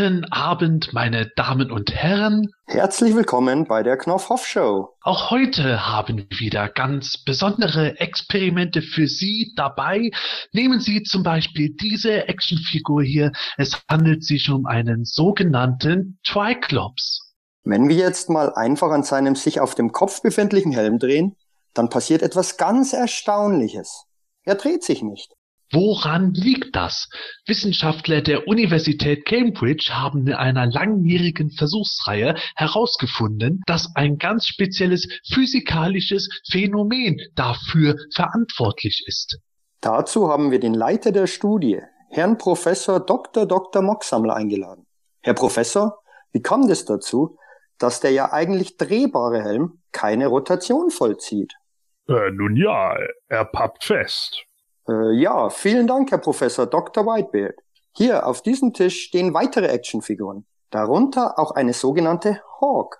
Guten Abend, meine Damen und Herren. Herzlich willkommen bei der Knopfhoff Show. Auch heute haben wir wieder ganz besondere Experimente für Sie dabei. Nehmen Sie zum Beispiel diese Actionfigur hier. Es handelt sich um einen sogenannten Triclops. Wenn wir jetzt mal einfach an seinem sich auf dem Kopf befindlichen Helm drehen, dann passiert etwas ganz Erstaunliches. Er dreht sich nicht. Woran liegt das? Wissenschaftler der Universität Cambridge haben in einer langjährigen Versuchsreihe herausgefunden, dass ein ganz spezielles physikalisches Phänomen dafür verantwortlich ist. Dazu haben wir den Leiter der Studie, Herrn Professor Dr. Dr. Mocksammler eingeladen. Herr Professor, wie kam es dazu, dass der ja eigentlich drehbare Helm keine Rotation vollzieht? Äh, nun ja, er pappt fest. Äh, ja, vielen Dank, Herr Professor Dr. Whitebeard. Hier auf diesem Tisch stehen weitere Actionfiguren, darunter auch eine sogenannte Hawk.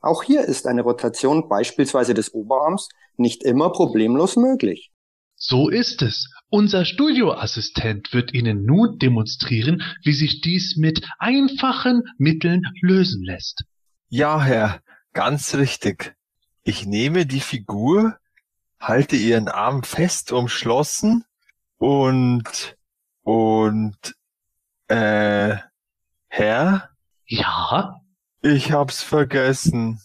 Auch hier ist eine Rotation beispielsweise des Oberarms nicht immer problemlos möglich. So ist es. Unser Studioassistent wird Ihnen nun demonstrieren, wie sich dies mit einfachen Mitteln lösen lässt. Ja, Herr, ganz richtig. Ich nehme die Figur, halte ihren Arm fest umschlossen und und äh Herr? Ja? Ich hab's vergessen.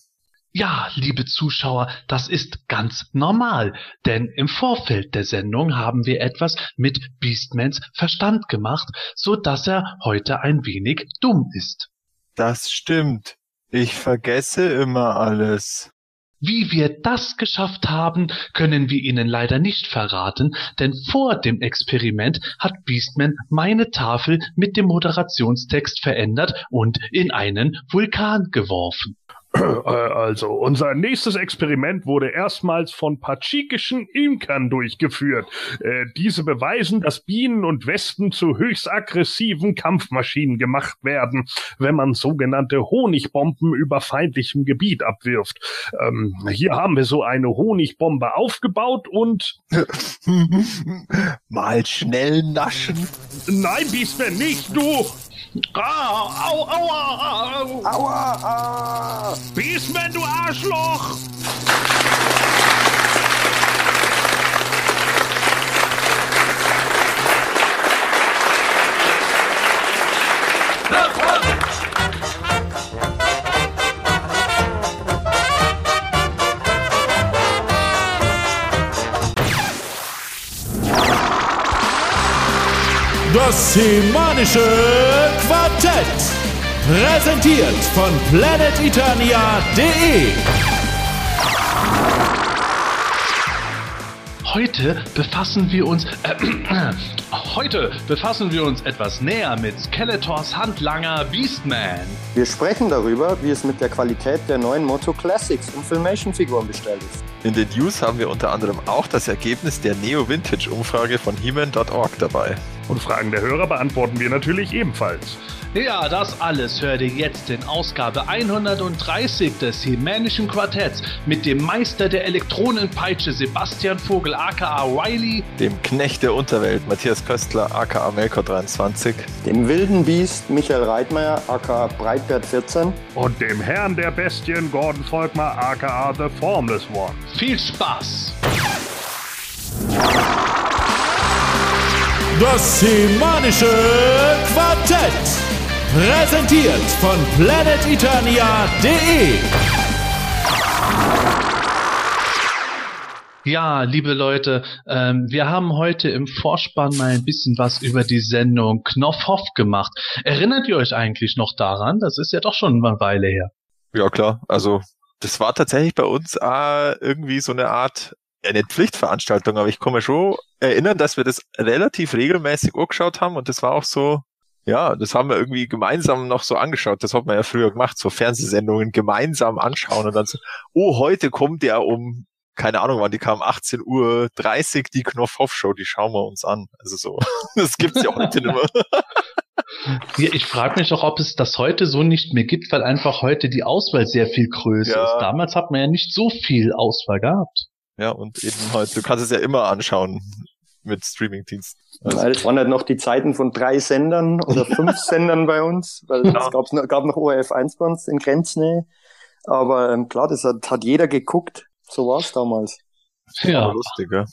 Ja, liebe Zuschauer, das ist ganz normal, denn im Vorfeld der Sendung haben wir etwas mit Beastmans Verstand gemacht, so dass er heute ein wenig dumm ist. Das stimmt. Ich vergesse immer alles. Wie wir das geschafft haben, können wir Ihnen leider nicht verraten, denn vor dem Experiment hat Beastman meine Tafel mit dem Moderationstext verändert und in einen Vulkan geworfen. Äh, Also, unser nächstes Experiment wurde erstmals von pachikischen Imkern durchgeführt. Äh, diese beweisen, dass Bienen und Wespen zu höchst aggressiven Kampfmaschinen gemacht werden, wenn man sogenannte Honigbomben über feindlichem Gebiet abwirft. Ähm, hier haben wir so eine Honigbombe aufgebaut und... Mal schnell naschen. Nein, Beastman, nicht du! Ah, au, aua, au. Aua! Ah. Beastman, du Arschloch! Das semanische Quartett. Präsentiert von planeteternia.de. Heute befassen wir uns äh, heute befassen wir uns etwas näher mit Skeletors Handlanger Beastman. Wir sprechen darüber, wie es mit der Qualität der neuen Moto Classics und Filmation-Figuren bestellt ist. In den News haben wir unter anderem auch das Ergebnis der Neo Vintage Umfrage von Heman.org dabei. Und Fragen der Hörer beantworten wir natürlich ebenfalls. Ja, das alles hört ihr jetzt in Ausgabe 130 des Hemänischen Quartetts mit dem Meister der Elektronenpeitsche Sebastian Vogel aka Riley, Dem Knecht der Unterwelt Matthias Köstler aka Melkor23 Dem wilden Biest Michael Reitmeier, aka Breitbert 14. Und dem Herrn der Bestien Gordon Volkmar aka The Formless One. viel Spaß! Das semanische Quartett. Präsentiert von planeteternia.de. Ja, liebe Leute, ähm, wir haben heute im Vorspann mal ein bisschen was über die Sendung Knopfhoff gemacht. Erinnert ihr euch eigentlich noch daran? Das ist ja doch schon eine Weile her. Ja klar, also das war tatsächlich bei uns äh, irgendwie so eine Art, ja, nicht Pflichtveranstaltung, aber ich mich schon erinnern, dass wir das relativ regelmäßig angeschaut haben und das war auch so, ja, das haben wir irgendwie gemeinsam noch so angeschaut. Das hat man ja früher gemacht, so Fernsehsendungen gemeinsam anschauen und dann so, oh, heute kommt der um, keine Ahnung wann, die kam 18.30 Uhr die Knopfhoff-Show, die schauen wir uns an. Also so, das gibt's ja heute nicht mehr. Ich frage mich doch, ob es das heute so nicht mehr gibt, weil einfach heute die Auswahl sehr viel größer Ja. ist. Damals hat man ja nicht so viel Auswahl gehabt. Ja, und eben heute, du kannst es ja immer anschauen mit Streamingdiensten. Also, das waren halt noch die Zeiten von drei Sendern oder fünf Sendern bei uns, weil es ja. gab's noch, gab noch ORF 1 bei uns in Grenznähe. Aber ähm, klar, das hat, hat jeder geguckt. So war es damals. Ja. Lustig, ja.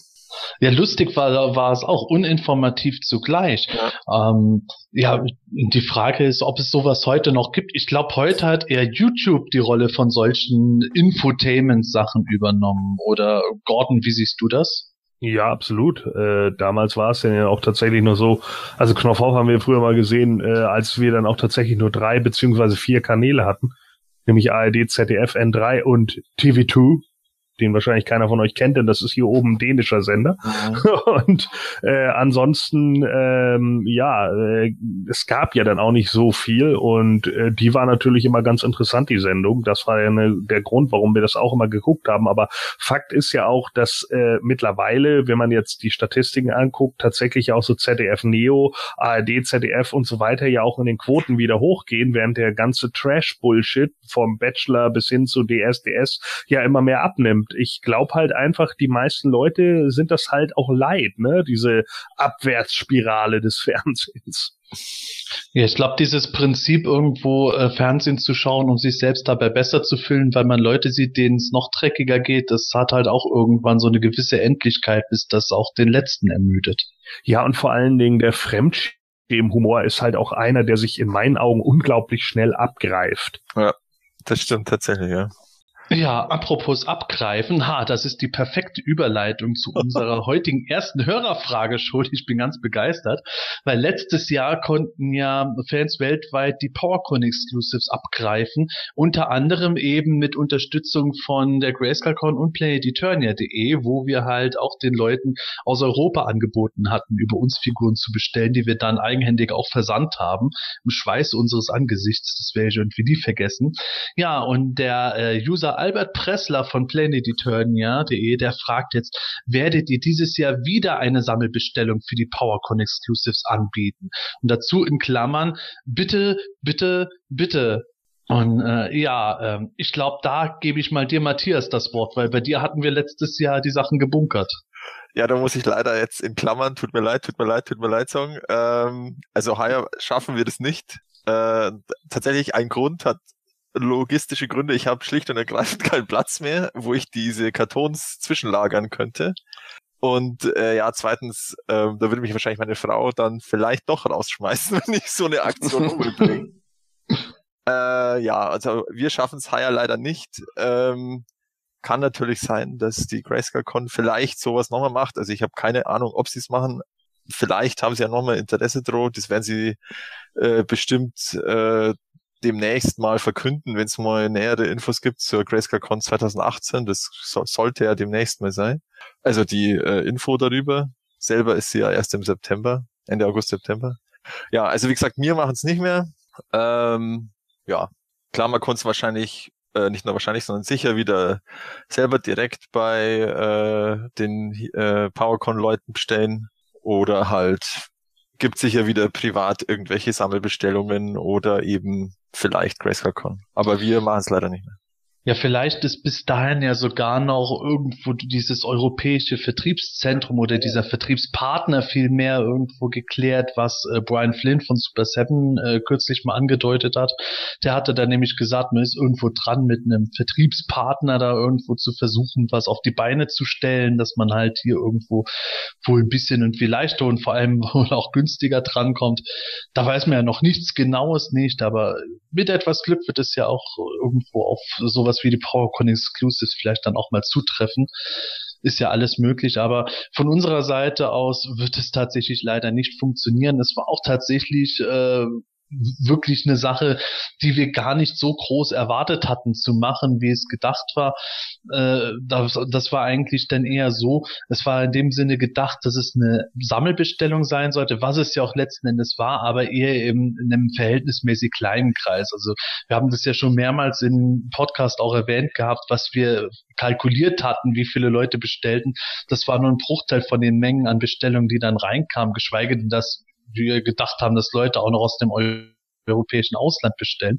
Ja, lustig war, war es auch, uninformativ zugleich. Ja. Ähm, ja, die Frage ist, ob es sowas heute noch gibt. Ich glaube, heute hat eher YouTube die Rolle von solchen Infotainment-Sachen übernommen. Oder Gordon, wie siehst du das? Ja, absolut. Äh, damals war es ja auch tatsächlich nur so, also Knopf auf haben wir früher mal gesehen, äh, als wir dann auch tatsächlich nur drei beziehungsweise vier Kanäle hatten, nämlich ARD, ZDF, N3 und TV2 den wahrscheinlich keiner von euch kennt, denn das ist hier oben ein dänischer Sender. Mhm. Und äh, ansonsten, ähm, ja, äh, es gab ja dann auch nicht so viel und äh, die war natürlich immer ganz interessant, die Sendung. Das war ja ne, der Grund, warum wir das auch immer geguckt haben. Aber Fakt ist ja auch, dass äh, mittlerweile, wenn man jetzt die Statistiken anguckt, tatsächlich auch so ZDF Neo, ARD, ZDF und so weiter ja auch in den Quoten wieder hochgehen, während der ganze Trash-Bullshit vom Bachelor bis hin zu DSDS ja immer mehr abnimmt. Und ich glaube halt einfach, die meisten Leute sind das halt auch leid, ne? Diese Abwärtsspirale des Fernsehens. Ja, ich glaube, dieses Prinzip, irgendwo äh, Fernsehen zu schauen, um sich selbst dabei besser zu fühlen, weil man Leute sieht, denen es noch dreckiger geht, das hat halt auch irgendwann so eine gewisse Endlichkeit, bis das auch den Letzten ermüdet. Ja, und vor allen Dingen der Fremdschämen-Humor ist halt auch einer, der sich in meinen Augen unglaublich schnell abgreift. Ja, das stimmt tatsächlich, ja. Ja, apropos abgreifen, ha, das ist die perfekte Überleitung zu unserer heutigen ersten Hörerfrage schon. Ich bin ganz begeistert, weil letztes Jahr konnten ja Fans weltweit die PowerCon Exclusives abgreifen, unter anderem eben mit Unterstützung von der GrayscaleCon und PlanetEternia.de, wo wir halt auch den Leuten aus Europa angeboten hatten, über uns Figuren zu bestellen, die wir dann eigenhändig auch versandt haben, im Schweiß unseres Angesichts, das werde ich irgendwie nie vergessen. Ja, und der äh, User Albert Pressler von planetEternia.de, der fragt jetzt, werdet ihr dieses Jahr wieder eine Sammelbestellung für die PowerCon Exclusives anbieten? Und dazu in Klammern, bitte, bitte, bitte, und äh, ja, äh, ich glaube, da gebe ich mal dir, Matthias, das Wort, weil bei dir hatten wir letztes Jahr die Sachen gebunkert. Ja, da muss ich leider jetzt in Klammern, tut mir leid, tut mir leid, tut mir leid sagen. Ähm, also heuer schaffen wir das nicht. Äh, tatsächlich ein Grund hat logistische Gründe. Ich habe schlicht und ergreifend keinen Platz mehr, wo ich diese Kartons zwischenlagern könnte. Und äh, ja, zweitens, äh, da würde mich wahrscheinlich meine Frau dann vielleicht doch rausschmeißen, wenn ich so eine Aktion umbringe. äh, ja, also wir schaffen es heuer leider nicht. Ähm, kann natürlich sein, dass die Grayscale-Con vielleicht sowas nochmal macht. Also ich habe keine Ahnung, ob sie es machen. Vielleicht haben sie ja nochmal Interesse droht. Das werden sie äh, bestimmt äh, demnächst mal verkünden, wenn es mal nähere Infos gibt zur GrayscaleCon 2018. Das so, sollte ja demnächst mal sein. Also die äh, Info darüber. Selber ist sie ja erst im September, Ende August, September. Ja, also wie gesagt, mir machen es nicht mehr. Ähm, ja, klar, man konnte es wahrscheinlich, äh, nicht nur wahrscheinlich, sondern sicher wieder selber direkt bei äh, den äh, PowerCon-Leuten bestellen oder halt gibt sicher wieder privat irgendwelche Sammelbestellungen oder eben vielleicht GrayscaleCon. Aber wir machen es leider nicht mehr. Ja, vielleicht ist bis dahin ja sogar noch irgendwo dieses europäische Vertriebszentrum oder dieser Vertriebspartner viel mehr irgendwo geklärt, was äh, Brian Flynn von Super Seven äh, kürzlich mal angedeutet hat. Der hatte da nämlich gesagt, man ist irgendwo dran, mit einem Vertriebspartner da irgendwo zu versuchen, was auf die Beine zu stellen, dass man halt hier irgendwo wohl ein bisschen und viel leichter und vor allem auch günstiger drankommt. Da weiß man ja noch nichts Genaues nicht, aber mit etwas Glück wird es ja auch irgendwo auf sowas sowas wie die PowerCon Exclusives vielleicht dann auch mal zutreffen. Ist ja alles möglich, aber von unserer Seite aus wird es tatsächlich leider nicht funktionieren. Es war auch tatsächlich äh, wirklich eine Sache, die wir gar nicht so groß erwartet hatten zu machen, wie es gedacht war. Äh, das, das war eigentlich dann eher so, es war in dem Sinne gedacht, dass es eine Sammelbestellung sein sollte, was es ja auch letzten Endes war, aber eher eben in einem verhältnismäßig kleinen Kreis. Also wir haben das ja schon mehrmals im Podcast auch erwähnt gehabt, was wir kalkuliert hatten, wie viele Leute bestellten. Das war nur ein Bruchteil von den Mengen an Bestellungen, die dann reinkamen, geschweige denn, dass wir gedacht haben, dass Leute auch noch aus dem europäischen Ausland bestellen.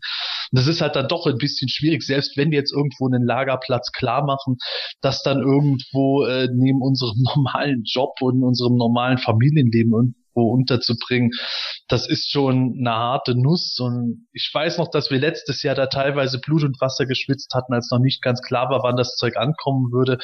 Und das ist halt dann doch ein bisschen schwierig, selbst wenn wir jetzt irgendwo einen Lagerplatz klar machen, dass dann irgendwo äh, neben unserem normalen Job und unserem normalen Familienleben irgendwo unterzubringen, das ist schon eine harte Nuss. Und ich weiß noch, dass wir letztes Jahr da teilweise Blut und Wasser geschwitzt hatten, als noch nicht ganz klar war, wann das Zeug ankommen würde,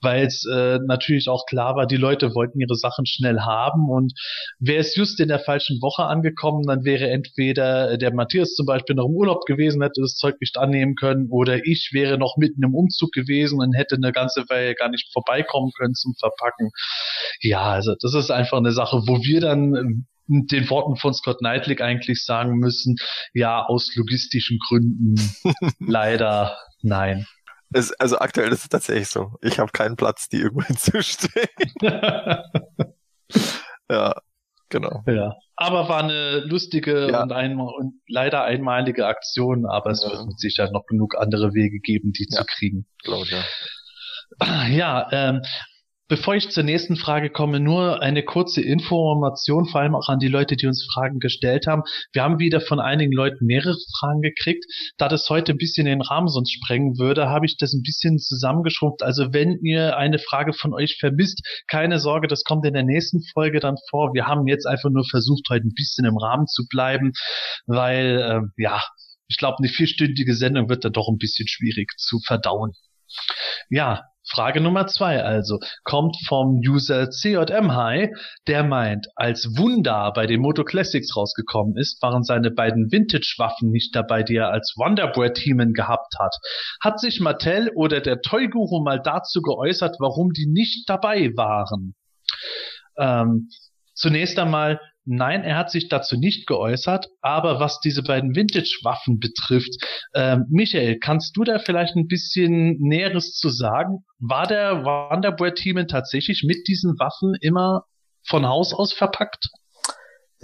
weil es äh, natürlich auch klar war, die Leute wollten ihre Sachen schnell haben. Und wäre es just in der falschen Woche angekommen, dann wäre entweder der Matthias zum Beispiel noch im Urlaub gewesen, hätte das Zeug nicht annehmen können, oder ich wäre noch mitten im Umzug gewesen und hätte eine ganze Weile gar nicht vorbeikommen können zum Verpacken. Ja, also das ist einfach eine Sache, wo wir dann den Worten von Scott Knightley eigentlich sagen müssen, ja, aus logistischen Gründen leider nein. Es, also aktuell ist es tatsächlich so. Ich habe keinen Platz, die irgendwo hinzustellen. ja, genau. Ja. Aber war eine lustige ja. und, ein, und leider einmalige Aktion, aber es ja. wird mit Sicherheit noch genug andere Wege geben, die ja. zu kriegen. Glaube ich, ja. Ja, ähm, Bevor ich zur nächsten Frage komme, nur eine kurze Information, vor allem auch an die Leute, die uns Fragen gestellt haben. Wir haben wieder von einigen Leuten mehrere Fragen gekriegt. Da das heute ein bisschen den Rahmen sonst sprengen würde, habe ich das ein bisschen zusammengeschrumpft. Also wenn ihr eine Frage von euch vermisst, keine Sorge, das kommt in der nächsten Folge dann vor. Wir haben jetzt einfach nur versucht, heute ein bisschen im Rahmen zu bleiben, weil, äh, ja, ich glaube, eine vierstündige Sendung wird dann doch ein bisschen schwierig zu verdauen. Ja, Frage Nummer zwei also kommt vom User CJM High, der meint, als Wunder bei den Moto Classics rausgekommen ist, waren seine beiden Vintage-Waffen nicht dabei, die er als Wonderbread-Teamen gehabt hat. Hat sich Mattel oder der Toy Guru mal dazu geäußert, warum die nicht dabei waren? Ähm, zunächst einmal Nein, er hat sich dazu nicht geäußert, aber was diese beiden Vintage-Waffen betrifft, äh, Michael, kannst du da vielleicht ein bisschen Näheres zu sagen? War der Wonderboy-Team tatsächlich mit diesen Waffen immer von Haus aus verpackt?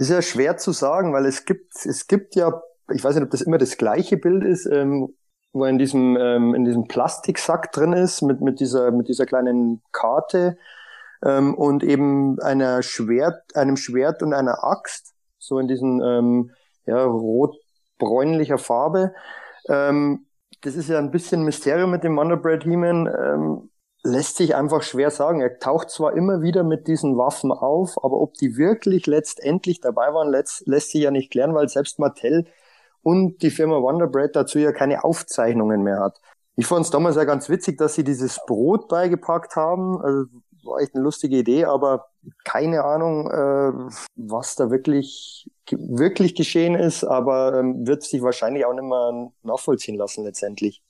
ist ja schwer zu sagen, weil es gibt, es gibt ja, ich weiß nicht, ob das immer das gleiche Bild ist, ähm, wo in diesem, ähm, in diesem Plastiksack drin ist, mit, mit dieser, mit dieser kleinen Karte ähm, und eben einer Schwert, einem Schwert und einer Axt, so in diesen ähm, ja, rot-bräunlicher Farbe. Ähm, das ist ja ein bisschen Mysterium mit dem Wonderbread He-Man. Ähm, lässt sich einfach schwer sagen. Er taucht zwar immer wieder mit diesen Waffen auf, aber ob die wirklich letztendlich dabei waren, lässt, lässt sich ja nicht klären, weil selbst Mattel und die Firma Wonderbread dazu ja keine Aufzeichnungen mehr hat. Ich fand es damals ja ganz witzig, dass sie dieses Brot beigepackt haben. Also war echt eine lustige Idee, aber keine Ahnung, äh, was da wirklich wirklich geschehen ist, aber ähm, wird sich wahrscheinlich auch nicht mehr nachvollziehen lassen letztendlich.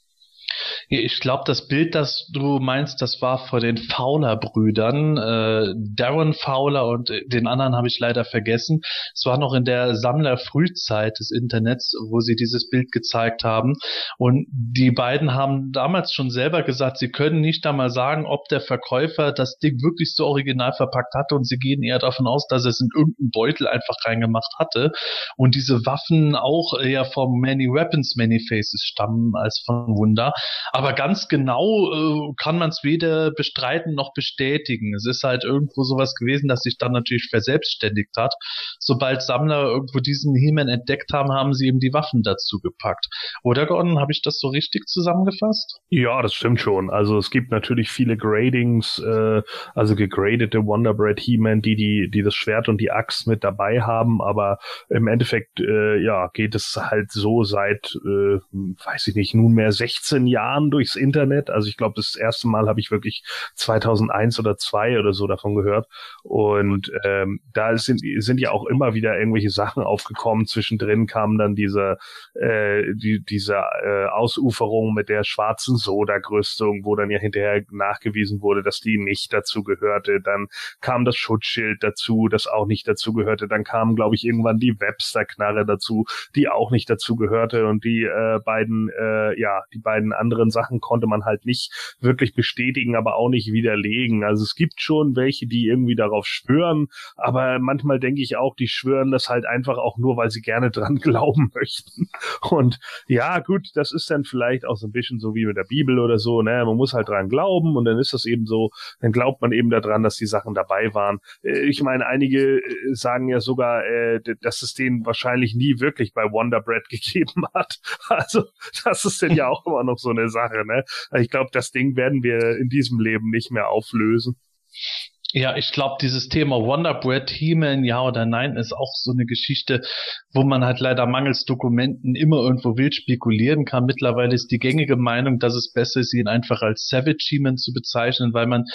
Ich glaube, das Bild, das du meinst, das war vor den Fowler-Brüdern, äh, Darren Fowler und den anderen habe ich leider vergessen. Es war noch in der Sammlerfrühzeit des Internets, wo sie dieses Bild gezeigt haben. Und die beiden haben damals schon selber gesagt, sie können nicht einmal sagen, ob der Verkäufer das Ding wirklich so original verpackt hatte und sie gehen eher davon aus, dass er es in irgendeinen Beutel einfach reingemacht hatte. Und diese Waffen auch eher vom Many Weapons, Many Faces stammen als von Wunder. Aber ganz genau äh, kann man es weder bestreiten noch bestätigen. Es ist halt irgendwo sowas gewesen, das sich dann natürlich verselbstständigt hat. Sobald Sammler irgendwo diesen He-Man entdeckt haben, haben sie eben die Waffen dazu gepackt. Oder Gordon, habe ich das so richtig zusammengefasst? Ja, das stimmt schon. Also es gibt natürlich viele Gradings, äh, also gegradete Wonderbread He-Man, die, die, die das Schwert und die Axt mit dabei haben, aber im Endeffekt, äh, ja, geht es halt so seit, äh, weiß ich nicht, nunmehr 16 Jahren durchs Internet. Also ich glaube, das erste Mal habe ich wirklich 2001 oder 2 oder so davon gehört. Und ähm, da sind, sind ja auch immer wieder irgendwelche Sachen aufgekommen. Zwischendrin kam dann diese, äh, die, diese äh, Ausuferung mit der schwarzen Soda-Rüstung, wo dann ja hinterher nachgewiesen wurde, dass die nicht dazu gehörte. Dann kam das Schutzschild dazu, das auch nicht dazu gehörte. Dann kam, glaube ich, irgendwann die Webster-Knarre dazu, die auch nicht dazu gehörte. Und die äh, beiden, äh, ja, die beiden anderen Sachen konnte man halt nicht wirklich bestätigen, aber auch nicht widerlegen. Also es gibt schon welche, die irgendwie darauf schwören, aber manchmal denke ich auch, die schwören das halt einfach auch nur, weil sie gerne dran glauben möchten. Und ja, gut, das ist dann vielleicht auch so ein bisschen so wie mit der Bibel oder so, ne? Man muss halt dran glauben und dann ist das eben so, dann glaubt man eben daran, dass die Sachen dabei waren. Äh, ich meine, einige äh, sagen ja sogar, äh, dass es denen wahrscheinlich nie wirklich bei Wonder Bread gegeben hat. Also, das ist denn ja auch immer noch so eine Sache, ne? Ich glaube, das Ding werden wir in diesem Leben nicht mehr auflösen. Ja, ich glaube, dieses Thema Wonder Bread, He-Man, ja oder nein, ist auch so eine Geschichte, wo man halt leider mangels Dokumenten immer irgendwo wild spekulieren kann. Mittlerweile ist die gängige Meinung, dass es besser ist, ihn einfach als Savage He-Man zu bezeichnen, weil man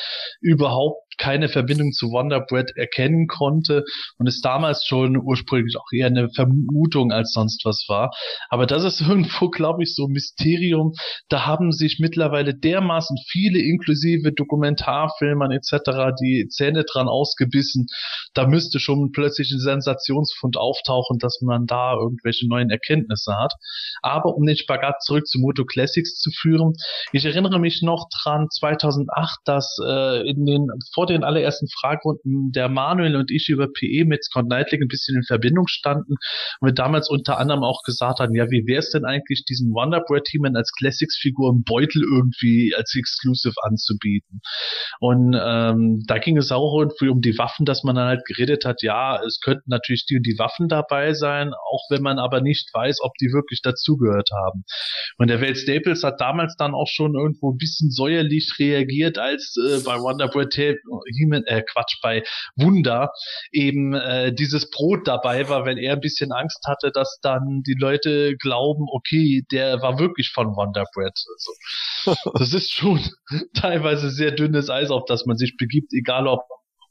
überhaupt keine Verbindung zu Wonder Bread erkennen konnte und es damals schon ursprünglich auch eher eine Vermutung als sonst was war. Aber das ist irgendwo, glaube ich, so ein Mysterium. Da haben sich mittlerweile dermaßen viele inklusive Dokumentarfilmern etc. die Zähne dran ausgebissen. Da müsste schon plötzlich ein Sensationsfund auftauchen, dass man da irgendwelche neuen Erkenntnisse hat. Aber um den Spagat zurück zu Moto Classics zu führen, ich erinnere mich noch dran 2008, dass äh, in den vor vor den allerersten Fragerunden der Manuel und ich über PE mit Scott Knightley ein bisschen in Verbindung standen und wir damals unter anderem auch gesagt haben, ja, wie wäre es denn eigentlich, diesen Wonder Bread Team als Classics-Figur im Beutel irgendwie als Exclusive anzubieten? Und ähm, da ging es auch irgendwie um die Waffen, dass man dann halt geredet hat, ja, es könnten natürlich die und die Waffen dabei sein, auch wenn man aber nicht weiß, ob die wirklich dazugehört haben. Und der Welt Staples hat damals dann auch schon irgendwo ein bisschen säuerlich reagiert, als äh, bei Wonder Human, äh, Quatsch, bei Wunder eben äh, dieses Brot dabei war, weil er ein bisschen Angst hatte, dass dann die Leute glauben, okay, der war wirklich von Wonder Bread. Also, das ist schon teilweise sehr dünnes Eis, auf das man sich begibt, egal ob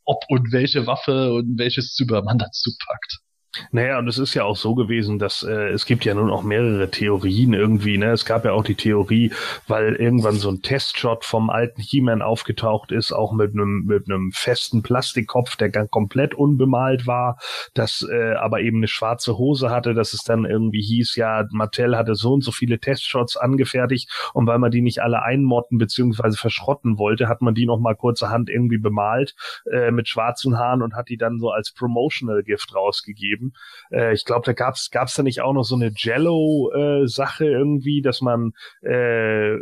ob und welche Waffe und welches Zubehör man dazu packt. Naja, und es ist ja auch so gewesen, dass äh, es gibt ja nun auch mehrere Theorien irgendwie. Ne? Es gab ja auch die Theorie, weil irgendwann so ein Testshot vom alten He-Man aufgetaucht ist, auch mit einem mit einem festen Plastikkopf, der ganz komplett unbemalt war, das äh, aber eben eine schwarze Hose hatte, dass es dann irgendwie hieß, ja, Mattel hatte so und so viele Testshots angefertigt und weil man die nicht alle einmotten beziehungsweise verschrotten wollte, hat man die noch mal kurzerhand irgendwie bemalt äh, mit schwarzen Haaren und hat die dann so als Promotional Gift rausgegeben gegeben. Äh, ich glaube, da gab's gab's da nicht auch noch so eine Jello-Sache äh, irgendwie, dass man äh,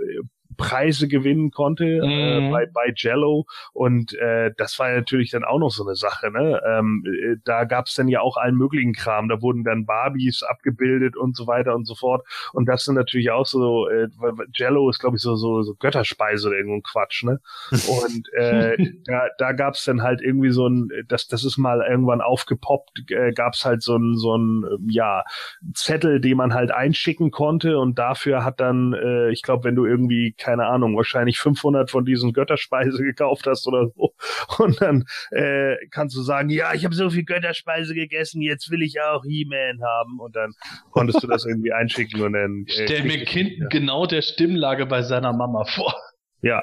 Preise gewinnen konnte äh, mhm. äh, bei, bei Jello und äh, das war natürlich dann auch noch so eine Sache. Ne? Ähm, äh, da gab es dann ja auch allen möglichen Kram. Da wurden dann Barbies abgebildet und so weiter und so fort. Und das sind natürlich auch so, äh, Jello ist glaube ich so, so so Götterspeise oder irgendein Quatsch. Ne? Und äh, da, da gab es dann halt irgendwie so ein, das das ist mal irgendwann aufgepoppt, äh, gab es halt so ein so ein ja Zettel, den man halt einschicken konnte und dafür hat dann, äh, ich glaube, wenn du irgendwie keine Ahnung, wahrscheinlich 500 von diesen Götterspeise gekauft hast oder so. Und dann äh, kannst du sagen, ja, ich habe so viel Götterspeise gegessen, jetzt will ich auch He-Man haben. Und dann konntest du das irgendwie einschicken und dann. Äh, Stell mir Kind ja. genau der Stimmlage bei seiner Mama vor. Ja,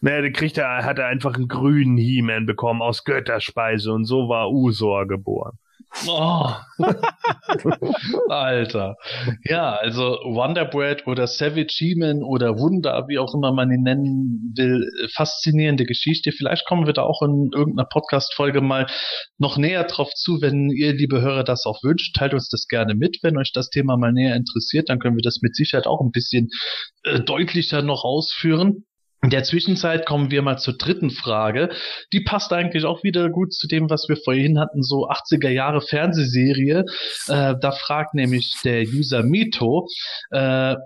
naja, der kriegt er, hat er einfach einen grünen He-Man bekommen aus Götterspeise und so war Usor geboren. Oh. Alter. Ja, also Wonder Bread oder Savage He-Man oder Wunder, wie auch immer man ihn nennen will, faszinierende Geschichte. Vielleicht kommen wir da auch in irgendeiner Podcast-Folge mal noch näher drauf zu, wenn ihr, liebe Hörer, das auch wünscht. Teilt uns das gerne mit, wenn euch das Thema mal näher interessiert. Dann können wir das mit Sicherheit auch ein bisschen äh, deutlicher noch ausführen. In der Zwischenzeit kommen wir mal zur dritten Frage. Die passt eigentlich auch wieder gut zu dem, was wir vorhin hatten, so 80er Jahre Fernsehserie. Äh, da fragt nämlich der User Mito, äh,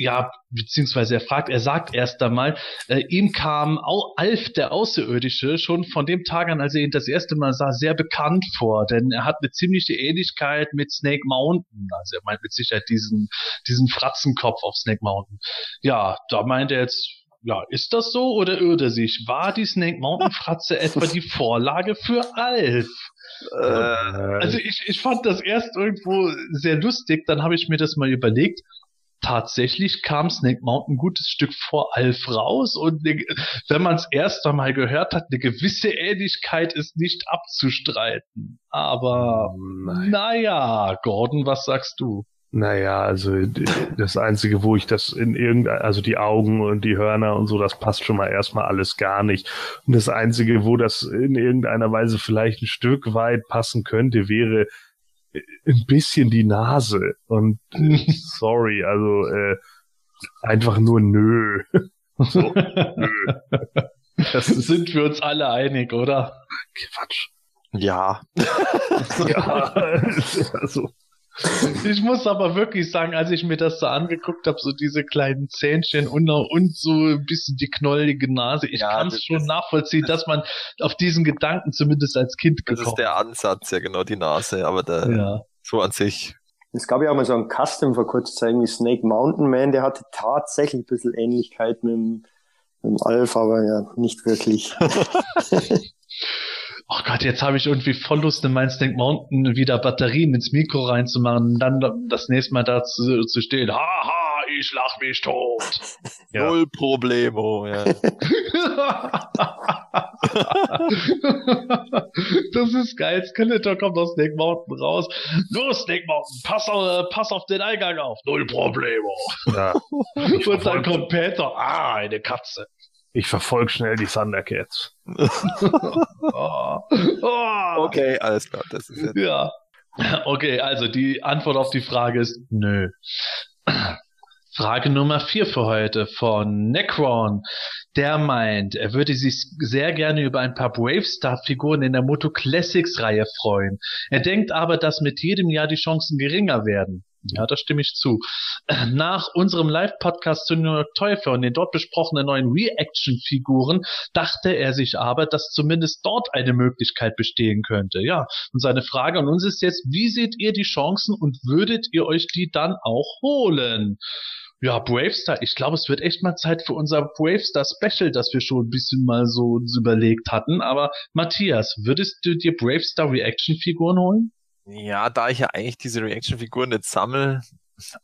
ja, beziehungsweise er fragt, er sagt erst einmal, äh, ihm kam Alf der Außerirdische schon von dem Tag an, als er ihn das erste Mal sah, sehr bekannt vor, denn er hat eine ziemliche Ähnlichkeit mit Snake Mountain. Also er meint mit Sicherheit diesen, diesen Fratzenkopf auf Snake Mountain. Ja, da meint er jetzt, ja, ist das so oder irrt er sich? War die Snake Mountain Fratze etwa die Vorlage für Alf? Äh, also ich, ich fand das erst irgendwo sehr lustig, dann habe ich mir das mal überlegt. Tatsächlich kam Snake Mountain ein gutes Stück vor Alf raus und ne, wenn man es erst einmal gehört hat, eine gewisse Ähnlichkeit ist nicht abzustreiten. Aber naja, Gordon, was sagst du? Naja, also das Einzige, wo ich das in irgendein, also die Augen und die Hörner und so, das passt schon mal erstmal alles gar nicht. Und das Einzige, wo das in irgendeiner Weise vielleicht ein Stück weit passen könnte, wäre ein bisschen die Nase. Und sorry, also äh, einfach nur nö. So, nö. Das sind wir uns alle einig, oder? Quatsch. Ja. Ja, also. Ich muss aber wirklich sagen, als ich mir das so angeguckt habe, so diese kleinen Zähnchen und, und so ein bisschen die knollige Nase, ich Ja, kann es das schon ist- nachvollziehen, dass man auf diesen Gedanken zumindest als Kind Das ist gekommen der Ansatz, ja genau, die Nase, aber der, Ja. so an sich. Es gab ja auch mal so einen Custom vor kurzer Zeit, wie Snake Mountain Man, der hatte tatsächlich ein bisschen Ähnlichkeit mit dem, mit dem Alf, aber ja, nicht wirklich. Oh Gott, jetzt habe ich irgendwie voll Lust, in mein Snake Mountain wieder Batterien ins Mikro reinzumachen und dann das nächste Mal da zu, zu stehen. Haha, ich lach mich tot. Ja. Null Problemo, ja. das ist geil. Skeletor kommt aus Snake Mountain raus. Los, Snake Mountain, pass auf, pass auf den Eingang auf. Null Problemo. Ja. Und dann kommt Peter. Ah, eine Katze. Ich verfolg schnell die Thundercats. Oh. Oh. Okay, alles klar, das ist jetzt. Ja. Okay, also die Antwort auf die Frage ist nö. Frage Nummer vier für heute von Necron. Der meint, er würde sich sehr gerne über ein paar Bravestar-Figuren in der Moto Classics-Reihe freuen. Er denkt aber, dass mit jedem Jahr die Chancen geringer werden. Ja, da stimme ich zu. Nach unserem Live-Podcast zu New York Fair und den dort besprochenen neuen Reaction-Figuren dachte er sich aber, dass zumindest dort eine Möglichkeit bestehen könnte. Ja, und seine Frage an uns ist jetzt, wie seht ihr die Chancen und würdet ihr euch die dann auch holen? Ja, Bravestar, ich glaube, es wird echt mal Zeit für unser Bravestar Special, das wir schon ein bisschen mal so uns überlegt hatten. Aber Matthias, würdest du dir Bravestar Reaction Figuren holen? Ja, da ich ja eigentlich diese Reaction-Figuren nicht sammle,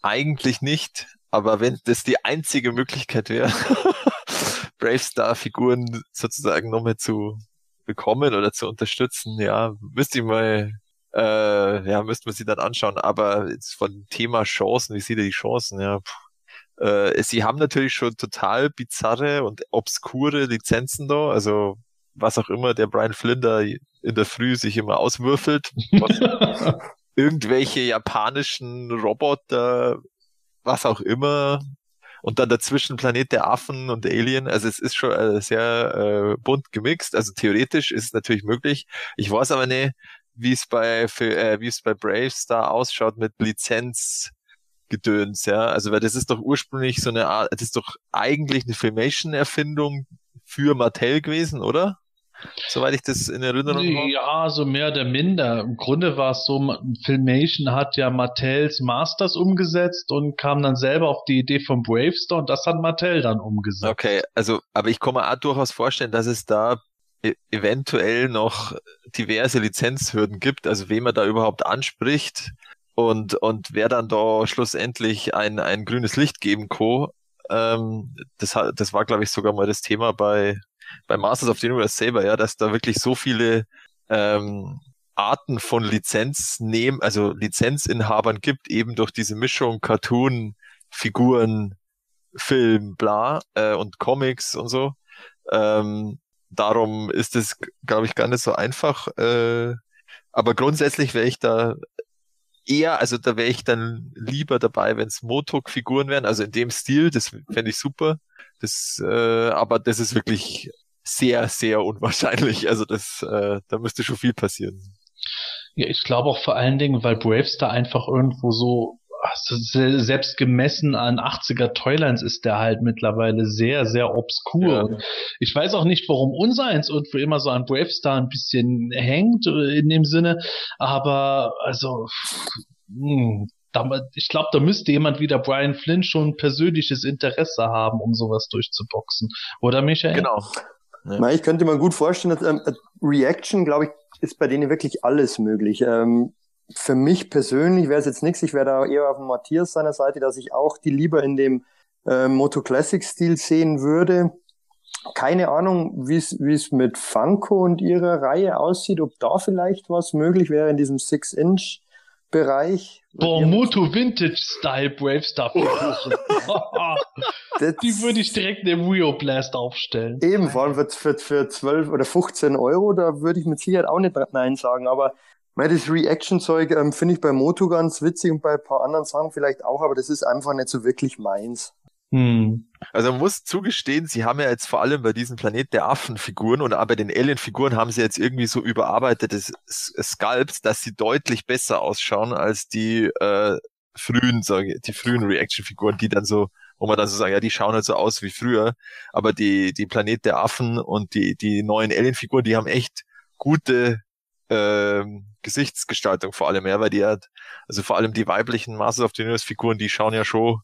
eigentlich nicht. Aber wenn das die einzige Möglichkeit wäre, Bravestar-Figuren sozusagen nochmal zu bekommen oder zu unterstützen, ja, müsste ich mal, äh, ja, müsste man sich dann anschauen. Aber jetzt von Thema Chancen, wie sieht ihr die Chancen? Ja, pff. äh, sie haben natürlich schon total bizarre und obskure Lizenzen da, also was auch immer der Brian da in der Früh sich immer auswürfelt, irgendwelche japanischen Roboter, was auch immer, und dann dazwischen Planet der Affen und Alien. Also es ist schon äh, sehr äh, bunt gemixt. Also theoretisch ist es natürlich möglich. Ich weiß aber nicht, wie es bei für, äh, wie es bei Bravestar ausschaut mit Lizenzgedöns, ja. Also weil das ist doch ursprünglich so eine Art, das ist doch eigentlich eine Filmation-Erfindung für Mattel gewesen, oder? Soweit ich das in Erinnerung habe. Ja, so mehr oder minder. Im Grunde war es so, Ma- Filmation hat ja Mattels Masters umgesetzt und kam dann selber auf die Idee von Bravestar und das hat Mattel dann umgesetzt. Okay, also, aber ich kann mir auch durchaus vorstellen, dass es da e- eventuell noch diverse Lizenzhürden gibt, also wen man da überhaupt anspricht und, und wer dann da schlussendlich ein, ein grünes Licht geben kann. Ähm, das, das war, glaube ich, sogar mal das Thema bei, bei Masters of the Universe selber, ja, dass da wirklich so viele ähm, Arten von Lizenz nehmen, also Lizenzinhabern gibt, eben durch diese Mischung Cartoon, Figuren, Film, bla, äh, und Comics und so. Ähm, darum ist es, glaube ich, gar nicht so einfach. Äh, aber grundsätzlich wäre ich da eher, also da wäre ich dann lieber dabei, wenn es Motok-Figuren wären, also in dem Stil, das fände ich super. Das, äh, aber das ist wirklich sehr, sehr unwahrscheinlich. Also das, äh, da müsste schon viel passieren. Ja, ich glaube auch vor allen Dingen, weil Bravestar einfach irgendwo so, also se- selbst gemessen an 80er Toylines ist der halt mittlerweile sehr, sehr obskur. Ja. Ich weiß auch nicht, warum unser eins irgendwo immer so an Bravestar ein bisschen hängt äh, in dem Sinne, aber also, hm, da- ich glaube, da müsste jemand wie der Brian Flynn schon ein persönliches Interesse haben, um sowas durchzuboxen. Oder Michael? Genau. Na, ich könnte mir gut vorstellen, dass ähm, Reaction, glaube ich, ist bei denen wirklich alles möglich. Ähm, für mich persönlich wäre es jetzt nichts. Ich wäre da eher auf Matthias seiner Seite, dass ich auch die lieber in dem äh, Moto Classic Stil sehen würde. Keine Ahnung, wie es mit Funko und ihrer Reihe aussieht, ob da vielleicht was möglich wäre in diesem 6-Inch Bereich. Boah, Moto Vintage Style Bravestar Figuren. Die würde ich direkt im Rio Blast aufstellen. Eben, vor allem für, für, für 12 oder 15 Euro, da würde ich mit Sicherheit auch nicht Nein sagen, aber das Reaction-Zeug ähm, finde ich bei Moto ganz witzig und bei ein paar anderen Sachen vielleicht auch, aber das ist einfach nicht so wirklich meins. Hm. Also man muss zugestehen, sie haben ja jetzt vor allem bei diesem Planet der Affenfiguren und bei den Alien-Figuren haben sie jetzt irgendwie so überarbeitete Sculpts, dass sie deutlich besser ausschauen als die äh, frühen, sage die frühen Reaction-Figuren, die dann so, wo man dann so sagen, ja, die schauen halt so aus wie früher, aber die, die Planet der Affen und die, die neuen Alien-Figuren, die haben echt gute ähm, Gesichtsgestaltung vor allem, ja, weil die hat, also vor allem die weiblichen Masters of the Universe Figuren, die schauen ja schon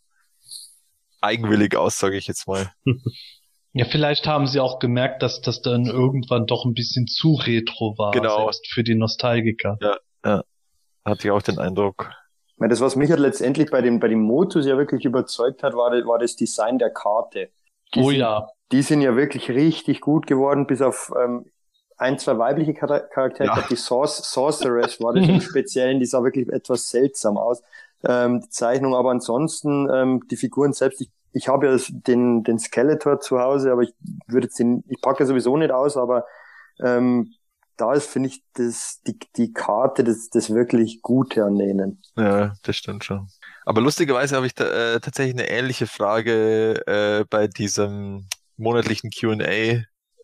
eigenwillig aus, sage ich jetzt mal. Ja, vielleicht haben sie auch gemerkt, dass das dann irgendwann doch ein bisschen zu retro war, genau. selbst für die Nostalgiker. Ja, ja. Hatte ich auch den Eindruck. Ja, das, was mich halt letztendlich bei dem, bei dem Motus ja wirklich überzeugt hat, war, war das Design der Karte. Die oh sind, ja. Die sind ja wirklich richtig gut geworden, bis auf ähm, ein, zwei weibliche Charaktere. Ja. Die Sorceress war das im Speziellen, die sah wirklich etwas seltsam aus ähm, die Zeichnung, aber ansonsten ähm, die Figuren selbst, ich, ich habe ja den, den Skeletor zu Hause, aber ich würde den, ich packe sowieso nicht aus, aber ähm, da ist, finde ich, das, die, die Karte das, das wirklich Gute an denen. Ja, das stimmt schon. Aber lustigerweise habe ich da, äh, tatsächlich eine ähnliche Frage äh, bei diesem monatlichen Q&A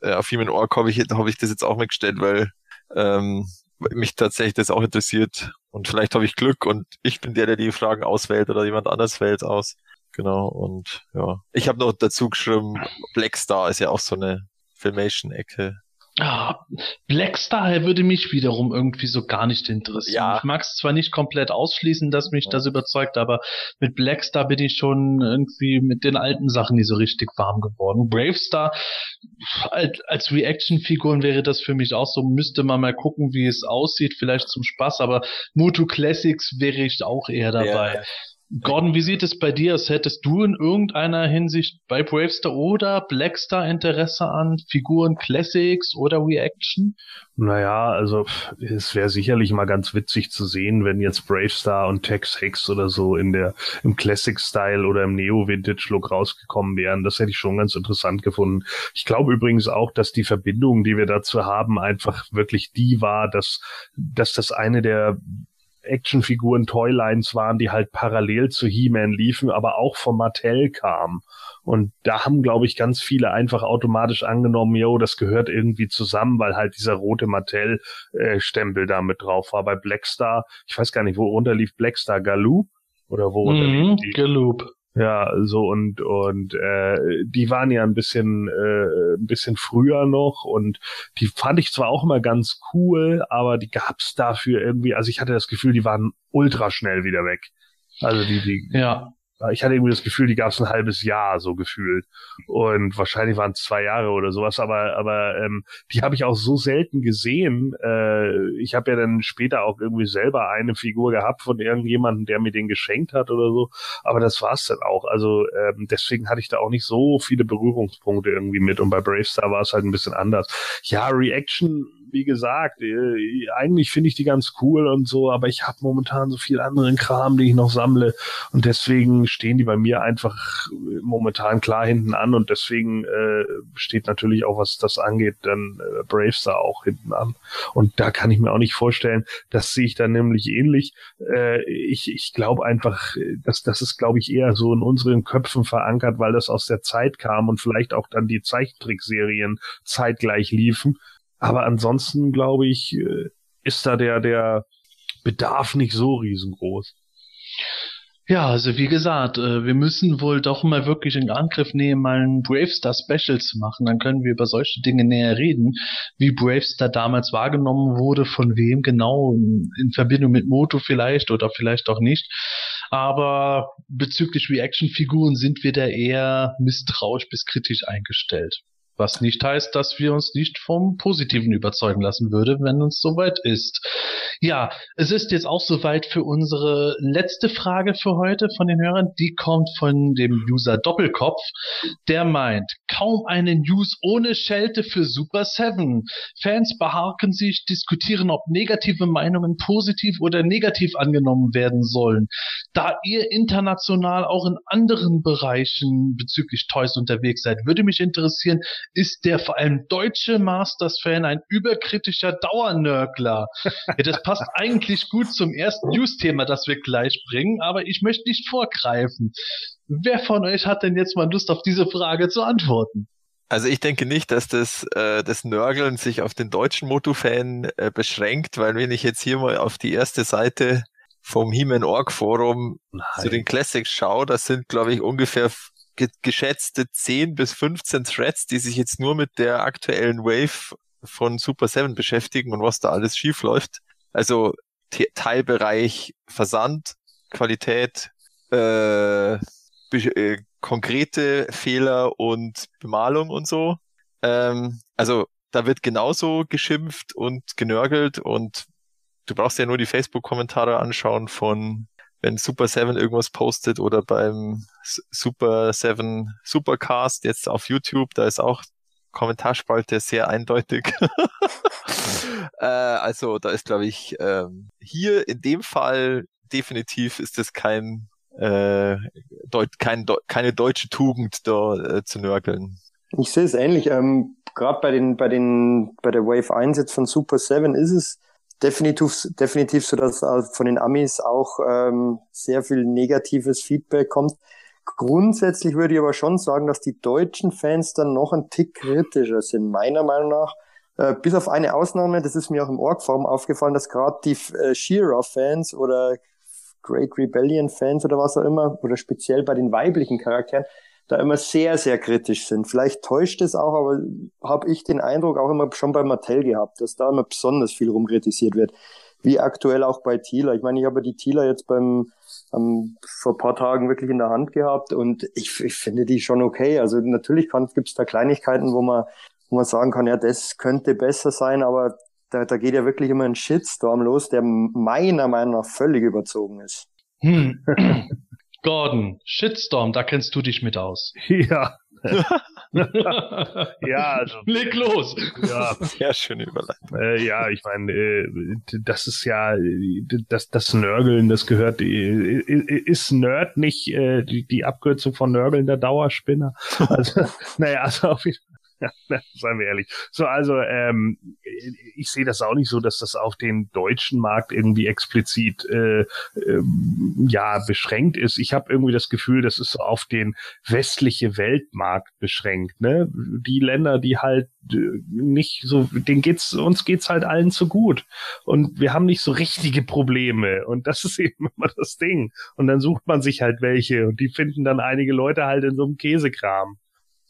äh, auf Human Org habe ich, hab ich das jetzt auch mitgestellt, weil ähm, mich tatsächlich das auch interessiert. Und vielleicht habe ich Glück und ich bin der, der die Fragen auswählt oder jemand anders wählt aus. Genau, und ja. Ich habe noch dazu geschrieben, Black Star ist ja auch so eine Filmation-Ecke. Ah, Blackstar würde mich wiederum irgendwie so gar nicht interessieren. Ja. Ich mag es zwar nicht komplett ausschließen, dass mich das überzeugt, aber mit Blackstar bin ich schon irgendwie mit den alten Sachen nicht so richtig warm geworden. Bravestar als, als Reaction-Figuren wäre das für mich auch so, müsste man mal gucken, wie es aussieht, vielleicht zum Spaß, aber Mutu Classics wäre ich auch eher dabei. Ja. Gordon, wie sieht es bei dir aus? Hättest du in irgendeiner Hinsicht bei Bravestar oder Blackstar Interesse an Figuren Classics oder Reaction? Naja, also es wäre sicherlich mal ganz witzig zu sehen, wenn jetzt Bravestar und Tex Hex oder so in der im Classic-Style oder im Neo-Vintage-Look rausgekommen wären. Das hätte ich schon ganz interessant gefunden. Ich glaube übrigens auch, dass die Verbindung, die wir dazu haben, einfach wirklich die war, dass, dass das eine der Actionfiguren Toylines waren, die halt parallel zu He-Man liefen, aber auch von Mattel kamen. Und da haben, glaube ich, ganz viele einfach automatisch angenommen, yo, das gehört irgendwie zusammen, weil halt dieser rote Mattel-Stempel da mit drauf war. Bei Blackstar, ich weiß gar nicht, wo runterlief Blackstar Galoo? Oder wo mhm, die? Galoob. Ja, so und und äh, die waren ja ein bisschen äh, ein bisschen früher noch und die fand ich zwar auch immer ganz cool, aber die gab's dafür irgendwie, also ich hatte das Gefühl, die waren ultra schnell wieder weg. Also die die ja ich hatte irgendwie das Gefühl, die gab es ein halbes Jahr so gefühlt. Und wahrscheinlich waren es zwei Jahre oder sowas, aber, aber ähm, die habe ich auch so selten gesehen. Äh, ich habe ja dann später auch irgendwie selber eine Figur gehabt von irgendjemandem, der mir den geschenkt hat oder so. Aber das war's dann auch. Also ähm, deswegen hatte ich da auch nicht so viele Berührungspunkte irgendwie mit. Und bei Bravestar war es halt ein bisschen anders. Ja, Reaction wie gesagt, äh, eigentlich finde ich die ganz cool und so, aber ich habe momentan so viel anderen Kram, den ich noch sammle und deswegen stehen die bei mir einfach momentan klar hinten an und deswegen äh, steht natürlich auch, was das angeht, dann äh, Bravestar auch hinten an. Und da kann ich mir auch nicht vorstellen, das sehe ich dann nämlich ähnlich. Äh, ich ich glaube einfach, dass das ist, glaube ich, eher so in unseren Köpfen verankert, weil das aus der Zeit kam und vielleicht auch dann die Zeichentrickserien zeitgleich liefen. Aber ansonsten, glaube ich, äh, ist da der, der Bedarf nicht so riesengroß. Ja, also wie gesagt, äh, wir müssen wohl doch mal wirklich in Angriff nehmen, mal ein Bravestar Special zu machen. Dann können wir über solche Dinge näher reden, wie Bravestar damals wahrgenommen wurde, von wem genau, in Verbindung mit Moto vielleicht oder vielleicht auch nicht. Aber bezüglich Reaction-Figuren sind wir da eher misstrauisch bis kritisch eingestellt. Was nicht heißt, dass wir uns nicht vom Positiven überzeugen lassen würde, wenn uns soweit ist. Ja, es ist jetzt auch soweit für unsere letzte Frage für heute von den Hörern. Die kommt von dem User Doppelkopf. Der meint, kaum eine News ohne Schelte für Super 7. Fans beharken sich, diskutieren, ob negative Meinungen positiv oder negativ angenommen werden sollen. Da ihr international auch in anderen Bereichen bezüglich Toys unterwegs seid, würde mich interessieren, ist der vor allem deutsche Masters-Fan ein überkritischer Dauernörgler. ja, das passt eigentlich gut zum ersten News-Thema, das wir gleich bringen, aber ich möchte nicht vorgreifen. Wer von euch hat denn jetzt mal Lust auf diese Frage zu antworten? Also ich denke nicht, dass das, äh, das Nörgeln sich auf den deutschen Moto-Fan äh, beschränkt, weil wenn ich jetzt hier mal auf die erste Seite vom He-Man Org Forum Nein. zu den Classics schaue, das sind, glaube ich, ungefähr ge geschätzte 10 bis 15 Threads, die sich jetzt nur mit der aktuellen Wave von Super 7 beschäftigen und was da alles schief läuft. Also Teilbereich Versand, Qualität, äh, äh, konkrete Fehler und Bemalung und so. Ähm, also da wird genauso geschimpft und genörgelt und du brauchst ja nur die Facebook-Kommentare anschauen von wenn Super 7 irgendwas postet oder beim Super 7 Supercast jetzt auf YouTube, da ist auch Kommentarspalte sehr eindeutig. äh, also da ist, glaube ich, ähm, hier in dem Fall definitiv ist es kein, äh, Deut kein Deu keine deutsche Tugend, da äh, zu nörgeln. Ich sehe es ähnlich. Ähm, Gerade bei den, bei den, bei der Wave 1 jetzt von Super 7 ist es definitiv, definitiv so, dass von den Amis auch ähm, sehr viel negatives Feedback kommt. Grundsätzlich würde ich aber schon sagen, dass die deutschen Fans dann noch ein Tick kritischer sind, meiner Meinung nach. Äh, bis auf eine Ausnahme, das ist mir auch im Org-Forum aufgefallen, dass gerade die äh, Shearer-Fans oder Great Rebellion-Fans oder was auch immer, oder speziell bei den weiblichen Charakteren, da immer sehr, sehr kritisch sind. Vielleicht täuscht es auch, aber habe ich den Eindruck auch immer schon bei Mattel gehabt, dass da immer besonders viel rumkritisiert wird. Wie aktuell auch bei Thieler. Ich meine, ich habe die Thieler jetzt beim ähm, vor paar Tagen wirklich in der Hand gehabt und ich, ich finde die schon okay. Also natürlich gibt es da Kleinigkeiten, wo man, wo man sagen kann, ja, das könnte besser sein, aber da, da geht ja wirklich immer ein Shitstorm los, der meiner Meinung nach völlig überzogen ist. Hm. Gordon, Shitstorm, da kennst du dich mit aus. Ja. ja, also. Leg los. Ja. Sehr schöne Überleitung. Äh, ja, ich meine, äh, das ist ja, das, das Nörgeln, das gehört, äh, ist Nerd nicht äh, die, die Abkürzung von Nörgeln der Dauerspinner? Also, naja, also auf jeden Fall. Seien wir ehrlich. So, also ähm, ich sehe das auch nicht so, dass das auf den deutschen Markt irgendwie explizit äh, äh, ja beschränkt ist. Ich habe irgendwie das Gefühl, das ist auf den westliche Weltmarkt beschränkt. Ne? Die Länder, die halt äh, nicht so, denen geht's uns geht's halt allen zu gut und wir haben nicht so richtige Probleme und das ist eben immer das Ding. Und dann sucht man sich halt welche und die finden dann einige Leute halt in so einem Käsekram.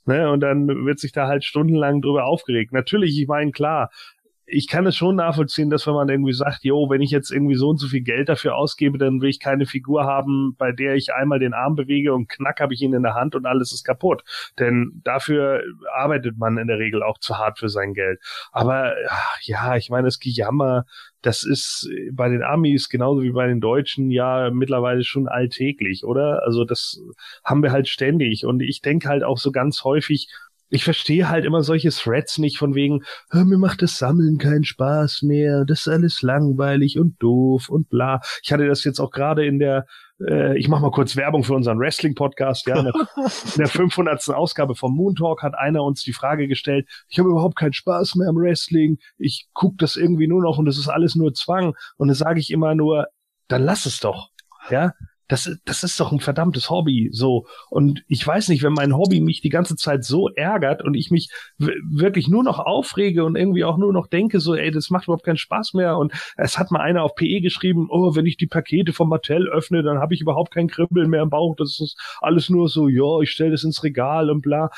Ne? Und dann wird sich da halt stundenlang drüber aufgeregt. Natürlich, ich meine, klar, ich kann es schon nachvollziehen, dass wenn man irgendwie sagt, jo, wenn ich jetzt irgendwie so und so viel Geld dafür ausgebe, dann will ich keine Figur haben, bei der ich einmal den Arm bewege und knack habe ich ihn in der Hand und alles ist kaputt. Denn dafür arbeitet man in der Regel auch zu hart für sein Geld. Aber ja, ich meine, das Gejammer, das ist bei den Amis genauso wie bei den Deutschen ja mittlerweile schon alltäglich, oder? Also das haben wir halt ständig. Und ich denke halt auch so ganz häufig, ich verstehe halt immer solche Threads nicht von wegen, mir macht das Sammeln keinen Spaß mehr, das ist alles langweilig und doof und bla. Ich hatte das jetzt auch gerade in der, äh, ich mach mal kurz Werbung für unseren Wrestling-Podcast, ja, in der, in der 500. Ausgabe vom Moon Talk hat einer uns die Frage gestellt, ich habe überhaupt keinen Spaß mehr am Wrestling, ich guck das irgendwie nur noch und es ist alles nur Zwang. Und dann sage ich immer nur, dann lass es doch. Ja, das, das ist doch ein verdammtes Hobby, so. Und ich weiß nicht, wenn mein Hobby mich die ganze Zeit so ärgert und ich mich wirklich nur noch aufrege und irgendwie auch nur noch denke, so, ey, das macht überhaupt keinen Spaß mehr. Und es hat mal einer auf PE geschrieben, oh, wenn ich die Pakete von Mattel öffne, dann habe ich überhaupt kein Kribbeln mehr im Bauch. Das ist alles nur so, ja, ich stelle das ins Regal und bla.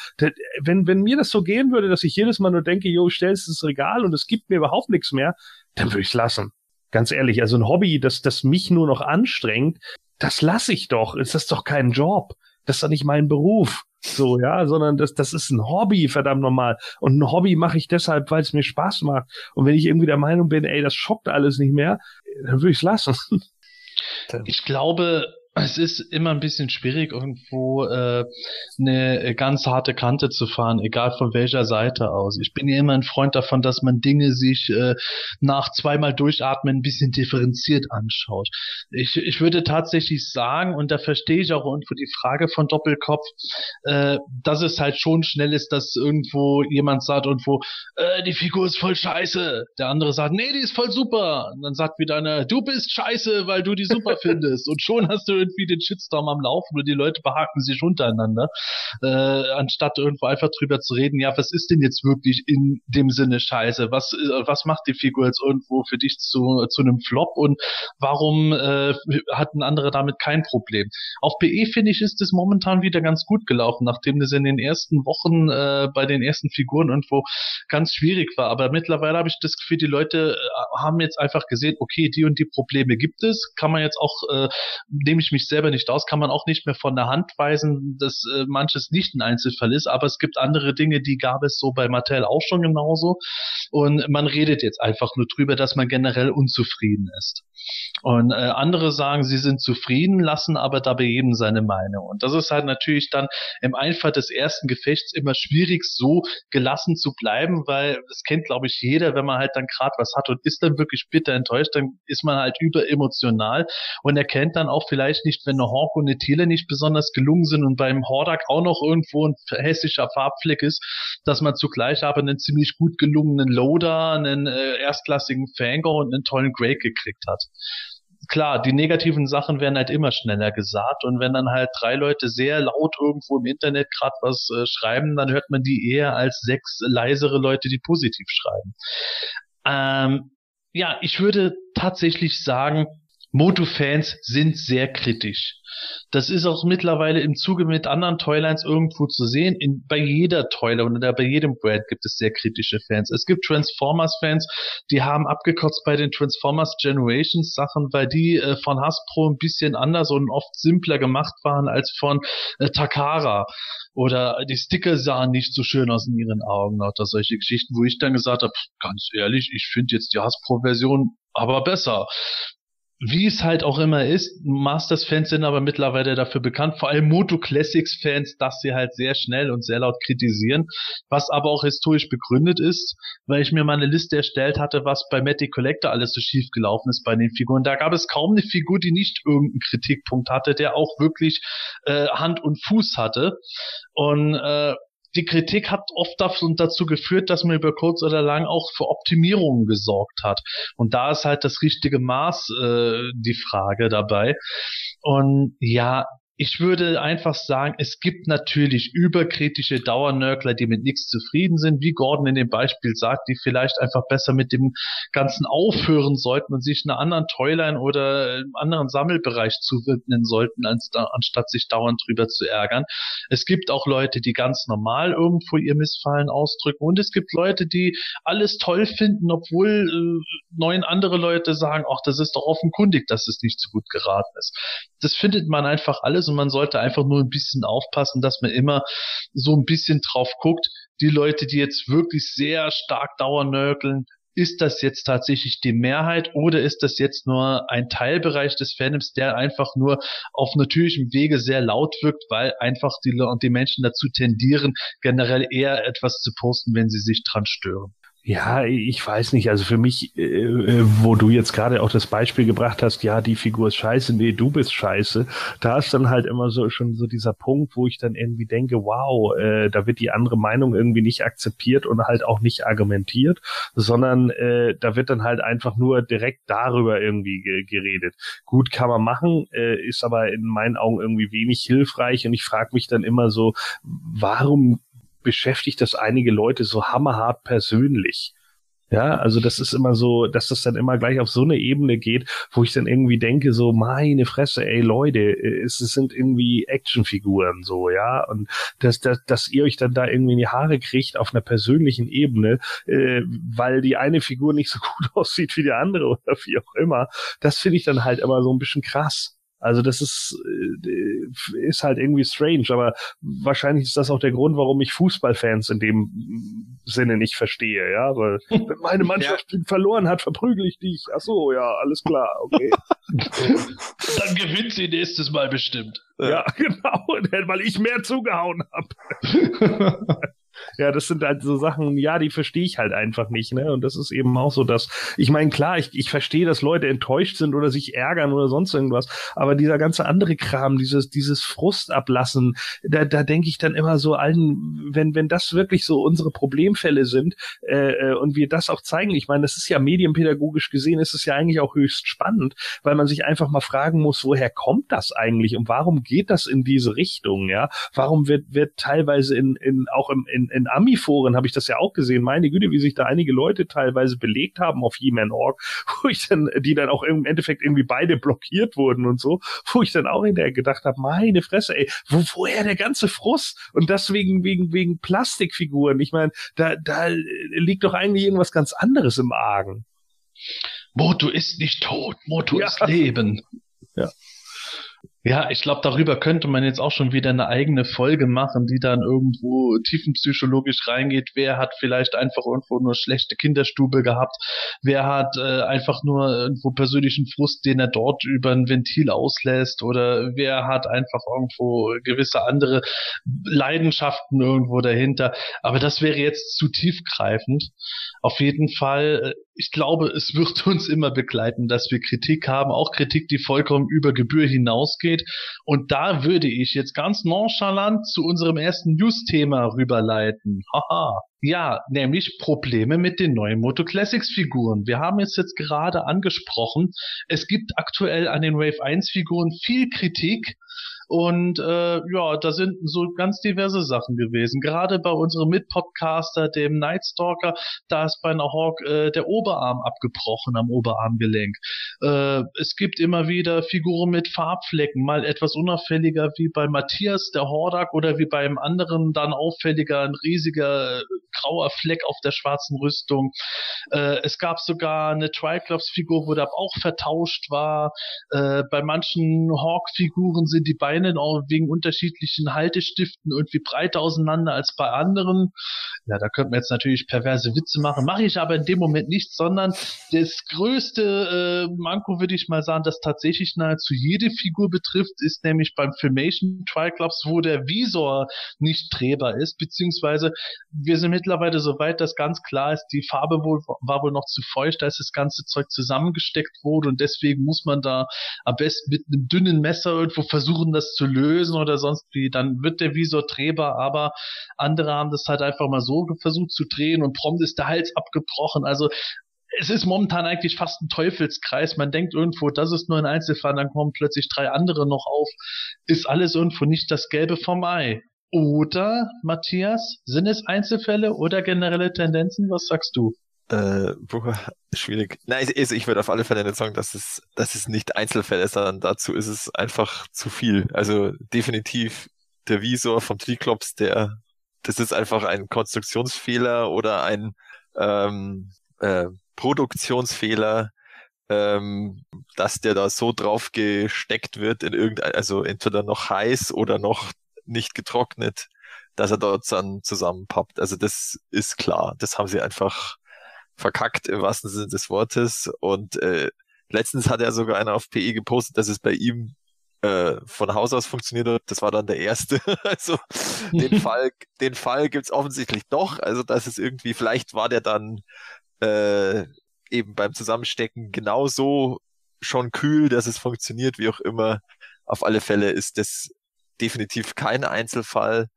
Wenn, wenn mir das so gehen würde, dass ich jedes Mal nur denke, jo, ich stelle es ins Regal und es gibt mir überhaupt nichts mehr, dann würde ich es lassen. Ganz ehrlich, also ein Hobby, das, das mich nur noch anstrengt, das lasse ich doch. Ist das doch kein Job? Das ist doch nicht mein Beruf. So, ja, sondern das, das ist ein Hobby, verdammt normal. Und ein Hobby mache ich deshalb, weil es mir Spaß macht. Und wenn ich irgendwie der Meinung bin, ey, das schockt alles nicht mehr, dann würde ich es lassen. Ich glaube, es ist immer ein bisschen schwierig, irgendwo äh, eine ganz harte Kante zu fahren, egal von welcher Seite aus. Ich bin ja immer ein Freund davon, dass man Dinge sich äh, nach zweimal Durchatmen ein bisschen differenziert anschaut. Ich, ich würde tatsächlich sagen, und da verstehe ich auch irgendwo die Frage von Doppelkopf, äh, dass es halt schon schnell ist, dass irgendwo jemand sagt irgendwo, äh, die Figur ist voll scheiße. Der andere sagt, nee, die ist voll super. Und dann sagt wieder einer, du bist scheiße, weil du die super findest. Und schon hast du irgendwie den Shitstorm am Laufen und die Leute behaken sich untereinander, äh, anstatt irgendwo einfach drüber zu reden, ja, was ist denn jetzt wirklich in dem Sinne scheiße? Was, äh, was macht die Figur jetzt irgendwo für dich zu, zu einem Flop und warum äh, hat ein anderer damit kein Problem? Auf PE finde ich, ist es momentan wieder ganz gut gelaufen, nachdem das in den ersten Wochen äh, bei den ersten Figuren irgendwo ganz schwierig war. Aber mittlerweile habe ich das Gefühl, die Leute äh, haben jetzt einfach gesehen, okay, die und die Probleme gibt es, kann man jetzt auch, äh, nehme ich mich selber nicht aus, kann man auch nicht mehr von der Hand weisen, dass äh, manches nicht ein Einzelfall ist, aber es gibt andere Dinge, die gab es so bei Mattel auch schon genauso und man redet jetzt einfach nur drüber, dass man generell unzufrieden ist. Und äh, andere sagen, sie sind zufrieden, lassen aber dabei jedem seine Meinung. Und das ist halt natürlich dann im Einfall des ersten Gefechts immer schwierig, so gelassen zu bleiben, weil das kennt, glaube ich, jeder, wenn man halt dann gerade was hat und ist dann wirklich bitter enttäuscht, dann ist man halt überemotional und erkennt dann auch vielleicht nicht, wenn eine Hawk und eine Tele nicht besonders gelungen sind und beim Hordak auch noch irgendwo ein hässlicher Farbfleck ist, dass man zugleich aber einen ziemlich gut gelungenen Loader, einen äh, erstklassigen Fangor und einen tollen Grey gekriegt hat klar, die negativen Sachen werden halt immer schneller gesagt und wenn dann halt drei Leute sehr laut irgendwo im Internet gerade was äh, schreiben, dann hört man die eher als sechs leisere Leute, die positiv schreiben. Ähm, ja, ich würde tatsächlich sagen, Moto-Fans sind sehr kritisch. Das ist auch mittlerweile im Zuge mit anderen Toylines irgendwo zu sehen. In, bei jeder Toyline oder bei jedem Brand gibt es sehr kritische Fans. Es gibt Transformers-Fans, die haben abgekotzt bei den Transformers Generations Sachen, weil die äh, von Hasbro ein bisschen anders und oft simpler gemacht waren als von äh, Takara. Oder die Sticker sahen nicht so schön aus in ihren Augen, oder solche Geschichten, wo ich dann gesagt habe, ganz ehrlich, ich finde jetzt die Hasbro-Version aber besser wie es halt auch immer ist, Masters-Fans sind aber mittlerweile dafür bekannt, vor allem Moto Classics-Fans, dass sie halt sehr schnell und sehr laut kritisieren, was aber auch historisch begründet ist, weil ich mir mal eine Liste erstellt hatte, was bei Matty Collector alles so schief gelaufen ist bei den Figuren. Da gab es kaum eine Figur, die nicht irgendeinen Kritikpunkt hatte, der auch wirklich äh, Hand und Fuß hatte. Und äh, die Kritik hat oft dazu geführt, dass man über kurz oder lang auch für Optimierungen gesorgt hat. Und da ist halt das richtige Maß äh, die Frage dabei. Und ja, ich würde einfach sagen, es gibt natürlich überkritische Dauernörgler, die mit nichts zufrieden sind, wie Gordon in dem Beispiel sagt, die vielleicht einfach besser mit dem Ganzen aufhören sollten und sich einer anderen Toyline oder einem anderen Sammelbereich zuwidmen sollten, anstatt sich dauernd drüber zu ärgern. Es gibt auch Leute, die ganz normal irgendwo ihr Missfallen ausdrücken und es gibt Leute, die alles toll finden, obwohl äh, neun andere Leute sagen, ach, das ist doch offenkundig, dass es nicht so gut geraten ist. Das findet man einfach alles und man sollte einfach nur ein bisschen aufpassen, dass man immer so ein bisschen drauf guckt, die Leute, die jetzt wirklich sehr stark dauernörgeln, ist das jetzt tatsächlich die Mehrheit oder ist das jetzt nur ein Teilbereich des Fandoms, der einfach nur auf natürlichem Wege sehr laut wirkt, weil einfach die, die Menschen dazu tendieren, generell eher etwas zu posten, wenn sie sich dran stören? Ja, ich weiß nicht. Also für mich, äh, äh, wo du jetzt gerade auch das Beispiel gebracht hast, ja, die Figur ist scheiße, nee, du bist scheiße. Da ist dann halt immer so schon so dieser Punkt, wo ich dann irgendwie denke, wow, äh, da wird die andere Meinung irgendwie nicht akzeptiert und halt auch nicht argumentiert, sondern äh, da wird dann halt einfach nur direkt darüber irgendwie geredet. Gut kann man machen, äh, ist aber in meinen Augen irgendwie wenig hilfreich und ich frage mich dann immer so, warum beschäftigt das einige Leute so hammerhart persönlich. Ja, also das ist immer so, dass das dann immer gleich auf so eine Ebene geht, wo ich dann irgendwie denke, so, meine Fresse, ey Leute, es, es sind irgendwie Actionfiguren so, ja. Und dass, dass, dass ihr euch dann da irgendwie in die Haare kriegt auf einer persönlichen Ebene, äh, weil die eine Figur nicht so gut aussieht wie die andere oder wie auch immer, das finde ich dann halt immer so ein bisschen krass. Also das ist, äh, ist halt irgendwie strange, aber wahrscheinlich ist das auch der Grund, warum ich Fußballfans in dem Sinne nicht verstehe, ja, weil wenn meine Mannschaft ja. verloren hat, verprügel ich dich. Ach so, ja, alles klar, okay. Dann gewinnt sie nächstes Mal bestimmt. Ja, genau, weil ich mehr zugehauen habe. Ja, das sind halt so Sachen, ja, die verstehe ich halt einfach nicht, ne? Und das ist eben auch so, dass, ich meine, klar, ich, ich verstehe, dass Leute enttäuscht sind oder sich ärgern oder sonst irgendwas, aber dieser ganze andere Kram, dieses, dieses Frust ablassen, da, da denke ich dann immer so allen, wenn, wenn das wirklich so unsere Problemfälle sind, äh, äh, und wir das auch zeigen, ich meine, das ist ja medienpädagogisch gesehen, ist es ja eigentlich auch höchst spannend, weil man sich einfach mal fragen muss, woher kommt das eigentlich und warum geht das in diese Richtung, ja? Warum wird, wird teilweise in, in, auch im, in, in Ami-Foren habe ich das ja auch gesehen. Meine Güte, wie sich da einige Leute teilweise belegt haben auf He-Man.org, wo ich dann, die dann auch im Endeffekt irgendwie beide blockiert wurden und so, wo ich dann auch hinterher gedacht habe, meine Fresse, ey, wo, woher der ganze Frust? Und das wegen, wegen, wegen Plastikfiguren. Ich meine, da, da liegt doch eigentlich irgendwas ganz anderes im Argen. Moto ist nicht tot, Moto ja. ist Leben. Ja. Ja, ich glaube, darüber könnte man jetzt auch schon wieder eine eigene Folge machen, die dann irgendwo tiefenpsychologisch reingeht. Wer hat vielleicht einfach irgendwo nur schlechte Kinderstube gehabt? Wer hat äh, einfach nur irgendwo persönlichen Frust, den er dort über ein Ventil auslässt? Oder wer hat einfach irgendwo gewisse andere Leidenschaften irgendwo dahinter? Aber das wäre jetzt zu tiefgreifend. Auf jeden Fall, äh, ich glaube, es wird uns immer begleiten, dass wir Kritik haben, auch Kritik, die vollkommen über Gebühr hinausgeht. Und da würde ich jetzt ganz nonchalant zu unserem ersten News-Thema rüberleiten. Haha. Ja, nämlich Probleme mit den neuen Moto Classics Figuren. Wir haben es jetzt gerade angesprochen. Es gibt aktuell an den Wave 1 Figuren viel Kritik und äh, ja, da sind so ganz diverse Sachen gewesen. Gerade bei unserem Mitpodcaster, dem Nightstalker, da ist bei einer Hawk äh, der Oberarm abgebrochen am Oberarmgelenk. Äh, es gibt immer wieder Figuren mit Farbflecken, mal etwas unauffälliger wie bei Matthias, der Hordak, oder wie beim anderen dann auffälliger, ein riesiger äh, grauer Fleck auf der schwarzen Rüstung. Äh, es gab sogar eine Triclops-Figur, wo der auch vertauscht war. Äh, bei manchen Hawk-Figuren sind die Beine Beinen auch wegen unterschiedlichen Haltestiften irgendwie breiter auseinander als bei anderen. Ja, da könnte man jetzt natürlich perverse Witze machen. Mache ich aber in dem Moment nicht, sondern das größte äh, Manko würde ich mal sagen, das tatsächlich nahezu jede Figur betrifft, ist nämlich beim Filmation Triclops, wo der Visor nicht drehbar ist, beziehungsweise wir sind mittlerweile so weit, dass ganz klar ist, die Farbe wohl, war wohl noch zu feucht, ist das ganze Zeug zusammengesteckt wurde und deswegen muss man da am besten mit einem dünnen Messer irgendwo versuchen, das zu lösen oder sonst wie, dann wird der Visor drehbar, aber andere haben das halt einfach mal so versucht zu drehen und prompt ist der Hals abgebrochen. Also es ist momentan eigentlich fast ein Teufelskreis. Man denkt irgendwo, das ist nur ein Einzelfall, dann kommen plötzlich drei andere noch auf. Ist alles irgendwo nicht das Gelbe vom Ei. Oder, Matthias, sind es Einzelfälle oder generelle Tendenzen? Was sagst du? Äh, boah, schwierig. Nein, also ich würde auf alle Fälle nicht sagen, dass es, dass es nicht Einzelfälle ist, sondern dazu ist es einfach zu viel. Also definitiv der Visor vom Triklops, der, das ist einfach ein Konstruktionsfehler oder ein ähm, äh, Produktionsfehler, ähm, dass der da so drauf gesteckt wird in irgendein, also entweder noch heiß oder noch nicht getrocknet, dass er dort dann zusammenpappt. Also das ist klar. Das haben sie einfach verkackt im wahrsten Sinne des Wortes. Und äh, letztens hat er sogar einer auf PE gepostet, dass es bei ihm äh, von Haus aus funktioniert hat. Das war dann der erste. also den Fall, den Fall gibt's offensichtlich doch. Also das ist irgendwie, vielleicht war der dann äh, eben beim Zusammenstecken genauso schon kühl, dass es funktioniert, wie auch immer. Auf alle Fälle ist das definitiv kein Einzelfall.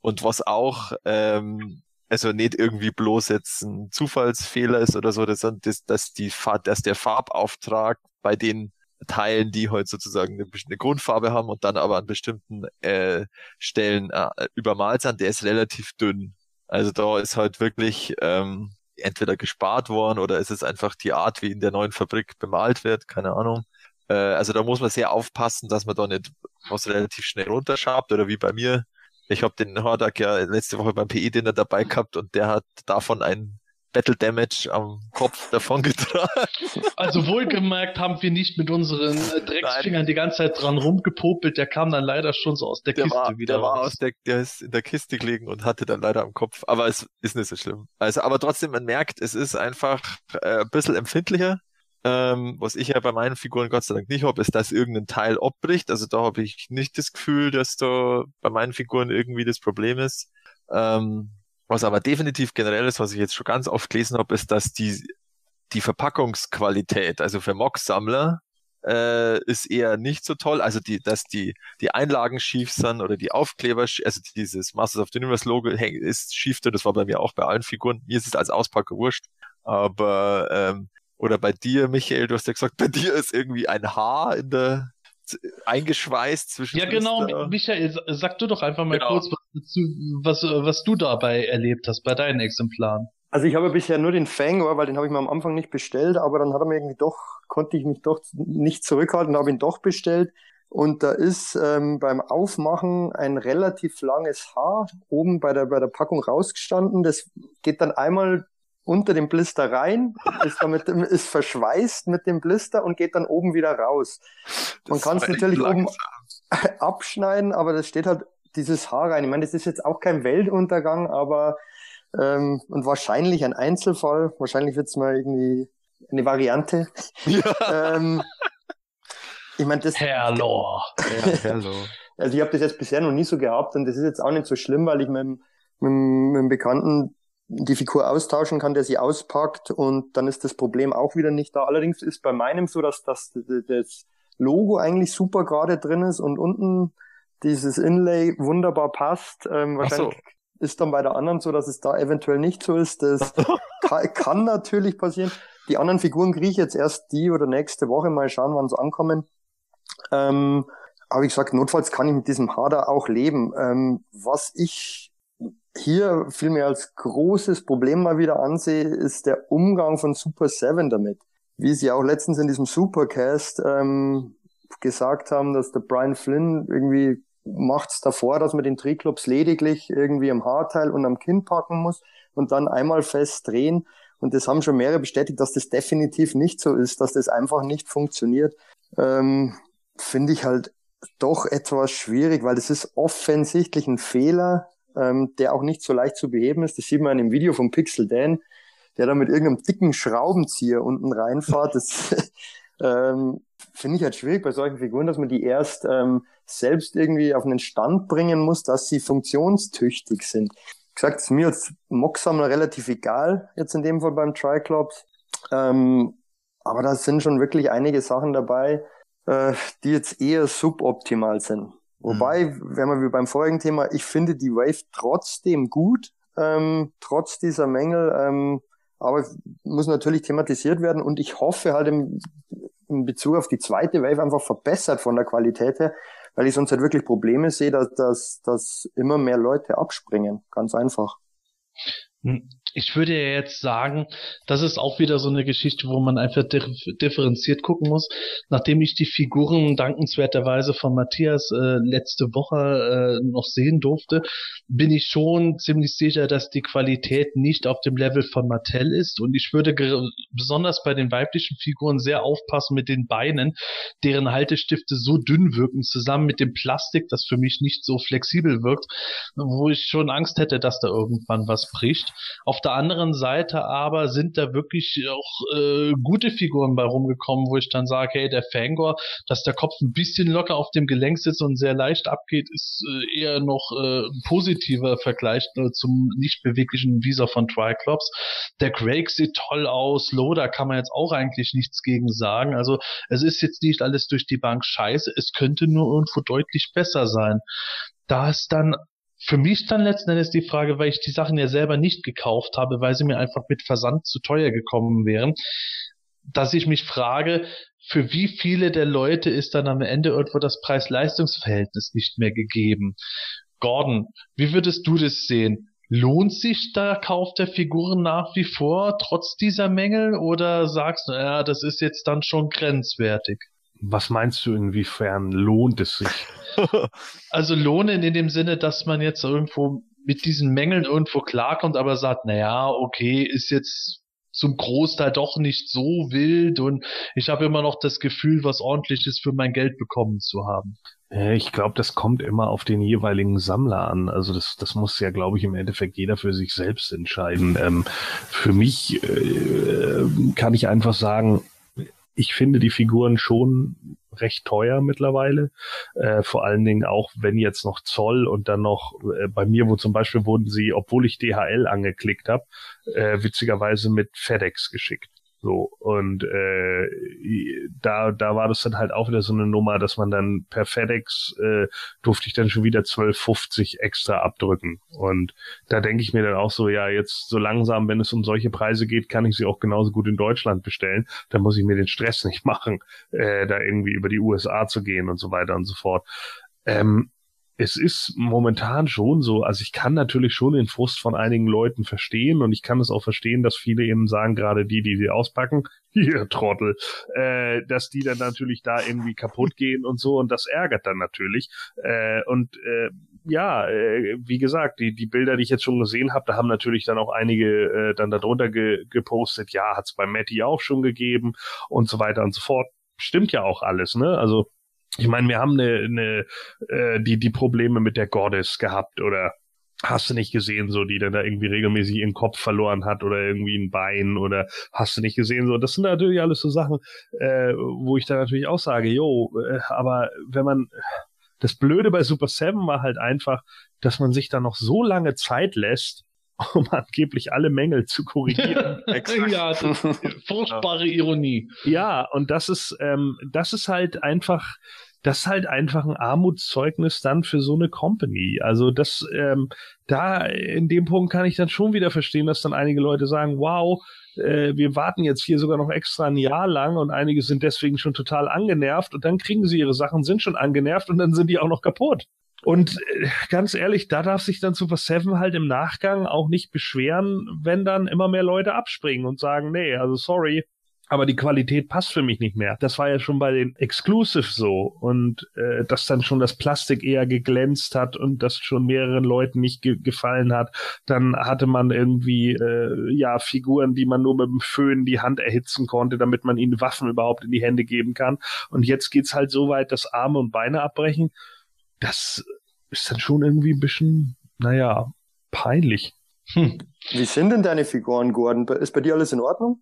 Und was auch ähm, also nicht irgendwie bloß jetzt ein Zufallsfehler ist oder so, dass, dass, dass, die, dass der Farbauftrag bei den Teilen, die heute halt sozusagen eine, eine Grundfarbe haben und dann aber an bestimmten äh, Stellen äh, übermalt sind, der ist relativ dünn. Also da ist halt wirklich ähm, entweder gespart worden oder ist es einfach die Art, wie in der neuen Fabrik bemalt wird, keine Ahnung. Äh, also da muss man sehr aufpassen, dass man da nicht was relativ schnell runterschabt oder wie bei mir ich habe den Hordak ja letzte Woche beim PE-Dinner dabei gehabt und der hat davon ein Battle Damage am Kopf davon getragen. Also wohlgemerkt haben wir nicht mit unseren äh, Drecksfingern Nein. die ganze Zeit dran rumgepopelt. Der kam dann leider schon so aus der, der Kiste war, wieder. Der war aus der, der ist in der Kiste gelegen und hatte dann leider am Kopf. Aber es ist nicht so schlimm. Also, aber trotzdem, man merkt, es ist einfach äh, ein bisschen empfindlicher. Ähm, was ich ja bei meinen Figuren Gott sei Dank nicht habe, ist, dass irgendein Teil abbricht. Also da habe ich nicht das Gefühl, dass da bei meinen Figuren irgendwie das Problem ist. Ähm, was aber definitiv generell ist, was ich jetzt schon ganz oft gelesen habe, ist, dass die, die Verpackungsqualität, also für Mock-Sammler, äh, ist eher nicht so toll. Also die, dass die, die Einlagen schief sind oder die Aufkleber, also dieses Masters of the Universe Logo ist schief, das war bei mir auch bei allen Figuren. Mir ist es als Auspacker wurscht. Aber ähm, oder bei dir, Michael, du hast ja gesagt, bei dir ist irgendwie ein Haar in der eingeschweißt zwischen. Ja, genau, Lister. Michael, sag du doch einfach mal genau. kurz, was, was, was du dabei erlebt hast bei deinen Exemplaren. Also ich habe bisher nur den Fangor, weil den habe ich mir am Anfang nicht bestellt, aber dann hat er mir irgendwie doch, konnte ich mich doch nicht zurückhalten, habe ihn doch bestellt. Und da ist ähm, beim Aufmachen ein relativ langes Haar oben bei der, bei der Packung rausgestanden. Das geht dann einmal unter dem Blister rein, ist damit ist verschweißt mit dem Blister und geht dann oben wieder raus. Man kann es natürlich langsam. oben abschneiden, aber das steht halt dieses Haar rein. Ich meine, das ist jetzt auch kein Weltuntergang, aber ähm, und wahrscheinlich ein Einzelfall. Wahrscheinlich wird es mal irgendwie eine Variante. Ja. ähm, ich meine, das. Hello. ja, hello. Also ich habe das jetzt bisher noch nie so gehabt und das ist jetzt auch nicht so schlimm, weil ich mit, mit, mit einem Bekannten die Figur austauschen kann, der sie auspackt und dann ist das Problem auch wieder nicht da. Allerdings ist bei meinem so, dass das, das Logo eigentlich super gerade drin ist und unten dieses Inlay wunderbar passt. Ähm, wahrscheinlich so. ist dann bei der anderen so, dass es da eventuell nicht so ist. Das kann, kann, natürlich passieren. Die anderen Figuren kriege ich jetzt erst die oder nächste Woche mal schauen, wann sie ankommen. Ähm, aber wie gesagt, notfalls kann ich mit diesem Hader auch leben. Ähm, was ich hier vielmehr als großes Problem mal wieder ansehe, ist der Umgang von Super 7 damit. Wie sie auch letztens in diesem Supercast ähm, gesagt haben, dass der Brian Flynn irgendwie macht's davor, dass man den Triclops lediglich irgendwie am Haarteil und am Kinn packen muss und dann einmal fest drehen. Und das haben schon mehrere bestätigt, dass das definitiv nicht so ist, dass das einfach nicht funktioniert. Ähm, Finde ich halt doch etwas schwierig, weil das ist offensichtlich ein Fehler, ähm, der auch nicht so leicht zu beheben ist. Das sieht man in dem Video vom Pixel Dan, der da mit irgendeinem dicken Schraubenzieher unten reinfahrt. Das ähm, finde ich halt schwierig bei solchen Figuren, dass man die erst ähm, selbst irgendwie auf einen Stand bringen muss, dass sie funktionstüchtig sind. Gesagt, ist mir als Mocksammler relativ egal, jetzt in dem Fall beim Triclops. Ähm, aber da sind schon wirklich einige Sachen dabei, äh, die jetzt eher suboptimal sind. Wobei, mhm. wenn wir wie beim vorigen Thema, ich finde die Wave trotzdem gut, ähm, trotz dieser Mängel, ähm, aber muss natürlich thematisiert werden und ich hoffe halt im, in Bezug auf die zweite Wave einfach verbessert von der Qualität her, weil ich sonst halt wirklich Probleme sehe, dass, dass, dass immer mehr Leute abspringen. Ganz einfach. Ich würde ja jetzt sagen, das ist auch wieder so eine Geschichte, wo man einfach differenziert gucken muss. Nachdem ich die Figuren dankenswerterweise von Matthias äh, letzte Woche äh, noch sehen durfte, bin ich schon ziemlich sicher, dass die Qualität nicht auf dem Level von Mattel ist. Und ich würde besonders bei den weiblichen Figuren sehr aufpassen mit den Beinen, deren Haltestifte so dünn wirken, zusammen mit dem Plastik, das für mich nicht so flexibel wirkt, wo ich schon Angst hätte, dass da irgendwann was bricht. Auf auf der anderen Seite aber sind da wirklich auch äh, gute Figuren bei rumgekommen, wo ich dann sage, hey, der Fangor, dass der Kopf ein bisschen locker auf dem Gelenk sitzt und sehr leicht abgeht, ist äh, eher noch äh, ein positiver Vergleich äh, zum nicht beweglichen Visa von Triclops. Der Craig sieht toll aus, Loda kann man jetzt auch eigentlich nichts gegen sagen. Also es ist jetzt nicht alles durch die Bank scheiße, es könnte nur irgendwo deutlich besser sein. Da ist dann für mich dann letzten Endes die Frage, weil ich die Sachen ja selber nicht gekauft habe, weil sie mir einfach mit Versand zu teuer gekommen wären, dass ich mich frage, für wie viele der Leute ist dann am Ende irgendwo das Preis-Leistungs-Verhältnis nicht mehr gegeben? Gordon, wie würdest du das sehen? Lohnt sich der Kauf der Figuren nach wie vor, trotz dieser Mängel, oder sagst du, ja, das ist jetzt dann schon grenzwertig? Was meinst du, inwiefern lohnt es sich? also lohnen in dem Sinne, dass man jetzt irgendwo mit diesen Mängeln irgendwo klarkommt, aber sagt, naja, okay, ist jetzt zum Großteil doch nicht so wild und ich habe immer noch das Gefühl, was ordentliches für mein Geld bekommen zu haben. Ich glaube, das kommt immer auf den jeweiligen Sammler an. Also das, das muss ja, glaube ich, im Endeffekt jeder für sich selbst entscheiden. Ähm, für mich äh, kann ich einfach sagen, ich finde die Figuren schon recht teuer mittlerweile. Äh, vor allen Dingen auch, wenn jetzt noch Zoll und dann noch äh, bei mir, wo zum Beispiel wurden sie, obwohl ich DHL angeklickt habe, äh, witzigerweise mit FedEx geschickt. So, und äh, da, da war das dann halt auch wieder so eine Nummer, dass man dann per FedEx äh, durfte ich dann schon wieder 12,50 extra abdrücken. Und da denke ich mir dann auch so, ja, jetzt so langsam, wenn es um solche Preise geht, kann ich sie auch genauso gut in Deutschland bestellen. Da muss ich mir den Stress nicht machen, äh, da irgendwie über die USA zu gehen und so weiter und so fort. Ähm, es ist momentan schon so, also ich kann natürlich schon den Frust von einigen Leuten verstehen und ich kann es auch verstehen, dass viele eben sagen, gerade die, die sie auspacken, hier Trottel, äh, dass die dann natürlich da irgendwie kaputt gehen und so und das ärgert dann natürlich. Äh, und äh, ja, äh, wie gesagt, die, die Bilder, die ich jetzt schon gesehen habe, da haben natürlich dann auch einige äh, dann darunter ge gepostet, ja, hat's bei Matty auch schon gegeben und so weiter und so fort. Stimmt ja auch alles, ne? Also ich meine, wir haben eine, eine äh, die die Probleme mit der Goddess gehabt oder hast du nicht gesehen, so die dann da irgendwie regelmäßig ihren Kopf verloren hat oder irgendwie ein Bein oder hast du nicht gesehen, so. Das sind natürlich alles so Sachen, äh, wo ich dann natürlich auch sage, jo, äh, aber wenn man das Blöde bei Super Seven war halt einfach, dass man sich da noch so lange Zeit lässt, um angeblich alle Mängel zu korrigieren. ja, furchtbare Ironie. Ja, und das ist, ähm, das ist halt einfach, das ist halt einfach ein Armutszeugnis dann für so eine Company. Also das, ähm, da in dem Punkt kann ich dann schon wieder verstehen, dass dann einige Leute sagen, wow, äh, wir warten jetzt hier sogar noch extra ein Jahr lang und einige sind deswegen schon total angenervt und dann kriegen sie ihre Sachen, sind schon angenervt und dann sind die auch noch kaputt. Und äh, ganz ehrlich, da darf sich dann Super Seven halt im Nachgang auch nicht beschweren, wenn dann immer mehr Leute abspringen und sagen, nee, also sorry, aber die Qualität passt für mich nicht mehr. Das war ja schon bei den Exclusive so und äh, dass dann schon das Plastik eher geglänzt hat und das schon mehreren Leuten nicht ge gefallen hat. Dann hatte man irgendwie äh, ja Figuren, die man nur mit dem Föhn die Hand erhitzen konnte, damit man ihnen Waffen überhaupt in die Hände geben kann. Und jetzt geht's halt so weit, dass Arme und Beine abbrechen das ist dann schon irgendwie ein bisschen, naja, peinlich. Hm. Wie sind denn deine Figuren, Gordon? Ist bei dir alles in Ordnung?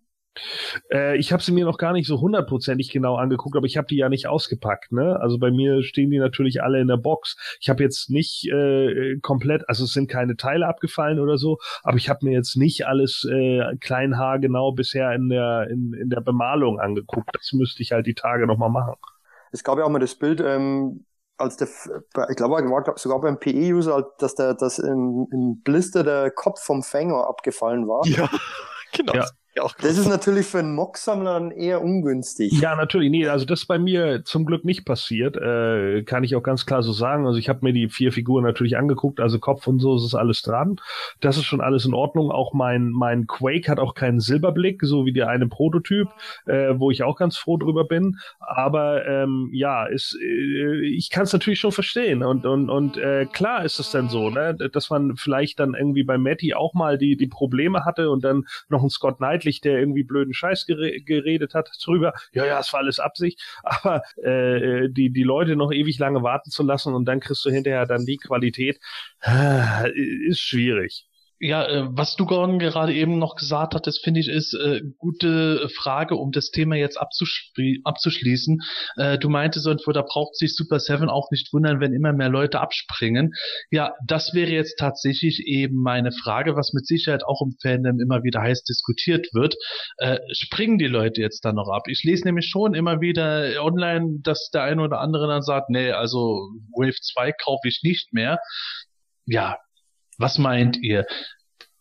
Äh, ich habe sie mir noch gar nicht so hundertprozentig genau angeguckt, aber ich habe die ja nicht ausgepackt. Ne? Also bei mir stehen die natürlich alle in der Box. Ich habe jetzt nicht äh, komplett, also es sind keine Teile abgefallen oder so, aber ich habe mir jetzt nicht alles äh, klein genau bisher in der in, in der Bemalung angeguckt. Das müsste ich halt die Tage nochmal machen. Es gab ja auch mal das Bild, ähm, als der, ich glaube, war sogar beim PE-User, dass der, dass im, im Blister der Kopf vom Fänger abgefallen war. Ja, genau. Ja auch das ist natürlich für einen Mock-Sammler eher ungünstig. Ja, natürlich. Nee, also das ist bei mir zum Glück nicht passiert. Äh, kann ich auch ganz klar so sagen. Also ich habe mir die vier Figuren natürlich angeguckt, also Kopf und so ist alles dran. Das ist schon alles in Ordnung. Auch mein, mein Quake hat auch keinen Silberblick, so wie der eine Prototyp, äh, wo ich auch ganz froh drüber bin. Aber ähm, ja, ist, äh, ich kann es natürlich schon verstehen. Und, und, und äh, klar ist es dann so, ne, dass man vielleicht dann irgendwie bei Matty auch mal die, die Probleme hatte und dann noch ein Scott Knightley Licht, der irgendwie blöden Scheiß geredet hat drüber. Ja, ja, es war alles Absicht. Aber äh, die, die Leute noch ewig lange warten zu lassen und dann kriegst du hinterher dann die Qualität, äh, ist schwierig. Ja, äh, was du Gordon gerade eben noch gesagt hattest, finde ich, ist äh, gute Frage, um das Thema jetzt abzuschließen. Äh, du meintest irgendwo, da braucht sich Super Seven auch nicht wundern, wenn immer mehr Leute abspringen. Ja, das wäre jetzt tatsächlich eben meine Frage, was mit Sicherheit auch im Fandom immer wieder heiß diskutiert wird. Äh, springen die Leute jetzt dann noch ab? Ich lese nämlich schon immer wieder online, dass der eine oder andere dann sagt, nee, also Wave 2 kaufe ich nicht mehr. Ja, was meint ihr?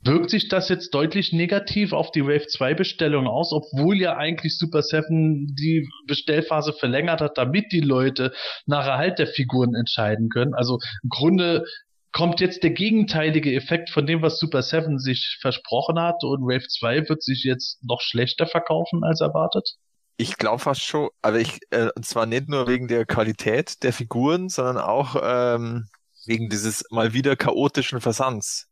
Wirkt sich das jetzt deutlich negativ auf die Wave 2 Bestellung aus, obwohl ja eigentlich Super 7 die Bestellphase verlängert hat, damit die Leute nach Erhalt der Figuren entscheiden können? Also im Grunde kommt jetzt der gegenteilige Effekt von dem, was Super 7 sich versprochen hat und Wave 2 wird sich jetzt noch schlechter verkaufen als erwartet? Ich glaube fast schon, aber ich, äh, und zwar nicht nur wegen der Qualität der Figuren, sondern auch, ähm, wegen dieses mal wieder chaotischen Versands.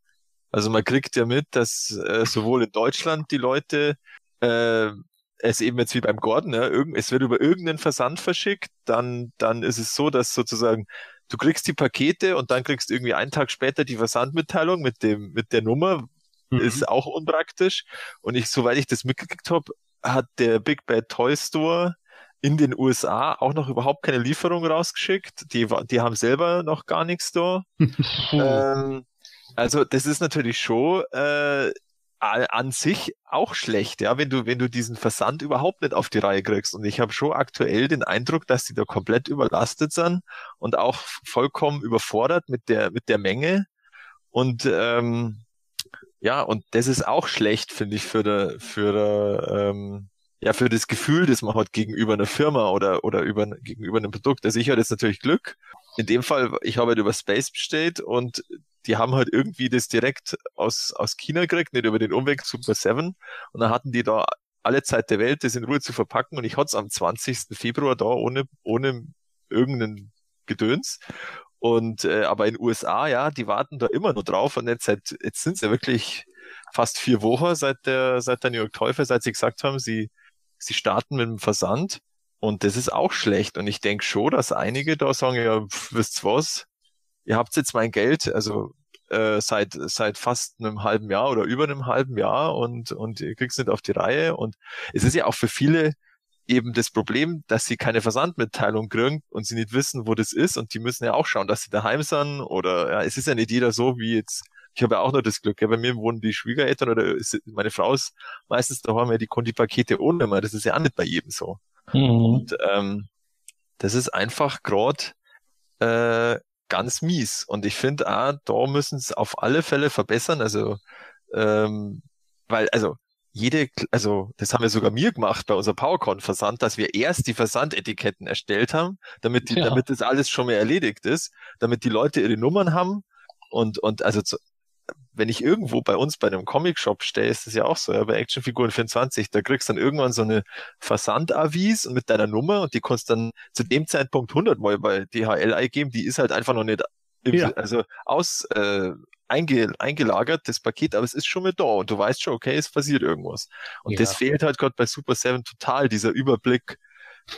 Also man kriegt ja mit, dass äh, sowohl in Deutschland die Leute äh, es eben jetzt wie beim Gordon, ja, irgend, es wird über irgendeinen Versand verschickt, dann, dann ist es so, dass sozusagen du kriegst die Pakete und dann kriegst du irgendwie einen Tag später die Versandmitteilung mit dem, mit der Nummer, mhm. ist auch unpraktisch. Und ich, soweit ich das mitgekriegt habe, hat der Big Bad Toy Store in den USA auch noch überhaupt keine Lieferung rausgeschickt. Die, die haben selber noch gar nichts da. ähm, also das ist natürlich schon äh, an sich auch schlecht, ja, wenn du, wenn du diesen Versand überhaupt nicht auf die Reihe kriegst. Und ich habe schon aktuell den Eindruck, dass die da komplett überlastet sind und auch vollkommen überfordert mit der, mit der Menge. Und ähm, ja, und das ist auch schlecht, finde ich, für der, für der, ähm, ja, für das Gefühl, das man hat gegenüber einer Firma oder, oder über, gegenüber einem Produkt. Also ich hatte jetzt natürlich Glück. In dem Fall, ich habe halt über Space bestellt und die haben halt irgendwie das direkt aus, aus China gekriegt, nicht über den Umweg Super 7. Und dann hatten die da alle Zeit der Welt, das in Ruhe zu verpacken. Und ich hatte es am 20. Februar da ohne, ohne irgendeinen Gedöns. Und äh, aber in USA, ja, die warten da immer nur drauf. Und jetzt, seit, jetzt sind es ja wirklich fast vier Wochen seit der, seit der New York Teufel, seit sie gesagt haben, sie, sie starten mit dem Versand. Und das ist auch schlecht. Und ich denke schon, dass einige da sagen, ja, pf, wisst's was, ihr habt jetzt mein Geld, also äh, seit seit fast einem halben Jahr oder über einem halben Jahr und und ihr kriegt's nicht auf die Reihe und es ist ja auch für viele eben das Problem, dass sie keine Versandmitteilung kriegen und sie nicht wissen, wo das ist und die müssen ja auch schauen, dass sie daheim sind oder ja, es ist ja nicht jeder so wie jetzt ich habe ja auch nur das Glück, ja, bei mir wohnen die Schwiegereltern oder ist, meine Frau ist meistens daheim, ja, die kommen die Pakete ohne mal, das ist ja auch nicht bei jedem so. Mhm. Und ähm, das ist einfach gerade äh, ganz mies. Und ich finde, ah, da müssen es auf alle Fälle verbessern. Also, ähm, weil, also, jede, also das haben wir sogar mir gemacht bei unserem PowerCon-Versand, dass wir erst die Versandetiketten erstellt haben, damit die, ja. damit das alles schon mal erledigt ist, damit die Leute ihre Nummern haben und und also zu, wenn ich irgendwo bei uns bei einem Comic-Shop stehe, ist das ja auch so, ja, bei Actionfiguren 24, da kriegst du dann irgendwann so eine Versandavis mit deiner Nummer und die kannst dann zu dem Zeitpunkt 100 Mal bei DHL eingeben, die ist halt einfach noch nicht ja. also aus äh, einge, eingelagert, das Paket, aber es ist schon mit da und du weißt schon, okay, es passiert irgendwas. Und ja. das fehlt halt gerade bei Super 7 total, dieser Überblick,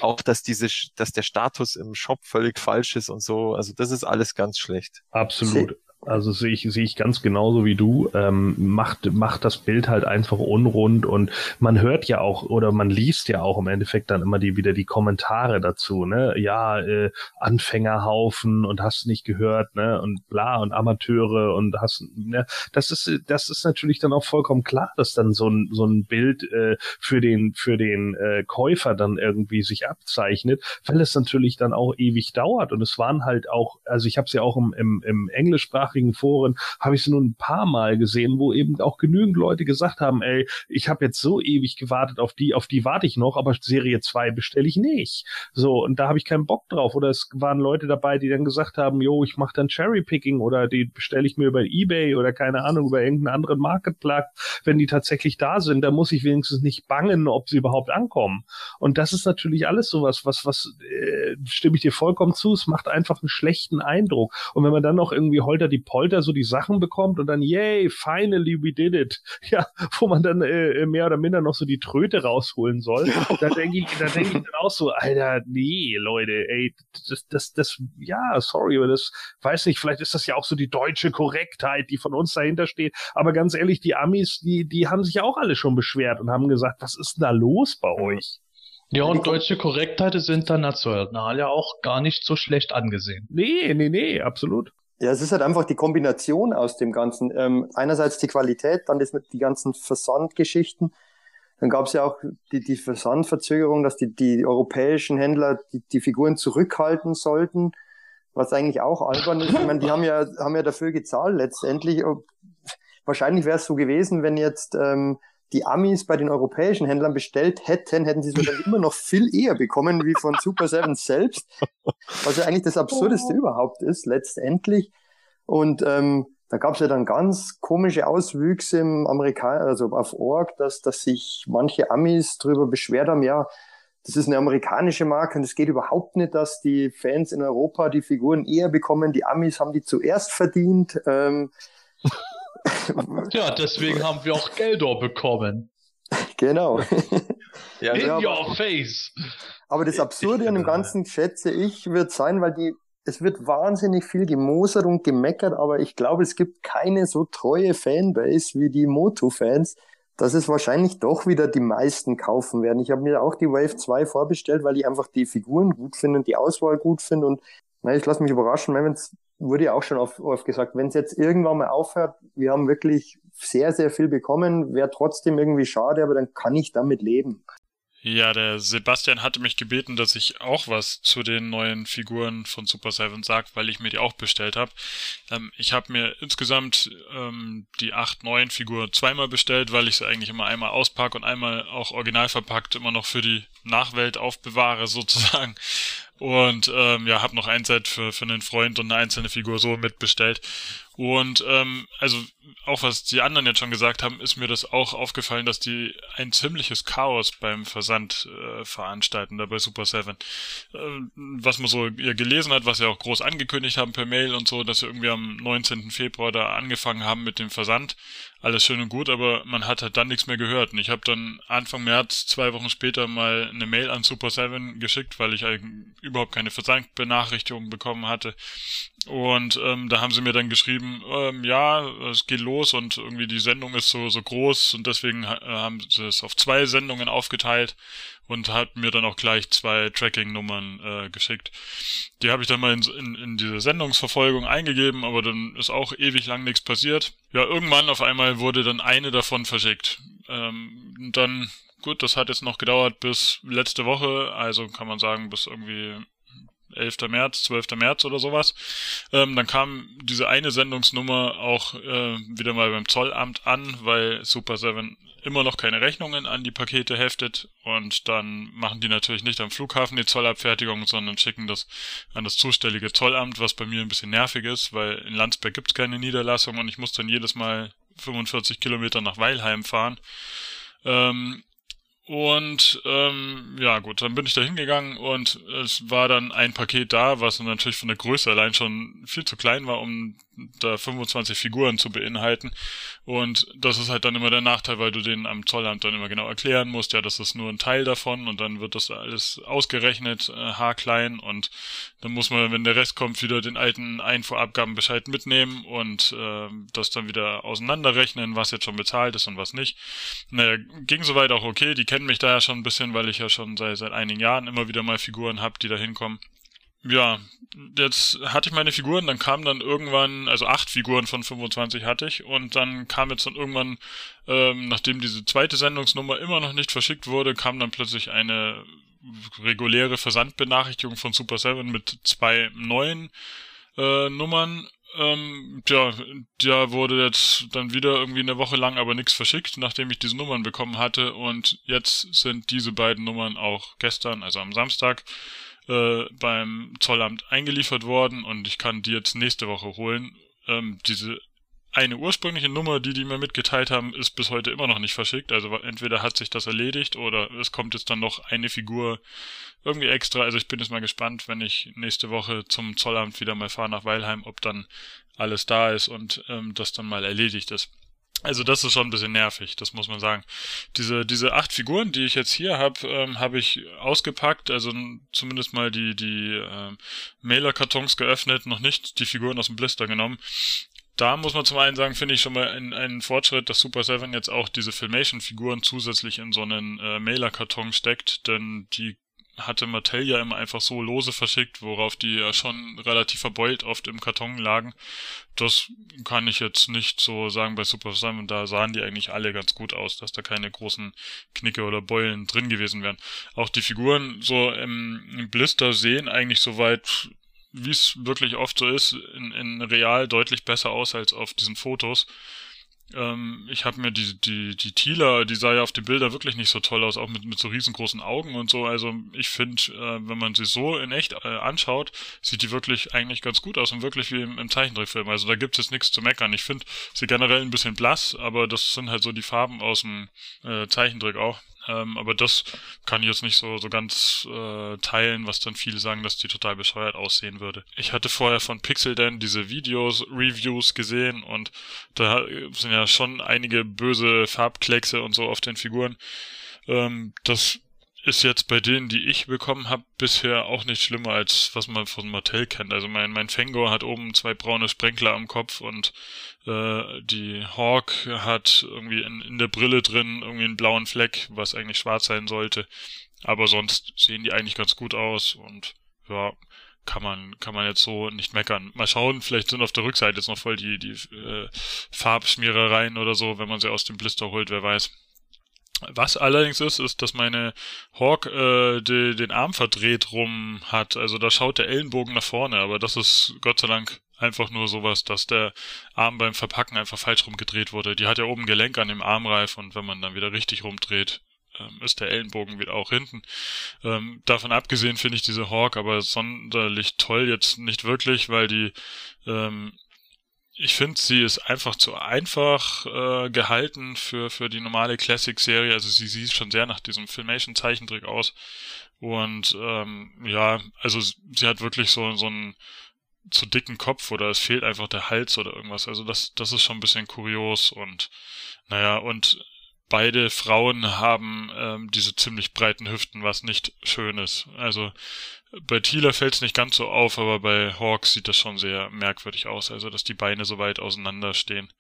auch dass diese, dass der Status im Shop völlig falsch ist und so. Also das ist alles ganz schlecht. Absolut. Also sehe ich, sehe ich ganz genauso wie du. Ähm, macht, macht das Bild halt einfach unrund und man hört ja auch oder man liest ja auch im Endeffekt dann immer die wieder die Kommentare dazu, ne? Ja, äh, Anfängerhaufen und hast nicht gehört, ne? Und bla und Amateure und hast, ne? Das ist, das ist natürlich dann auch vollkommen klar, dass dann so ein, so ein Bild äh, für den, für den äh, Käufer dann irgendwie sich abzeichnet, weil es natürlich dann auch ewig dauert. Und es waren halt auch, also ich habe es ja auch im, im, im englischsprachigen deutschsprachigen Foren habe ich sie nur ein paar Mal gesehen, wo eben auch genügend Leute gesagt haben, ey, ich habe jetzt so ewig gewartet auf die, auf die warte ich noch, aber Serie 2 bestelle ich nicht. So, und da habe ich keinen Bock drauf. Oder es waren Leute dabei, die dann gesagt haben, jo, ich mache dann Cherry-Picking oder die bestelle ich mir über Ebay oder keine Ahnung, über irgendeinen anderen Marketplatz, wenn die tatsächlich da sind, da muss ich wenigstens nicht bangen, ob sie überhaupt ankommen. Und das ist natürlich alles sowas, was, was, äh, stimme ich dir vollkommen zu, es macht einfach einen schlechten Eindruck. Und wenn man dann noch irgendwie Holter die die Polter so die Sachen bekommt und dann, yay, finally we did it. Ja, wo man dann äh, mehr oder minder noch so die Tröte rausholen soll. da denke ich, da denke ich dann auch so, Alter, nee, Leute, ey, das, das, das, ja, sorry, aber das, weiß nicht, vielleicht ist das ja auch so die deutsche Korrektheit, die von uns dahinter steht. Aber ganz ehrlich, die Amis, die, die haben sich auch alle schon beschwert und haben gesagt, was ist denn da los bei euch? Ja, und deutsche Korrektheit ist international ja auch gar nicht so schlecht angesehen. Nee, nee, nee, absolut. Ja, es ist halt einfach die Kombination aus dem Ganzen. Ähm, einerseits die Qualität, dann das mit die ganzen Versandgeschichten. Dann gab es ja auch die, die Versandverzögerung, dass die, die europäischen Händler die, die Figuren zurückhalten sollten, was eigentlich auch albern ist. Ich meine, die haben ja, haben ja dafür gezahlt letztendlich. Wahrscheinlich wäre es so gewesen, wenn jetzt ähm, die Amis bei den europäischen Händlern bestellt hätten, hätten sie es dann immer noch viel eher bekommen wie von Super Seven selbst, was ja eigentlich das Absurdeste oh. überhaupt ist, letztendlich. Und ähm, da gab es ja dann ganz komische Auswüchse im Amerikan also auf Org, dass, dass sich manche Amis drüber beschwert haben, ja, das ist eine amerikanische Marke und es geht überhaupt nicht, dass die Fans in Europa die Figuren eher bekommen. Die Amis haben die zuerst verdient. Ähm, ja, deswegen haben wir auch Gelder bekommen. Genau. ja, In your face. Aber das Absurde an dem Ganzen, schätze ich, wird sein, weil die, es wird wahnsinnig viel gemosert und gemeckert, aber ich glaube, es gibt keine so treue Fanbase wie die Moto-Fans, dass es wahrscheinlich doch wieder die meisten kaufen werden. Ich habe mir auch die Wave 2 vorbestellt, weil ich einfach die Figuren gut finde und die Auswahl gut finde und na, ich lasse mich überraschen, wenn es wurde ja auch schon oft, oft gesagt, wenn es jetzt irgendwann mal aufhört, wir haben wirklich sehr, sehr viel bekommen, wäre trotzdem irgendwie schade, aber dann kann ich damit leben. Ja, der Sebastian hatte mich gebeten, dass ich auch was zu den neuen Figuren von Super Seven sage, weil ich mir die auch bestellt habe. Ähm, ich habe mir insgesamt ähm, die acht neuen Figuren zweimal bestellt, weil ich sie eigentlich immer einmal auspacke und einmal auch original verpackt immer noch für die Nachwelt aufbewahre sozusagen. Und ähm, ja, habe noch ein Set für, für einen Freund und eine einzelne Figur so mitbestellt. Und ähm, also auch was die anderen jetzt schon gesagt haben, ist mir das auch aufgefallen, dass die ein ziemliches Chaos beim Versand äh, veranstalten, da bei Super Seven. Äh, was man so ihr gelesen hat, was sie auch groß angekündigt haben per Mail und so, dass sie irgendwie am 19. Februar da angefangen haben mit dem Versand alles schön und gut, aber man hat halt dann nichts mehr gehört. Und ich habe dann Anfang März, zwei Wochen später, mal eine Mail an Super 7 geschickt, weil ich überhaupt keine Versandbenachrichtigung bekommen hatte. Und ähm, da haben sie mir dann geschrieben, ähm, ja, es geht los und irgendwie die Sendung ist so, so groß und deswegen äh, haben sie es auf zwei Sendungen aufgeteilt und hat mir dann auch gleich zwei Tracking-Nummern äh, geschickt. Die habe ich dann mal in, in, in diese Sendungsverfolgung eingegeben, aber dann ist auch ewig lang nichts passiert. Ja, irgendwann auf einmal wurde dann eine davon verschickt. Ähm, dann, gut, das hat jetzt noch gedauert bis letzte Woche, also kann man sagen bis irgendwie 11. März, 12. März oder sowas. Ähm, dann kam diese eine Sendungsnummer auch äh, wieder mal beim Zollamt an, weil Super 7 immer noch keine Rechnungen an die Pakete heftet und dann machen die natürlich nicht am Flughafen die Zollabfertigung, sondern schicken das an das zuständige Zollamt, was bei mir ein bisschen nervig ist, weil in Landsberg gibt's keine Niederlassung und ich muss dann jedes Mal 45 Kilometer nach Weilheim fahren. Ähm, und ähm, ja gut, dann bin ich da hingegangen und es war dann ein Paket da, was natürlich von der Größe allein schon viel zu klein war, um da 25 Figuren zu beinhalten. Und das ist halt dann immer der Nachteil, weil du den am Zollamt dann immer genau erklären musst, ja, das ist nur ein Teil davon und dann wird das alles ausgerechnet, äh, haarklein und dann muss man, wenn der Rest kommt, wieder den alten Einfuhrabgabenbescheid mitnehmen und äh, das dann wieder auseinanderrechnen, was jetzt schon bezahlt ist und was nicht. Naja, ging soweit auch okay, die kennen mich da ja schon ein bisschen, weil ich ja schon seit, seit einigen Jahren immer wieder mal Figuren habe, die da hinkommen ja, jetzt hatte ich meine Figuren, dann kam dann irgendwann, also acht Figuren von 25 hatte ich und dann kam jetzt dann irgendwann, ähm, nachdem diese zweite Sendungsnummer immer noch nicht verschickt wurde, kam dann plötzlich eine reguläre Versandbenachrichtigung von Super 7 mit zwei neuen äh, Nummern. Ähm, ja, da wurde jetzt dann wieder irgendwie eine Woche lang aber nichts verschickt, nachdem ich diese Nummern bekommen hatte und jetzt sind diese beiden Nummern auch gestern, also am Samstag, äh, beim Zollamt eingeliefert worden und ich kann die jetzt nächste Woche holen. Ähm, diese eine ursprüngliche Nummer, die die mir mitgeteilt haben, ist bis heute immer noch nicht verschickt. Also entweder hat sich das erledigt oder es kommt jetzt dann noch eine Figur irgendwie extra. Also ich bin jetzt mal gespannt, wenn ich nächste Woche zum Zollamt wieder mal fahre nach Weilheim, ob dann alles da ist und ähm, das dann mal erledigt ist. Also das ist schon ein bisschen nervig, das muss man sagen. Diese, diese acht Figuren, die ich jetzt hier habe, ähm, habe ich ausgepackt, also zumindest mal die, die ähm, Mailer-Kartons geöffnet, noch nicht die Figuren aus dem Blister genommen. Da muss man zum einen sagen, finde ich schon mal einen, einen Fortschritt, dass Super 7 jetzt auch diese Filmation-Figuren zusätzlich in so einen äh, Mailer-Karton steckt, denn die hatte Mattel ja immer einfach so lose verschickt, worauf die ja schon relativ verbeult oft im Karton lagen. Das kann ich jetzt nicht so sagen bei Super Simon. Da sahen die eigentlich alle ganz gut aus, dass da keine großen Knicke oder Beulen drin gewesen wären. Auch die Figuren so im, im Blister sehen eigentlich soweit, wie es wirklich oft so ist, in, in real deutlich besser aus als auf diesen Fotos. Ähm, ich habe mir die, die, die Thieler, die sah ja auf den Bildern wirklich nicht so toll aus, auch mit, mit so riesengroßen Augen und so. Also ich finde, äh, wenn man sie so in echt äh, anschaut, sieht die wirklich eigentlich ganz gut aus und wirklich wie im, im Zeichentrickfilm. Also da gibt es nichts zu meckern. Ich finde sie generell ein bisschen blass, aber das sind halt so die Farben aus dem äh, Zeichentrick auch. Ähm, aber das kann ich jetzt nicht so, so ganz äh, teilen, was dann viele sagen, dass die total bescheuert aussehen würde. Ich hatte vorher von Pixel Dan diese Videos, Reviews gesehen und da sind ja schon einige böse Farbkleckse und so auf den Figuren. Ähm, das ist jetzt bei denen, die ich bekommen habe, bisher auch nicht schlimmer als was man von Mattel kennt. Also mein, mein Fengor hat oben zwei braune Sprenkler am Kopf und äh, die Hawk hat irgendwie in, in der Brille drin irgendwie einen blauen Fleck, was eigentlich schwarz sein sollte. Aber sonst sehen die eigentlich ganz gut aus und ja, kann man kann man jetzt so nicht meckern. Mal schauen, vielleicht sind auf der Rückseite jetzt noch voll die die äh, Farbschmierereien oder so, wenn man sie aus dem Blister holt, wer weiß. Was allerdings ist, ist, dass meine Hawk äh, die, den Arm verdreht rum hat. Also da schaut der Ellenbogen nach vorne, aber das ist Gott sei Dank einfach nur sowas, dass der Arm beim Verpacken einfach falsch rumgedreht wurde. Die hat ja oben Gelenk an dem Armreif und wenn man dann wieder richtig rumdreht, ähm, ist der Ellenbogen wieder auch hinten. Ähm, davon abgesehen finde ich diese Hawk aber sonderlich toll jetzt nicht wirklich, weil die ähm, ich finde, sie ist einfach zu einfach äh, gehalten für, für die normale Classic-Serie. Also sie sieht schon sehr nach diesem Filmation-Zeichentrick aus. Und ähm, ja, also sie hat wirklich so, so einen zu dicken Kopf oder es fehlt einfach der Hals oder irgendwas. Also das, das ist schon ein bisschen kurios und naja, und beide Frauen haben ähm, diese ziemlich breiten Hüften, was nicht schön ist. Also bei Thieler fällt es nicht ganz so auf, aber bei Hawks sieht das schon sehr merkwürdig aus, also dass die Beine so weit auseinander stehen.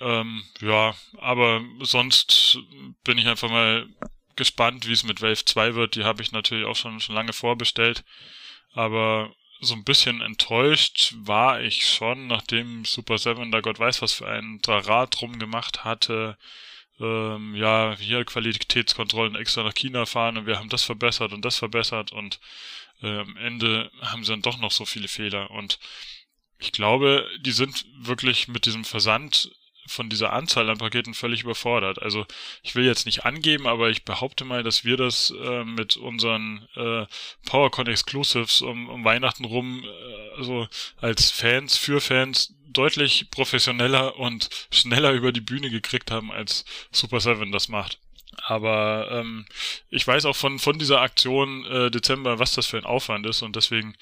Ähm, ja, aber sonst bin ich einfach mal gespannt, wie es mit Wave 2 wird. Die habe ich natürlich auch schon, schon lange vorbestellt. Aber so ein bisschen enttäuscht war ich schon, nachdem Super 7 da Gott weiß was für ein Draht drum gemacht hatte. Ähm, ja, hier Qualitätskontrollen extra nach China fahren und wir haben das verbessert und das verbessert und äh, am Ende haben sie dann doch noch so viele Fehler. Und ich glaube, die sind wirklich mit diesem Versand von dieser Anzahl an Paketen völlig überfordert. Also ich will jetzt nicht angeben, aber ich behaupte mal, dass wir das äh, mit unseren äh, PowerCon Exclusives um, um Weihnachten rum, äh, also als Fans, für Fans deutlich professioneller und schneller über die Bühne gekriegt haben, als Super Seven das macht. Aber ähm, ich weiß auch von, von dieser Aktion äh, Dezember, was das für ein Aufwand ist und deswegen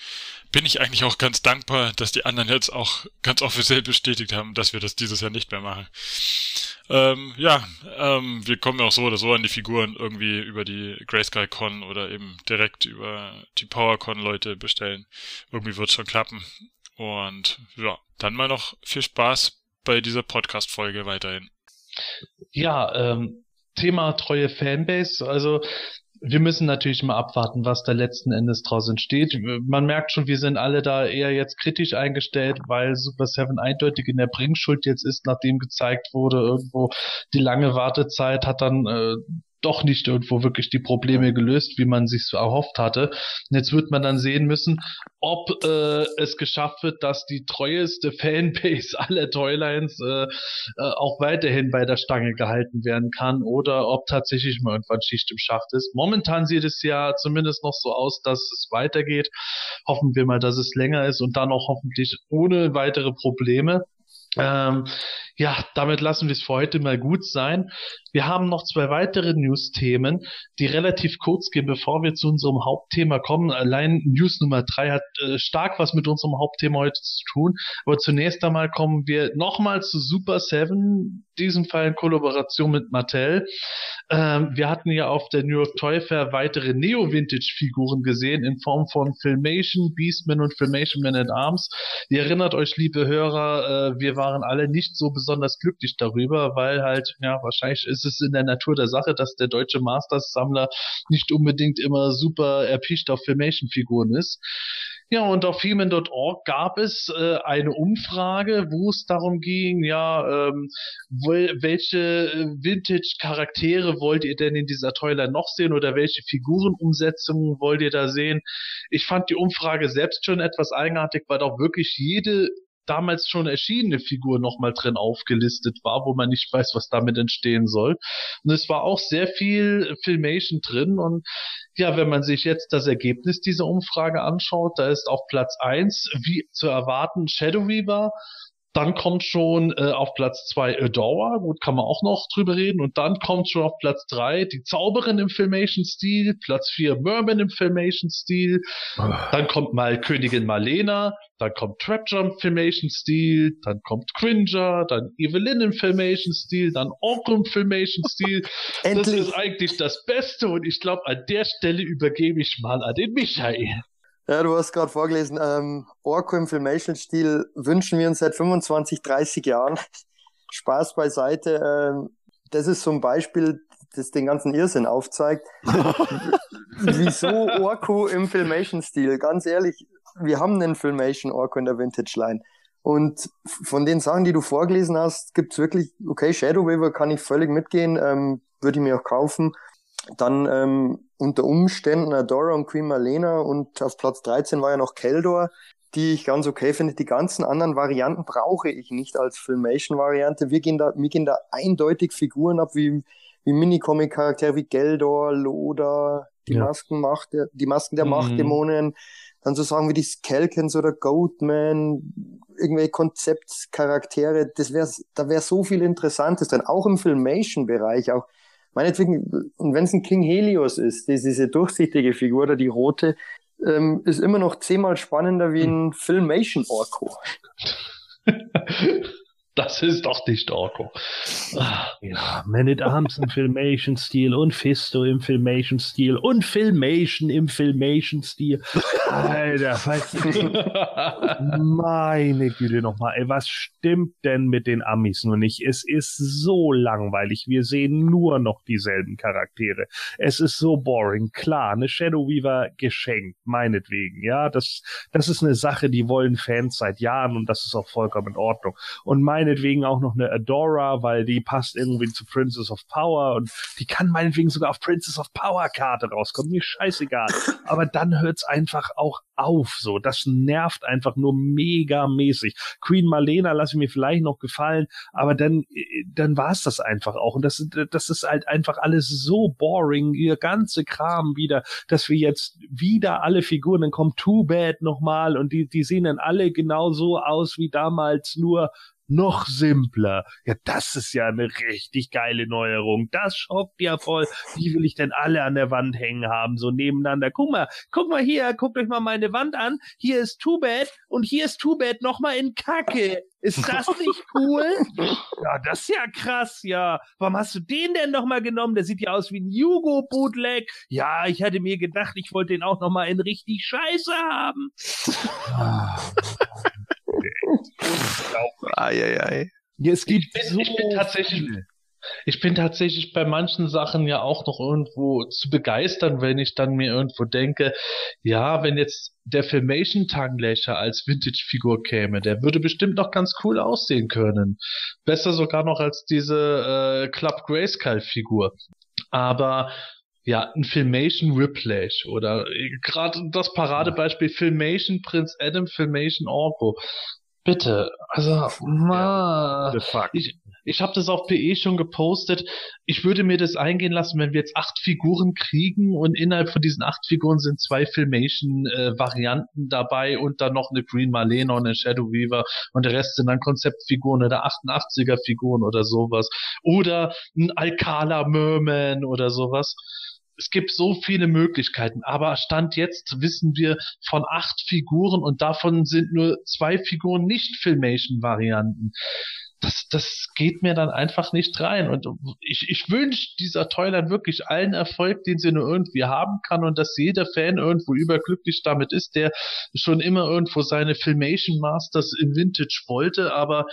bin ich eigentlich auch ganz dankbar, dass die anderen jetzt auch ganz offiziell bestätigt haben, dass wir das dieses Jahr nicht mehr machen. Ähm, ja, ähm, wir kommen ja auch so oder so an die Figuren irgendwie über die Graysky Con oder eben direkt über die PowerCon Leute bestellen. Irgendwie wird schon klappen. Und ja, dann mal noch viel Spaß bei dieser Podcast-Folge weiterhin. Ja, ähm, Thema treue Fanbase. Also wir müssen natürlich mal abwarten, was da letzten Endes draus entsteht. Man merkt schon, wir sind alle da eher jetzt kritisch eingestellt, weil Super Seven eindeutig in der Bringschuld jetzt ist, nachdem gezeigt wurde, irgendwo die lange Wartezeit hat dann äh, doch nicht irgendwo wirklich die Probleme gelöst, wie man sich so erhofft hatte. Und jetzt wird man dann sehen müssen, ob äh, es geschafft wird, dass die treueste Fanbase aller Toylines äh, äh, auch weiterhin bei der Stange gehalten werden kann oder ob tatsächlich mal irgendwann Schicht im Schacht ist. Momentan sieht es ja zumindest noch so aus, dass es weitergeht. Hoffen wir mal, dass es länger ist und dann auch hoffentlich ohne weitere Probleme. Ähm, ja, damit lassen wir es für heute mal gut sein. Wir haben noch zwei weitere News-Themen, die relativ kurz gehen, bevor wir zu unserem Hauptthema kommen. Allein News Nummer drei hat äh, stark was mit unserem Hauptthema heute zu tun. Aber zunächst einmal kommen wir nochmal zu Super Seven, diesem Fall in Kollaboration mit Mattel. Ähm, wir hatten ja auf der New York Toy Fair weitere Neo-Vintage-Figuren gesehen in Form von Filmation, Beastman und Filmation Man at Arms. Ihr erinnert euch, liebe Hörer, äh, wir waren alle nicht so besonders glücklich darüber, weil halt, ja, wahrscheinlich ist es in der Natur der Sache, dass der deutsche Masters-Sammler nicht unbedingt immer super erpicht auf Filmation-Figuren ist. Ja, und auf Human.org gab es äh, eine Umfrage, wo es darum ging, ja, ähm, welche äh, Vintage-Charaktere wollt ihr denn in dieser Toyline noch sehen oder welche Figurenumsetzungen wollt ihr da sehen? Ich fand die Umfrage selbst schon etwas eigenartig, weil doch wirklich jede damals schon erschienene Figur nochmal drin aufgelistet war, wo man nicht weiß, was damit entstehen soll. Und es war auch sehr viel Filmation drin und ja, wenn man sich jetzt das Ergebnis dieser Umfrage anschaut, da ist auf Platz eins wie zu erwarten, Shadow Weaver, Dann kommt schon äh, auf Platz zwei Adora, gut, kann man auch noch drüber reden. Und dann kommt schon auf Platz drei die Zauberin im Filmation-Stil, Platz vier Merman im Filmation-Stil. Dann kommt mal Königin Marlena, dann kommt Trapjump Filmation-Stil, dann kommt Cringer, dann Evelyn im Filmation-Stil, dann Orko im Filmation-Stil. das ist eigentlich das Beste und ich glaube, an der Stelle übergebe ich mal an den Michael. Ja, du hast gerade vorgelesen, ähm, Orko im Filmation-Stil wünschen wir uns seit 25, 30 Jahren. Spaß beiseite. Ähm, das ist so ein Beispiel, das den ganzen Irrsinn aufzeigt. Wieso Orko im Filmation-Stil? Ganz ehrlich, wir haben einen Filmation Orko in der Vintage-Line. Und von den Sachen, die du vorgelesen hast, gibt's wirklich, okay, Shadow Weaver kann ich völlig mitgehen, ähm, würde ich mir auch kaufen. Dann ähm, unter Umständen Adora und Queen Marlena und auf Platz 13 war ja noch Keldor, die ich ganz okay finde. Die ganzen anderen Varianten brauche ich nicht als Filmation-Variante. Wir gehen da, wir gehen da eindeutig Figuren ab, wie, wie Minicomic-Charaktere wie Geldor, Loda, die Ja. Masken Macht, der, die Masken der Mhm. Machtdämonen, dann so Sachen wie die Skelkens oder Goatman, irgendwelche Konzeptcharaktere, das wäre, da wäre so viel Interessantes drin, auch im Filmation-Bereich, auch meinetwegen, und wenn es ein King Helios ist, die, diese durchsichtige Figur oder die rote, ähm, ist immer noch zehnmal spannender wie ein Filmation-Orko. Das ist doch nicht Orko. Ah, Ja, Man at Arms im Filmation-Stil und Fisto im Filmation-Stil und Filmation im Filmation-Stil. Alter, was Meine Güte nochmal, ey, was stimmt denn mit den Amis nur nicht? Es ist so langweilig. Wir sehen nur noch dieselben Charaktere. Es ist so boring. Klar, eine Shadow Weaver geschenkt, meinetwegen. Ja, das, das ist eine Sache, die wollen Fans seit Jahren und das ist auch vollkommen in Ordnung. Und meinetwegen auch noch eine Adora, weil die passt irgendwie zu Princess of Power und die kann meinetwegen sogar auf Princess of Power Karte rauskommen. Mir scheißegal. Aber dann hört's einfach auch auf, so. Das nervt einfach nur mega mäßig. Queen Marlena lasse ich mir vielleicht noch gefallen, aber dann, äh, dann war's das einfach auch. Und das, das ist halt einfach alles so boring, ihr ganze Kram wieder, dass wir jetzt wieder alle Figuren, dann kommt Too Bad nochmal und die, die sehen dann alle genauso aus wie damals, nur noch simpler. Ja, das ist ja eine richtig geile Neuerung. Das schockt ja voll. Wie will ich denn alle an der Wand hängen haben, so nebeneinander? Guck mal, guck mal hier, guckt euch mal meine Wand an. Hier ist Too Bad und hier ist Too Bad nochmal in Kacke. Ist das nicht cool? Ja, das ist ja krass, ja. Warum hast du den denn nochmal genommen? Der sieht ja aus wie ein Jugo-Bootleg. Ja, ich hatte mir gedacht, ich wollte den auch nochmal in richtig Scheiße haben. Eieiei. Ja, es gibt Ich bin- so ich bin tatsächlich- viele. Ich bin tatsächlich bei manchen Sachen ja auch noch irgendwo zu begeistern, wenn ich dann mir irgendwo denke, ja, wenn jetzt der Filmation Tanglächer als Vintage-Figur käme, der würde bestimmt noch ganz cool aussehen können. Besser sogar noch als diese äh, Club Grayskull-Figur. Aber ja, ein Filmation Whiplash oder äh, gerade das Paradebeispiel Filmation Prince Adam, Filmation Orko. Bitte, also, ma. The fuck. Ich, ich habe das auf PE schon gepostet. Ich würde mir das eingehen lassen, wenn wir jetzt acht Figuren kriegen und innerhalb von diesen acht Figuren sind zwei Filmation-Varianten dabei und dann noch eine Green Marlena und eine Shadow Weaver und der Rest sind dann Konzeptfiguren oder 88er-Figuren oder sowas. Oder ein Alcala Merman oder sowas. Es gibt so viele Möglichkeiten, aber Stand jetzt wissen wir von acht Figuren und davon sind nur zwei Figuren nicht Filmation-Varianten das, das geht mir dann einfach nicht rein. Und ich, ich wünsche dieser Toyline wirklich allen Erfolg, den sie nur irgendwie haben kann und dass jeder Fan irgendwo überglücklich damit ist, der schon immer irgendwo seine Filmation Masters in Vintage wollte, aber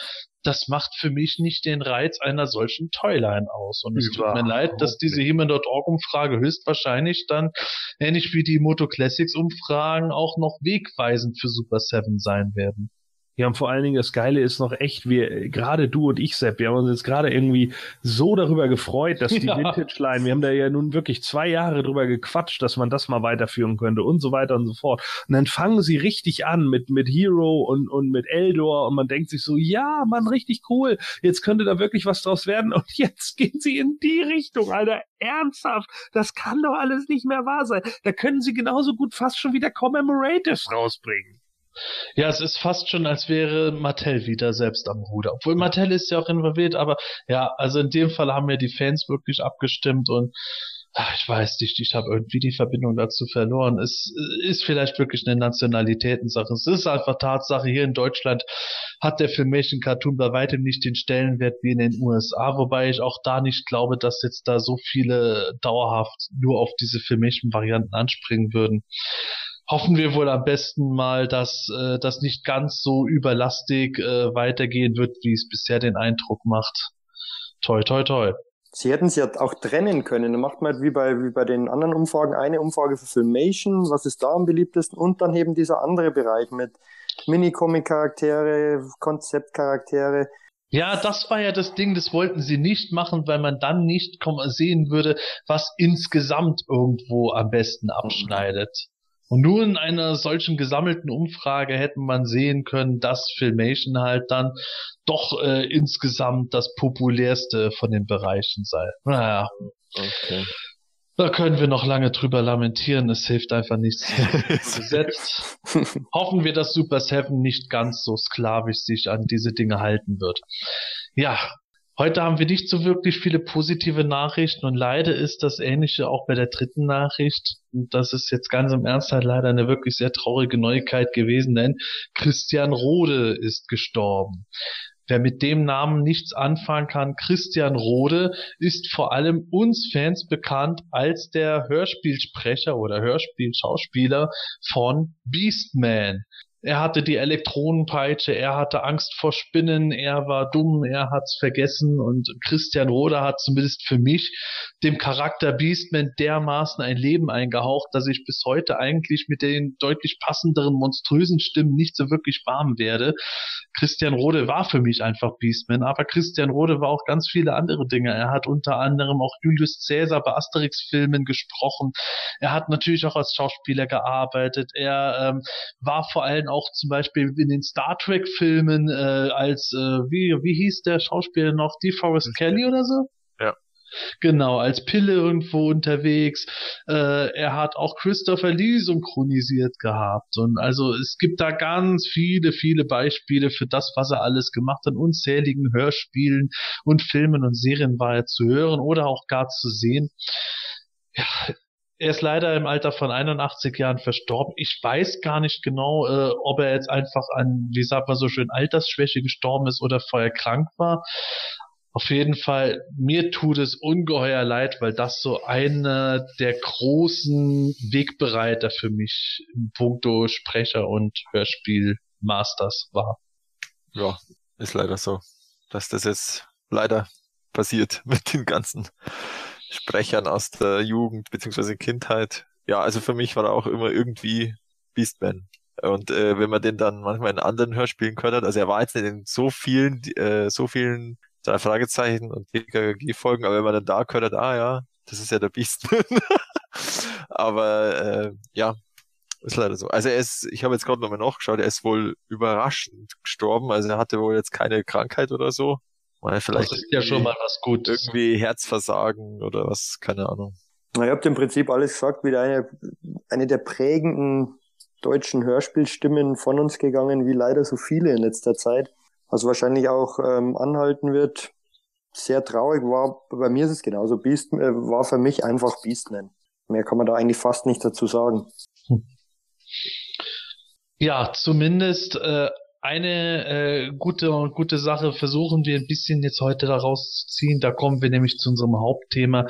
das macht für mich nicht den Reiz einer solchen Toyline aus. Und es tut mir Überhaupt leid, dass diese He-Man.org Umfrage höchstwahrscheinlich dann, ähnlich wie die Moto Classics Umfragen, auch noch wegweisend für Super 7 sein werden. Ja, und vor allen Dingen das Geile ist noch echt, wir, gerade du und ich, Sepp, wir haben uns jetzt gerade irgendwie so darüber gefreut, dass die Ja. Vintage-Line, wir haben da ja nun wirklich zwei Jahre drüber gequatscht, dass man das mal weiterführen könnte und so weiter und so fort. Und dann fangen sie richtig an mit, mit Hero und, und mit Eldor und man denkt sich so, ja, Mann, richtig cool. Jetzt könnte da wirklich was draus werden und jetzt gehen sie in die Richtung, Alter. Ernsthaft. Das kann doch alles nicht mehr wahr sein. Da können sie genauso gut fast schon wieder Commemoratives rausbringen. Ja, es ist fast schon, als wäre Mattel wieder selbst am Ruder. Obwohl Mattel ist ja auch involviert, aber ja, also in dem Fall haben ja die Fans wirklich abgestimmt und ach, ich weiß nicht, ich habe irgendwie die Verbindung dazu verloren. Es ist vielleicht wirklich eine Nationalitätensache. Es ist einfach Tatsache, hier in Deutschland hat der Filmation Cartoon bei weitem nicht den Stellenwert wie in den USA, wobei ich auch da nicht glaube, dass jetzt da so viele dauerhaft nur auf diese Filmation Varianten anspringen würden hoffen wir wohl am besten mal, dass äh, das nicht ganz so überlastig äh, weitergehen wird, wie es bisher den Eindruck macht. Toi, toi, toi. Sie hätten sie ja auch trennen können. Dann macht man halt wie bei, wie bei den anderen Umfragen eine Umfrage für Filmation, was ist da am beliebtesten, und dann eben dieser andere Bereich mit Mini-Comic-Charaktere, Konzeptcharaktere. Ja, das war ja das Ding, das wollten sie nicht machen, weil man dann nicht sehen würde, was insgesamt irgendwo am besten abschneidet. Und nur in einer solchen gesammelten Umfrage hätte man sehen können, dass Filmation halt dann doch äh, insgesamt das populärste von den Bereichen sei. Naja. Okay. Da können wir noch lange drüber lamentieren, es hilft einfach nichts. Gesetzt. Hoffen wir, dass Super Seven nicht ganz so sklavisch sich an diese Dinge halten wird. Ja, Heute haben wir nicht so wirklich viele positive Nachrichten und leider ist das Ähnliche auch bei der dritten Nachricht. Und das ist jetzt ganz im Ernst halt leider eine wirklich sehr traurige Neuigkeit gewesen, denn Christian Rode ist gestorben. Wer mit dem Namen nichts anfangen kann, Christian Rode ist vor allem uns Fans bekannt als der Hörspielsprecher oder Hörspielschauspieler von Beastman. Er hatte die Elektronenpeitsche, er hatte Angst vor Spinnen, er war dumm, er hat's vergessen und Christian Roder hat zumindest für mich dem Charakter Beastman dermaßen ein Leben eingehaucht, dass ich bis heute eigentlich mit den deutlich passenderen monströsen Stimmen nicht so wirklich warm werde. Christian Rode war für mich einfach Beastman, aber Christian Rode war auch ganz viele andere Dinge. Er hat unter anderem auch Julius Caesar bei Asterix-Filmen gesprochen. Er hat natürlich auch als Schauspieler gearbeitet. Er ähm, war vor allem auch auch zum Beispiel in den Star Trek Filmen äh, als äh, wie wie hieß der Schauspieler noch DeForest Kelly oder so? Ja. Genau, als Pille irgendwo unterwegs. Äh, er hat auch Christopher Lee synchronisiert gehabt. Und also es gibt da ganz viele, viele Beispiele für das, was er alles gemacht hat. Unzähligen Hörspielen und Filmen und Serien war er zu hören oder auch gar zu sehen. Ja, er ist leider im Alter von 81 Jahren verstorben. Ich weiß gar nicht genau, äh, ob er jetzt einfach an, wie sagt man so schön, Altersschwäche gestorben ist oder vorher krank war. Auf jeden Fall, mir tut es ungeheuer leid, weil das so einer der großen Wegbereiter für mich im Punkto Sprecher und Hörspielmasters war. Ja, ist leider so, dass das jetzt leider passiert mit den ganzen Sprechern aus der Jugend bzw. Kindheit. Ja, also für mich war er auch immer irgendwie Beastman. Und äh, wenn man den dann manchmal in anderen Hörspielen gehört hat, also er war jetzt nicht in so vielen, äh, so vielen drei Fragezeichen und TKG-Folgen, aber wenn man dann da gehört hat, ah ja, das ist ja der Beastman. aber äh, ja, ist leider so. Also er ist, ich habe jetzt gerade nochmal nachgeschaut, er ist wohl überraschend gestorben, also er hatte wohl jetzt keine Krankheit oder so. Weil vielleicht das ist ja schon mal was Gutes. Irgendwie Herzversagen oder was, keine Ahnung. Na, ihr habt im Prinzip alles gesagt, wieder eine, eine der prägenden deutschen Hörspielstimmen von uns gegangen, wie leider so viele in letzter Zeit. Was wahrscheinlich auch ähm, anhalten wird. Sehr traurig war, bei mir ist es genauso, Beast, äh, war für mich einfach Beastman. Mehr kann man da eigentlich fast nicht dazu sagen. Ja, zumindest äh, eine äh, gute gute Sache versuchen wir ein bisschen jetzt heute daraus zu ziehen. Da kommen wir nämlich zu unserem Hauptthema.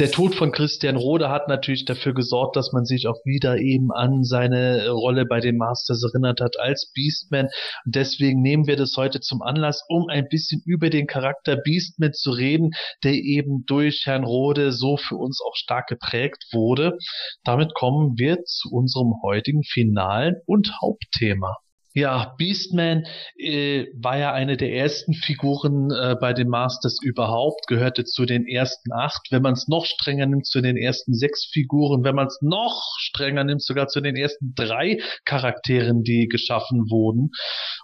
Der Tod von Christian Rode hat natürlich dafür gesorgt, dass man sich auch wieder eben an seine Rolle bei den Masters erinnert hat als Beastman. Und deswegen nehmen wir das heute zum Anlass, um ein bisschen über den Charakter Beastman zu reden, der eben durch Herrn Rode so für uns auch stark geprägt wurde. Damit kommen wir zu unserem heutigen finalen und Hauptthema. Ja, Beastman äh, war ja eine der ersten Figuren äh, bei den Masters überhaupt, gehörte zu den ersten acht, wenn man es noch strenger nimmt, zu den ersten sechs Figuren, wenn man es noch strenger nimmt, sogar zu den ersten drei Charakteren, die geschaffen wurden.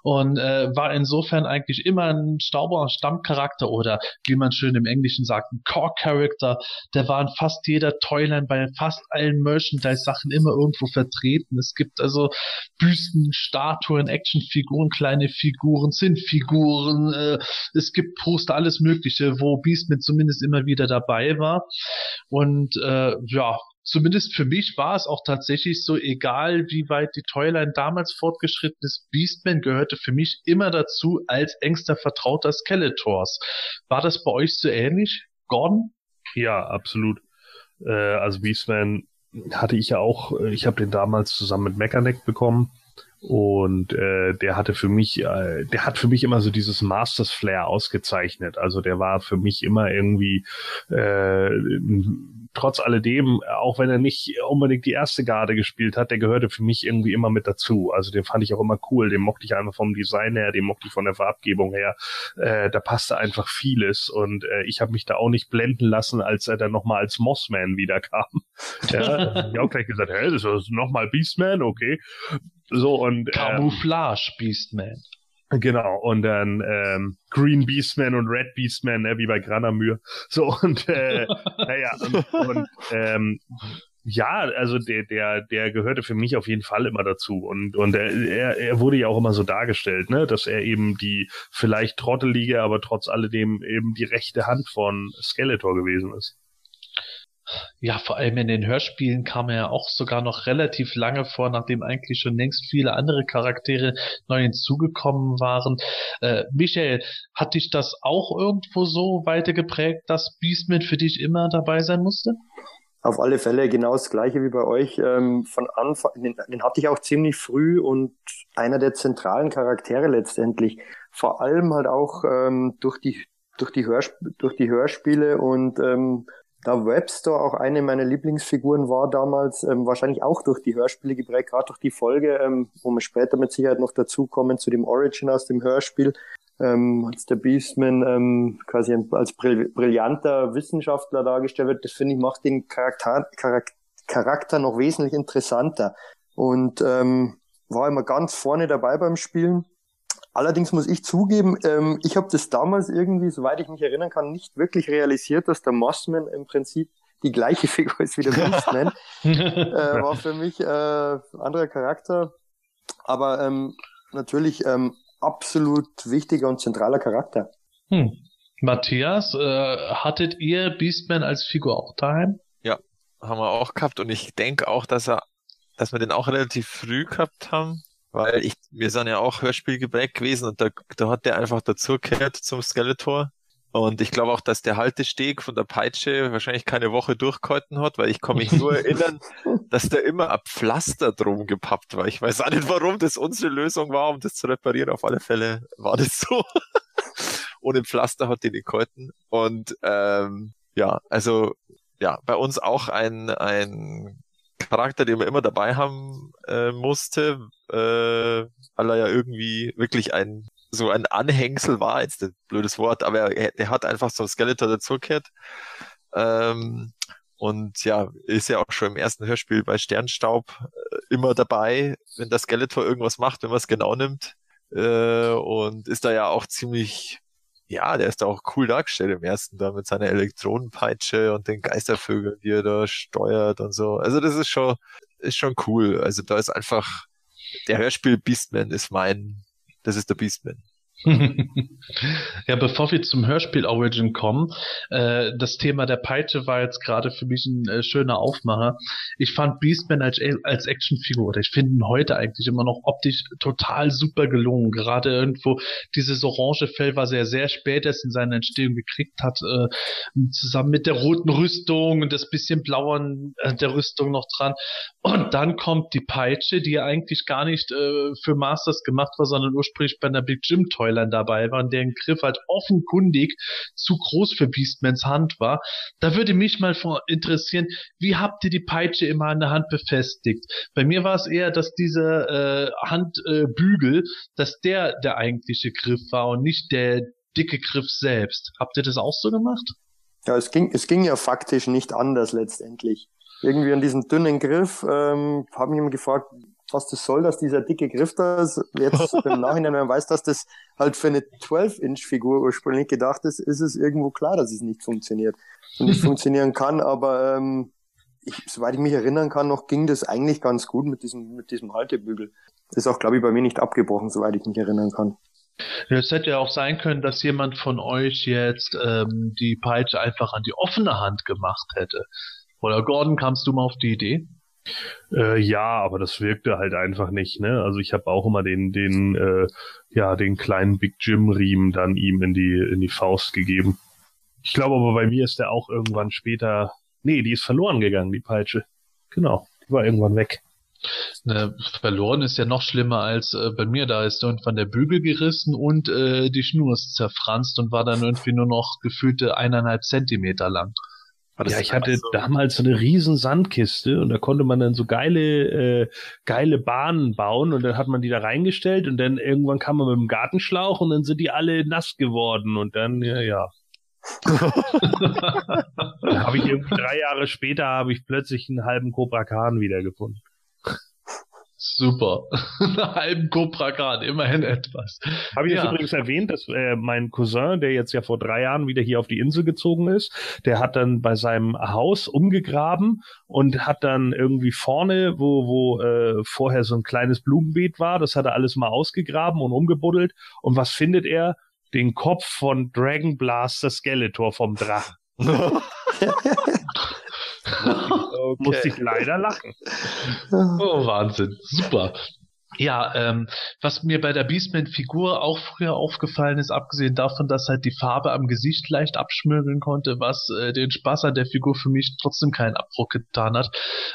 Und äh, war insofern eigentlich immer ein Stauber Stammcharakter oder wie man schön im Englischen sagt, ein Core-Character. Der war in fast jeder Toyline bei fast allen Merchandise-Sachen immer irgendwo vertreten. Es gibt also Büsten, Statuen, Figuren, Actionfiguren, kleine Figuren, Zinnfiguren, äh, es gibt Poster, alles Mögliche, wo Beastman zumindest immer wieder dabei war. Und äh, ja, zumindest für mich war es auch tatsächlich so, egal wie weit die Toyline damals fortgeschritten ist, Beastman gehörte für mich immer dazu als engster Vertrauter Skeletors. War das bei euch so ähnlich, Gordon? Ja, absolut. Äh, also Beastman hatte ich ja auch, äh, ich habe den damals zusammen mit Mechaneck bekommen und äh, der hatte für mich, äh, der hat für mich immer so dieses Masters Flair ausgezeichnet. Also der war für mich immer irgendwie äh, trotz alledem, auch wenn er nicht unbedingt die erste Garde gespielt hat, der gehörte für mich irgendwie immer mit dazu. Also den fand ich auch immer cool. Den mochte ich einfach vom Design her, den mochte ich von der Farbgebung her. Äh, da passte einfach vieles und äh, ich habe mich da auch nicht blenden lassen, als er dann nochmal als Mossman wiederkam. ja, ich auch gleich gesagt, hä, das ist nochmal Beastman, okay. So und ähm, Camouflage Beastman. Genau, und dann ähm, Green Beastman und Red Beastman, ne, wie bei Granamür. So, und äh, naja, und, und ähm, ja, also der, der, der gehörte für mich auf jeden Fall immer dazu. Und, und er, er wurde ja auch immer so dargestellt, ne, dass er eben die vielleicht trottelige, aber trotz alledem eben die rechte Hand von Skeletor gewesen ist. Ja, vor allem in den Hörspielen kam er ja auch sogar noch relativ lange vor, nachdem eigentlich schon längst viele andere Charaktere neu hinzugekommen waren. Äh, Michael, hat dich das auch irgendwo so weitergeprägt, dass Beastman für dich immer dabei sein musste? Auf alle Fälle genau das gleiche wie bei euch. Ähm, von Anfang, den, den hatte ich auch ziemlich früh und einer der zentralen Charaktere letztendlich. Vor allem halt auch ähm, durch die durch die, Hörsp durch die Hörspiele und ähm, da Webster auch eine meiner Lieblingsfiguren war damals, ähm, wahrscheinlich auch durch die Hörspiele geprägt, gerade durch die Folge, ähm, wo wir später mit Sicherheit noch dazukommen zu dem Origin aus dem Hörspiel, ähm, als der Beastman ähm, quasi als brill brillanter Wissenschaftler dargestellt wird. Das finde ich macht den Charakter, Charakter, Charakter noch wesentlich interessanter und ähm, war immer ganz vorne dabei beim Spielen Allerdings muss ich zugeben, ähm, ich habe das damals irgendwie, soweit ich mich erinnern kann, nicht wirklich realisiert, dass der Mossman im Prinzip die gleiche Figur ist wie der Beastman. äh, war für mich äh, anderer Charakter, aber ähm, natürlich ähm, absolut wichtiger und zentraler Charakter. Hm. Matthias, äh, hattet ihr Beastman als Figur auch daheim? Ja, haben wir auch gehabt und ich denke auch, dass er, dass wir den auch relativ früh gehabt haben weil ich, wir sind ja auch Hörspiel geprägt gewesen und da, da hat der einfach dazugehört zum Skeletor. Und ich glaube auch, dass der Haltesteg von der Peitsche wahrscheinlich keine Woche durchgehalten hat, weil ich kann mich nur erinnern, dass der immer ein Pflaster drum gepappt war. Ich weiß auch nicht, warum das unsere Lösung war, um das zu reparieren. Auf alle Fälle war das so. Ohne Pflaster hat die nicht gehalten. Und ähm, ja, also ja, bei uns auch ein, ein Charakter, den man immer dabei haben äh, musste, äh, weil er ja irgendwie wirklich ein so ein Anhängsel war, jetzt ein blödes Wort, aber er, er hat einfach so ein Skeletor dazugehört. Ähm, und ja, ist ja auch schon im ersten Hörspiel bei Sternstaub äh, immer dabei, wenn der Skeletor irgendwas macht, wenn man es genau nimmt. Äh, und ist da ja auch ziemlich ja, der ist da auch cool dargestellt im ersten, da mit seiner Elektronenpeitsche und den Geistervögeln, die er da steuert und so. Also das ist schon, ist schon cool. Also da ist einfach, der Hörspiel Beastman ist mein, das ist der Beastman. Ja, bevor wir zum Hörspiel Origin kommen, äh, das Thema der Peitsche war jetzt gerade für mich ein äh, schöner Aufmacher. Ich fand Beastman als, als Actionfigur, oder ich finde ihn heute eigentlich immer noch optisch total super gelungen. Gerade irgendwo dieses orange Fell, was er sehr spät erst in seiner Entstehung gekriegt hat, äh, zusammen mit der roten Rüstung und das bisschen blauen äh, der Rüstung noch dran. Und dann kommt die Peitsche, die ja eigentlich gar nicht äh, für Masters gemacht war, sondern ursprünglich bei einer Big Jim Toy Beastman-Toylern dabei waren, deren Griff halt offenkundig zu groß für Beastmans Hand war. Da würde mich mal interessieren, wie habt ihr die Peitsche immer an der Hand befestigt? Bei mir war es eher, dass dieser äh, Handbügel, äh, dass der der eigentliche Griff war und nicht der dicke Griff selbst. Habt ihr das auch so gemacht? Ja, es ging, es ging ja faktisch nicht anders letztendlich. Irgendwie an diesem dünnen Griff ähm, habe ich gefragt, was das soll, dass dieser dicke Griff da ist. Jetzt im Nachhinein, wenn man weiß, dass das halt für eine 12-Inch-Figur ursprünglich gedacht ist, ist es irgendwo klar, dass es nicht funktioniert und nicht funktionieren kann. Aber ähm, ich, soweit ich mich erinnern kann, noch ging das eigentlich ganz gut mit diesem, mit diesem Haltebügel. Ist auch, glaube ich, bei mir nicht abgebrochen, soweit ich mich erinnern kann. Es hätte ja auch sein können, dass jemand von euch jetzt ähm, die Peitsche einfach an die offene Hand gemacht hätte. Oder Gordon, kamst du mal auf die Idee? Äh, ja, aber das wirkte halt einfach nicht. Ne? Also ich habe auch immer den, den, äh, ja, den kleinen Big Jim Riemen dann ihm in die in die Faust gegeben. Ich glaube aber bei mir ist der auch irgendwann später. Nee, die ist verloren gegangen, die Peitsche. Genau, die war irgendwann weg. Ne, verloren ist ja noch schlimmer als äh, bei mir. Da ist irgendwann der Bügel gerissen und äh, die Schnur ist zerfranst und war dann irgendwie nur noch gefühlte eineinhalb Zentimeter lang. Ja, ich hatte so damals so eine riesen Sandkiste und da konnte man dann so geile, äh, geile Bahnen bauen und dann hat man die da reingestellt und dann irgendwann kam man mit dem Gartenschlauch und dann sind die alle nass geworden und dann, ja, ja. habe ich irgendwie drei Jahre später habe ich plötzlich einen halben Cobra Khan wiedergefunden. Super. Einen halben Cobra Khan, immerhin etwas. Habe ich ja. jetzt übrigens erwähnt, dass äh, mein Cousin, der jetzt ja vor drei Jahren wieder hier auf die Insel gezogen ist, der hat dann bei seinem Haus umgegraben und hat dann irgendwie vorne, wo, wo äh, vorher so ein kleines Blumenbeet war, das hat er alles mal ausgegraben und umgebuddelt. Und was findet er? Den Kopf von Dragon Blaster Skeletor vom Drachen. okay. musste ich leider lachen. Oh, Wahnsinn. Super. Ja, ähm, was mir bei der Beastman-Figur auch früher aufgefallen ist, abgesehen davon, dass halt die Farbe am Gesicht leicht abschmögeln konnte, was äh, den Spaß an der Figur für mich trotzdem keinen Abbruch getan hat.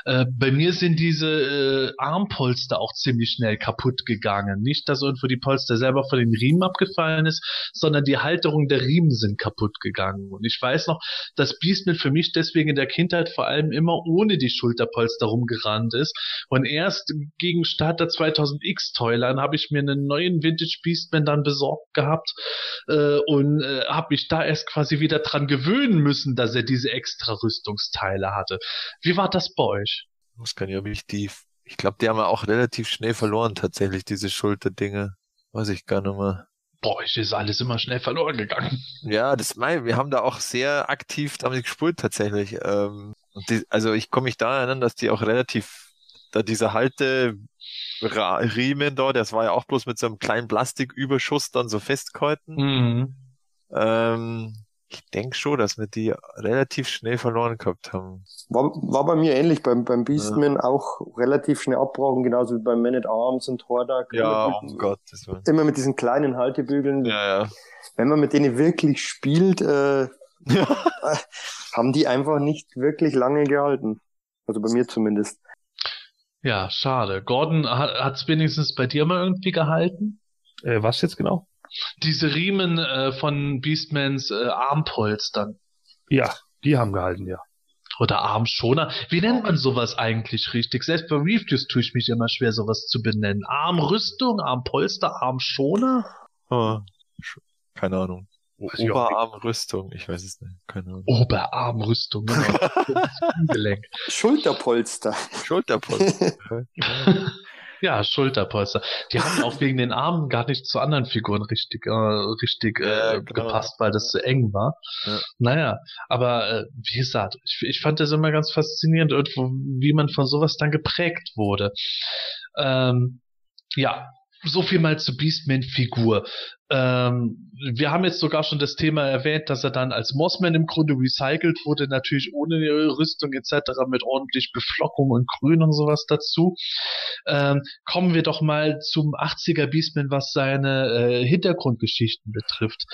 Äh, bei mir sind diese äh, Armpolster auch ziemlich schnell kaputt gegangen. Nicht, dass irgendwo die Polster selber von den Riemen abgefallen ist, sondern die Halterung der Riemen sind kaputt gegangen. Und ich weiß noch, dass Beastman für mich deswegen in der Kindheit vor allem immer ohne die Schulterpolster rumgerannt ist und erst gegen Starter 2000 2000X-Toylern habe ich mir einen neuen Vintage Beastman dann besorgt gehabt äh, und äh, habe mich da erst quasi wieder dran gewöhnen müssen, dass er diese extra Rüstungsteile hatte. Wie war das bei euch? Ich weiß gar nicht, ob ich die, ich glaube, die haben wir auch relativ schnell verloren tatsächlich, diese Schulterdinge. Weiß ich gar nicht mehr. Boah, euch ist alles immer schnell verloren gegangen. Ja, das mein, wir haben da auch sehr aktiv damit gespult tatsächlich. Ähm, die, also ich komme mich da erinnern, dass die auch relativ, da diese Halte Riemen da, das war ja auch bloß mit so einem kleinen Plastiküberschuss dann so festgehalten. Mhm. Ähm, ich denke schon, dass wir die relativ schnell verloren gehabt haben. War, war bei mir ähnlich, beim, beim Beastman ja. auch relativ schnell abbrauchen, genauso wie beim Man at Arms und Hordak. Ja, oh Gott. Das war... Immer mit diesen kleinen Haltebügeln. Ja, ja. Wenn man mit denen wirklich spielt, äh, haben die einfach nicht wirklich lange gehalten. Also bei mir zumindest. Ja, schade. Gordon, hat es wenigstens bei dir mal irgendwie gehalten? Äh, was jetzt genau? Diese Riemen äh, von Beastmans äh, Armpolstern. Ja, die haben gehalten, ja. Oder Armschoner. Wie nennt man sowas eigentlich richtig? Selbst bei Reviews tue ich mich immer schwer, sowas zu benennen. Armrüstung, Armpolster, Armschoner? Oh, keine Ahnung. Oberarmrüstung, ich weiß es nicht. Keine Ahnung. Oberarmrüstung, genau. Schulterpolster. Schulterpolster. ja, Schulterpolster. Die haben auch wegen den Armen gar nicht zu anderen Figuren richtig, äh, richtig äh, ja, genau. gepasst, weil das zu eng war. Ja. Naja, aber äh, wie gesagt, ich, ich fand das immer ganz faszinierend, irgendwo, wie man von sowas dann geprägt wurde. Ähm, ja, so viel mal zur Beastman-Figur. Ähm, wir haben jetzt sogar schon das Thema erwähnt, dass er dann als Mossman im Grunde recycelt wurde, natürlich ohne Rüstung etc., mit ordentlich Beflockung und Grün und sowas dazu. Ähm, kommen wir doch mal zum 80er Beastman, was seine äh, Hintergrundgeschichten betrifft.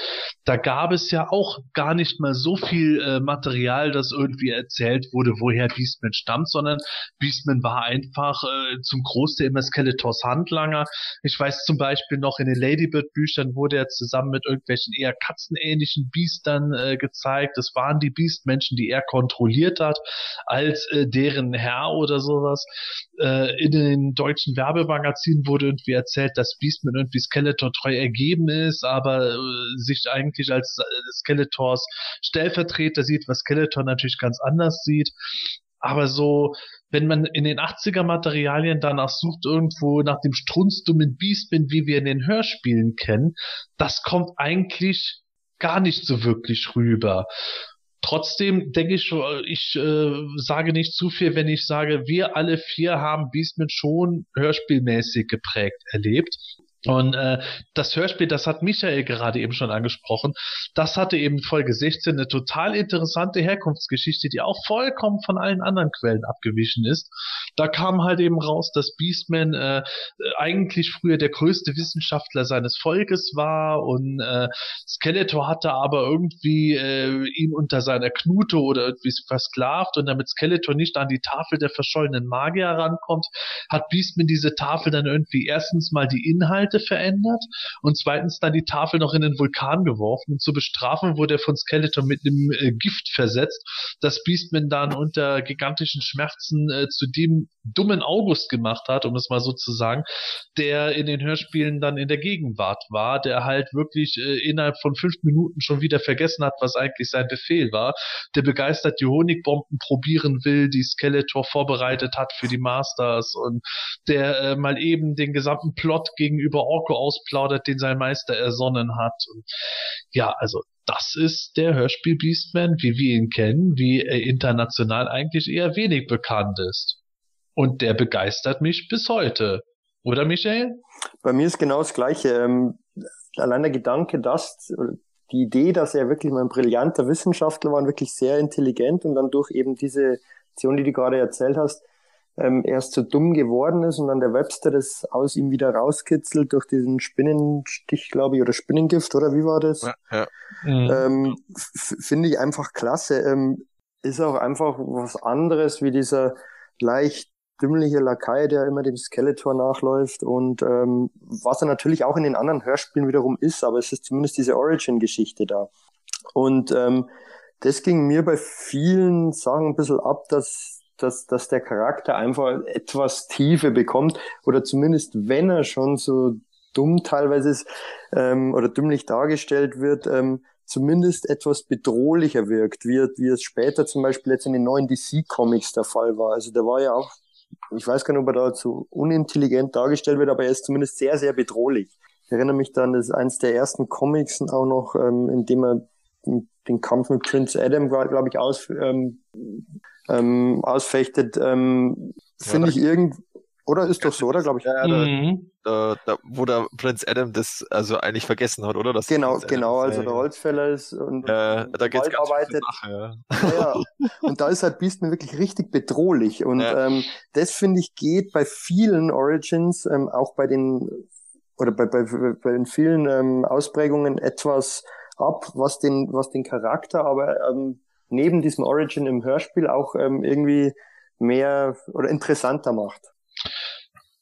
Da gab es ja auch gar nicht mal so viel äh, Material, das irgendwie erzählt wurde, woher Beastman stammt, sondern Beastman war einfach äh, zum Großteil immer Skeletors Handlanger. Ich weiß zum Beispiel noch in den Ladybird Büchern, wo wurde er zusammen mit irgendwelchen eher katzenähnlichen Biestern äh, gezeigt. Es waren die Biestmenschen, die er kontrolliert hat, als äh, deren Herr oder sowas. Äh, in den deutschen Werbemagazinen wurde irgendwie erzählt, dass Beastman irgendwie Skeletor treu ergeben ist, aber äh, sich eigentlich als äh, Skeletors Stellvertreter sieht, was Skeletor natürlich ganz anders sieht. Aber so, wenn man in den 80er Materialien danach sucht, irgendwo nach dem strunzdummen Beastman, wie wir in den Hörspielen kennen, das kommt eigentlich gar nicht so wirklich rüber. Trotzdem denke ich, ich äh, sage nicht zu viel, wenn ich sage, wir alle vier haben Beastman schon hörspielmäßig geprägt erlebt. Und äh, das Hörspiel, das hat Michael gerade eben schon angesprochen, das hatte eben Folge 16 eine total interessante Herkunftsgeschichte, die auch vollkommen von allen anderen Quellen abgewichen ist. Da kam halt eben raus, dass Beastman äh, eigentlich früher der größte Wissenschaftler seines Volkes war und äh, Skeletor hatte aber irgendwie äh, ihn unter seiner Knute oder irgendwie versklavt und damit Skeletor nicht an die Tafel der verschollenen Magier rankommt, hat Beastman diese Tafel dann irgendwie erstens mal die Inhalte Seite verändert und zweitens dann die Tafel noch in den Vulkan geworfen. Und zur Bestrafung wurde er von Skeletor mit einem äh, Gift versetzt, das Beastman dann unter gigantischen Schmerzen äh, zu dem dummen August gemacht hat, um es mal so zu sagen, der in den Hörspielen dann in der Gegenwart war, der halt wirklich äh, innerhalb von fünf Minuten schon wieder vergessen hat, was eigentlich sein Befehl war, der begeistert die Honigbomben probieren will, die Skeletor vorbereitet hat für die Masters und der äh, mal eben den gesamten Plot gegenüber Orko ausplaudert, den sein Meister ersonnen hat. Und ja, also das ist der Hörspiel Beastman, wie wir ihn kennen, wie er international eigentlich eher wenig bekannt ist. Und der begeistert mich bis heute. Oder Michael? Bei mir ist genau das Gleiche. Ähm, allein der Gedanke, dass die Idee, dass er wirklich mal ein brillanter Wissenschaftler war und wirklich sehr intelligent und dann durch eben diese Aktion, die du gerade erzählt hast, ähm, erst so dumm geworden ist und dann der Webster das aus ihm wieder rauskitzelt durch diesen Spinnenstich, glaube ich, oder Spinnengift, oder wie war das? Ja, ja. Mhm. Ähm, Finde ich einfach klasse. Ähm, ist auch einfach was anderes wie dieser leicht dümmliche Lakai, der immer dem Skeletor nachläuft und ähm, was er natürlich auch in den anderen Hörspielen wiederum ist, aber es ist zumindest diese Origin-Geschichte da. Und ähm, das ging mir bei vielen Sachen ein bisschen ab, dass dass, dass der Charakter einfach etwas Tiefe bekommt oder zumindest wenn er schon so dumm teilweise ist ähm, oder dümmlich dargestellt wird, ähm, zumindest etwas bedrohlicher wirkt, wie, wie es später zum Beispiel jetzt in den neuen DC-Comics der Fall war. Also der war ja auch, ich weiß gar nicht, ob er da zu unintelligent dargestellt wird, aber er ist zumindest sehr, sehr bedrohlich. Ich erinnere mich dann, das ist eins der ersten Comics auch noch, ähm, in dem er den Kampf mit Prince Adam, glaube ich, aus, ähm, ähm, ausfechtet, ähm, finde ich irgend oder ist doch so, oder glaube ich? Ja, mhm. da, da, wo der Prinz Adam das also eigentlich vergessen hat, oder? Dass genau, genau, also der Holzfäller ist und, ja, und da geht's ganz arbeitet. Nach, ja. ja. und da ist halt Beastman wirklich richtig bedrohlich und ja. ähm, das finde ich geht bei vielen Origins, ähm, auch bei den oder bei, bei, bei den vielen ähm, Ausprägungen etwas ab, was den was den Charakter aber ähm, neben diesem Origin im Hörspiel auch ähm, irgendwie mehr oder interessanter macht.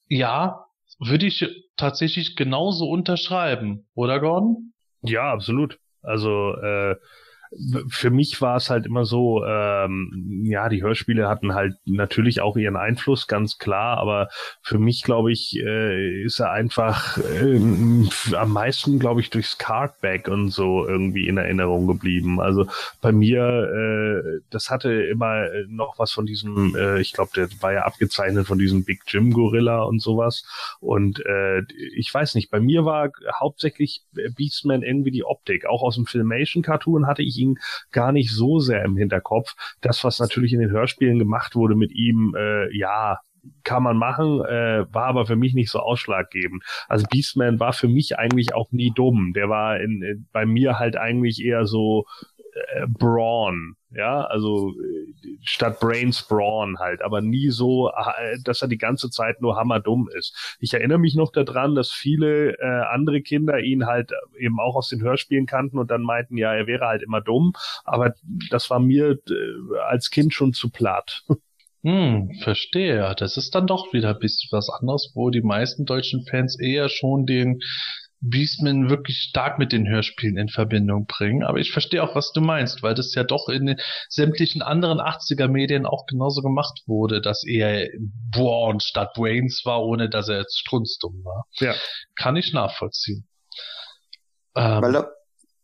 Ja, würde ich tatsächlich genauso unterschreiben, oder Gordon? Ja, absolut. Also äh, für mich war es halt immer so, ähm, ja, die Hörspiele hatten halt natürlich auch ihren Einfluss, ganz klar, aber für mich, glaube ich, äh, ist er einfach äh, am meisten, glaube ich, durchs Cardback und so irgendwie in Erinnerung geblieben. Also bei mir, äh, das hatte immer noch was von diesem, äh, ich glaube, der war ja abgezeichnet von diesem Big Jim Gorilla und sowas. Und äh, ich weiß nicht, bei mir war hauptsächlich Beastman irgendwie die Optik. Auch aus dem Filmation Cartoon hatte ich ihn gar nicht so sehr im Hinterkopf. Das, was natürlich in den Hörspielen gemacht wurde mit ihm, äh, ja, kann man machen, äh, war aber für mich nicht so ausschlaggebend. Also Beastman war für mich eigentlich auch nie dumm. Der war in, in bei mir halt eigentlich eher so äh, Brawn, ja, also äh, statt Brains Brawn halt, aber nie so, dass er die ganze Zeit nur hammerdumm ist. Ich erinnere mich noch daran, dass viele äh, andere Kinder ihn halt eben auch aus den Hörspielen kannten und dann meinten, ja, er wäre halt immer dumm, aber das war mir äh, als Kind schon zu platt. Hm, verstehe. Das ist dann doch wieder ein bisschen was anderes, wo die meisten deutschen Fans eher schon den Beastman wirklich stark mit den Hörspielen in Verbindung bringen. Aber ich verstehe auch, was du meinst, weil das ja doch in den sämtlichen anderen 80er Medien auch genauso gemacht wurde, dass er Braun statt Waynes war, ohne dass er jetzt strunzdumm war. Ja. Kann ich nachvollziehen. Ähm, weil, der,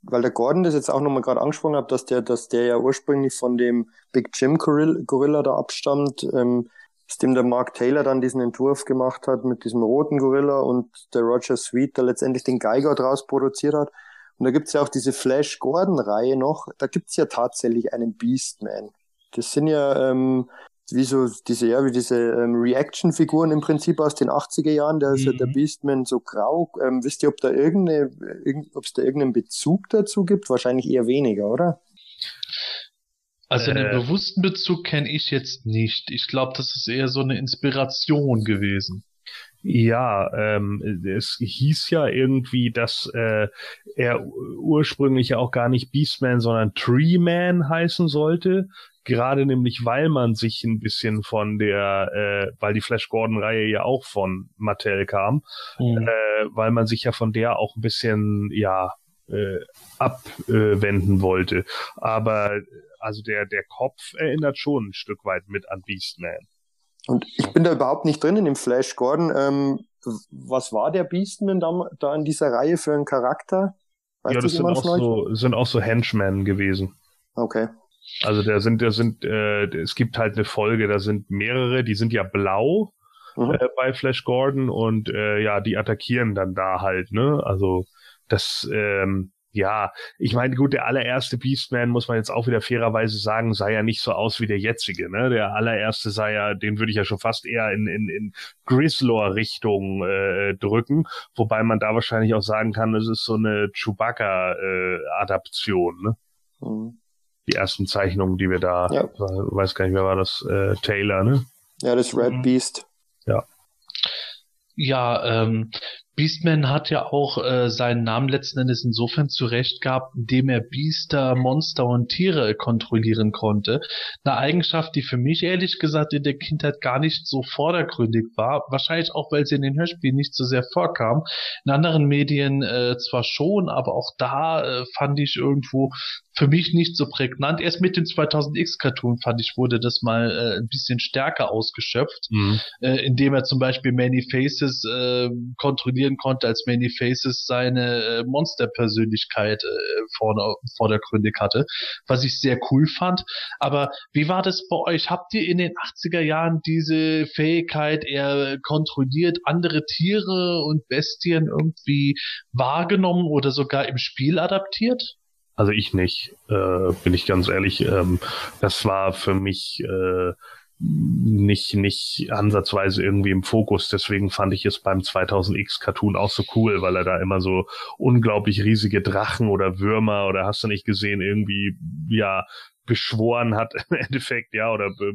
weil der Gordon das jetzt auch nochmal gerade angesprochen hat, dass der, dass der ja ursprünglich von dem Big Jim Gorilla, Gorilla da abstammt, ähm, aus dem der Mark Taylor dann diesen Entwurf gemacht hat mit diesem roten Gorilla und der Roger Sweet, der letztendlich den Geiger draus produziert hat. Und da gibt's ja auch diese Flash Gordon-Reihe noch. Da gibt's ja tatsächlich einen Beastman. Das sind ja ähm, wie so diese, ja, wie diese ähm, Reaction-Figuren im Prinzip aus den 80er Jahren. Da ist mhm. ja der Beastman so grau. Ähm, wisst ihr, ob da irgendeine, irgend, ob es da irgendeinen Bezug dazu gibt? Wahrscheinlich eher weniger, oder? Also einen äh, bewussten Bezug kenne ich jetzt nicht. Ich glaube, das ist eher so eine Inspiration gewesen. Ja, ähm, es hieß ja irgendwie, dass äh, er ursprünglich ja auch gar nicht Beastman, sondern Treeman heißen sollte. Gerade nämlich, weil man sich ein bisschen von der, äh, weil die Flash Gordon-Reihe ja auch von Mattel kam, mhm. äh, weil man sich ja von der auch ein bisschen, ja, äh, abwenden wollte. Aber also der, der Kopf erinnert schon ein Stück weit mit an Beastman. Und ich bin da überhaupt nicht drin in dem Flash Gordon. Ähm, was war der Beastman da, da in dieser Reihe für ein Charakter? Weiß ja, das sind auch, so, sind auch so Henchmen gewesen. Okay. Also da sind, da sind, äh, es gibt halt eine Folge, da sind mehrere, die sind ja blau mhm. äh, bei Flash Gordon und äh, ja, die attackieren dann da halt, ne? Also das, ähm, ja, ich meine, gut, der allererste Beastman, muss man jetzt auch wieder fairerweise sagen, sah ja nicht so aus wie der jetzige. Ne? Der allererste sah ja, den würde ich ja schon fast eher in, in, in Grislor-Richtung äh, drücken, wobei man da wahrscheinlich auch sagen kann, es ist so eine Chewbacca-Adaption. Äh, ne? Mhm. Die ersten Zeichnungen, die wir da, ja. weiß gar nicht, wer war das, äh, Taylor, ne? Ja, das Red mhm. Beast. Ja. Ja, ähm, Beastman hat ja auch äh, seinen Namen letzten Endes insofern zurecht gehabt, indem er Biester, Monster und Tiere kontrollieren konnte. Eine Eigenschaft, die für mich ehrlich gesagt in der Kindheit gar nicht so vordergründig war. Wahrscheinlich auch, weil sie in den Hörspielen nicht so sehr vorkam. In anderen Medien äh, zwar schon, aber auch da äh, fand ich irgendwo für mich nicht so prägnant. Erst mit dem 2000X Cartoon fand ich, wurde das mal äh, ein bisschen stärker ausgeschöpft, mhm. äh, indem er zum Beispiel Many Faces äh, kontrollieren konnte, als Many Faces seine äh, Monsterpersönlichkeit äh, vorne, vordergründig hatte, was ich sehr cool fand. Aber wie war das bei euch? Habt ihr in den 80er Jahren diese Fähigkeit, er kontrolliert andere Tiere und Bestien irgendwie wahrgenommen oder sogar im Spiel adaptiert? Also ich nicht, äh, bin ich ganz ehrlich. Ähm, das war für mich äh, nicht, nicht ansatzweise irgendwie im Fokus. Deswegen fand ich es beim 2000X Cartoon auch so cool, weil er da immer so unglaublich riesige Drachen oder Würmer oder hast du nicht gesehen, irgendwie, ja, beschworen hat im Endeffekt, ja, oder be,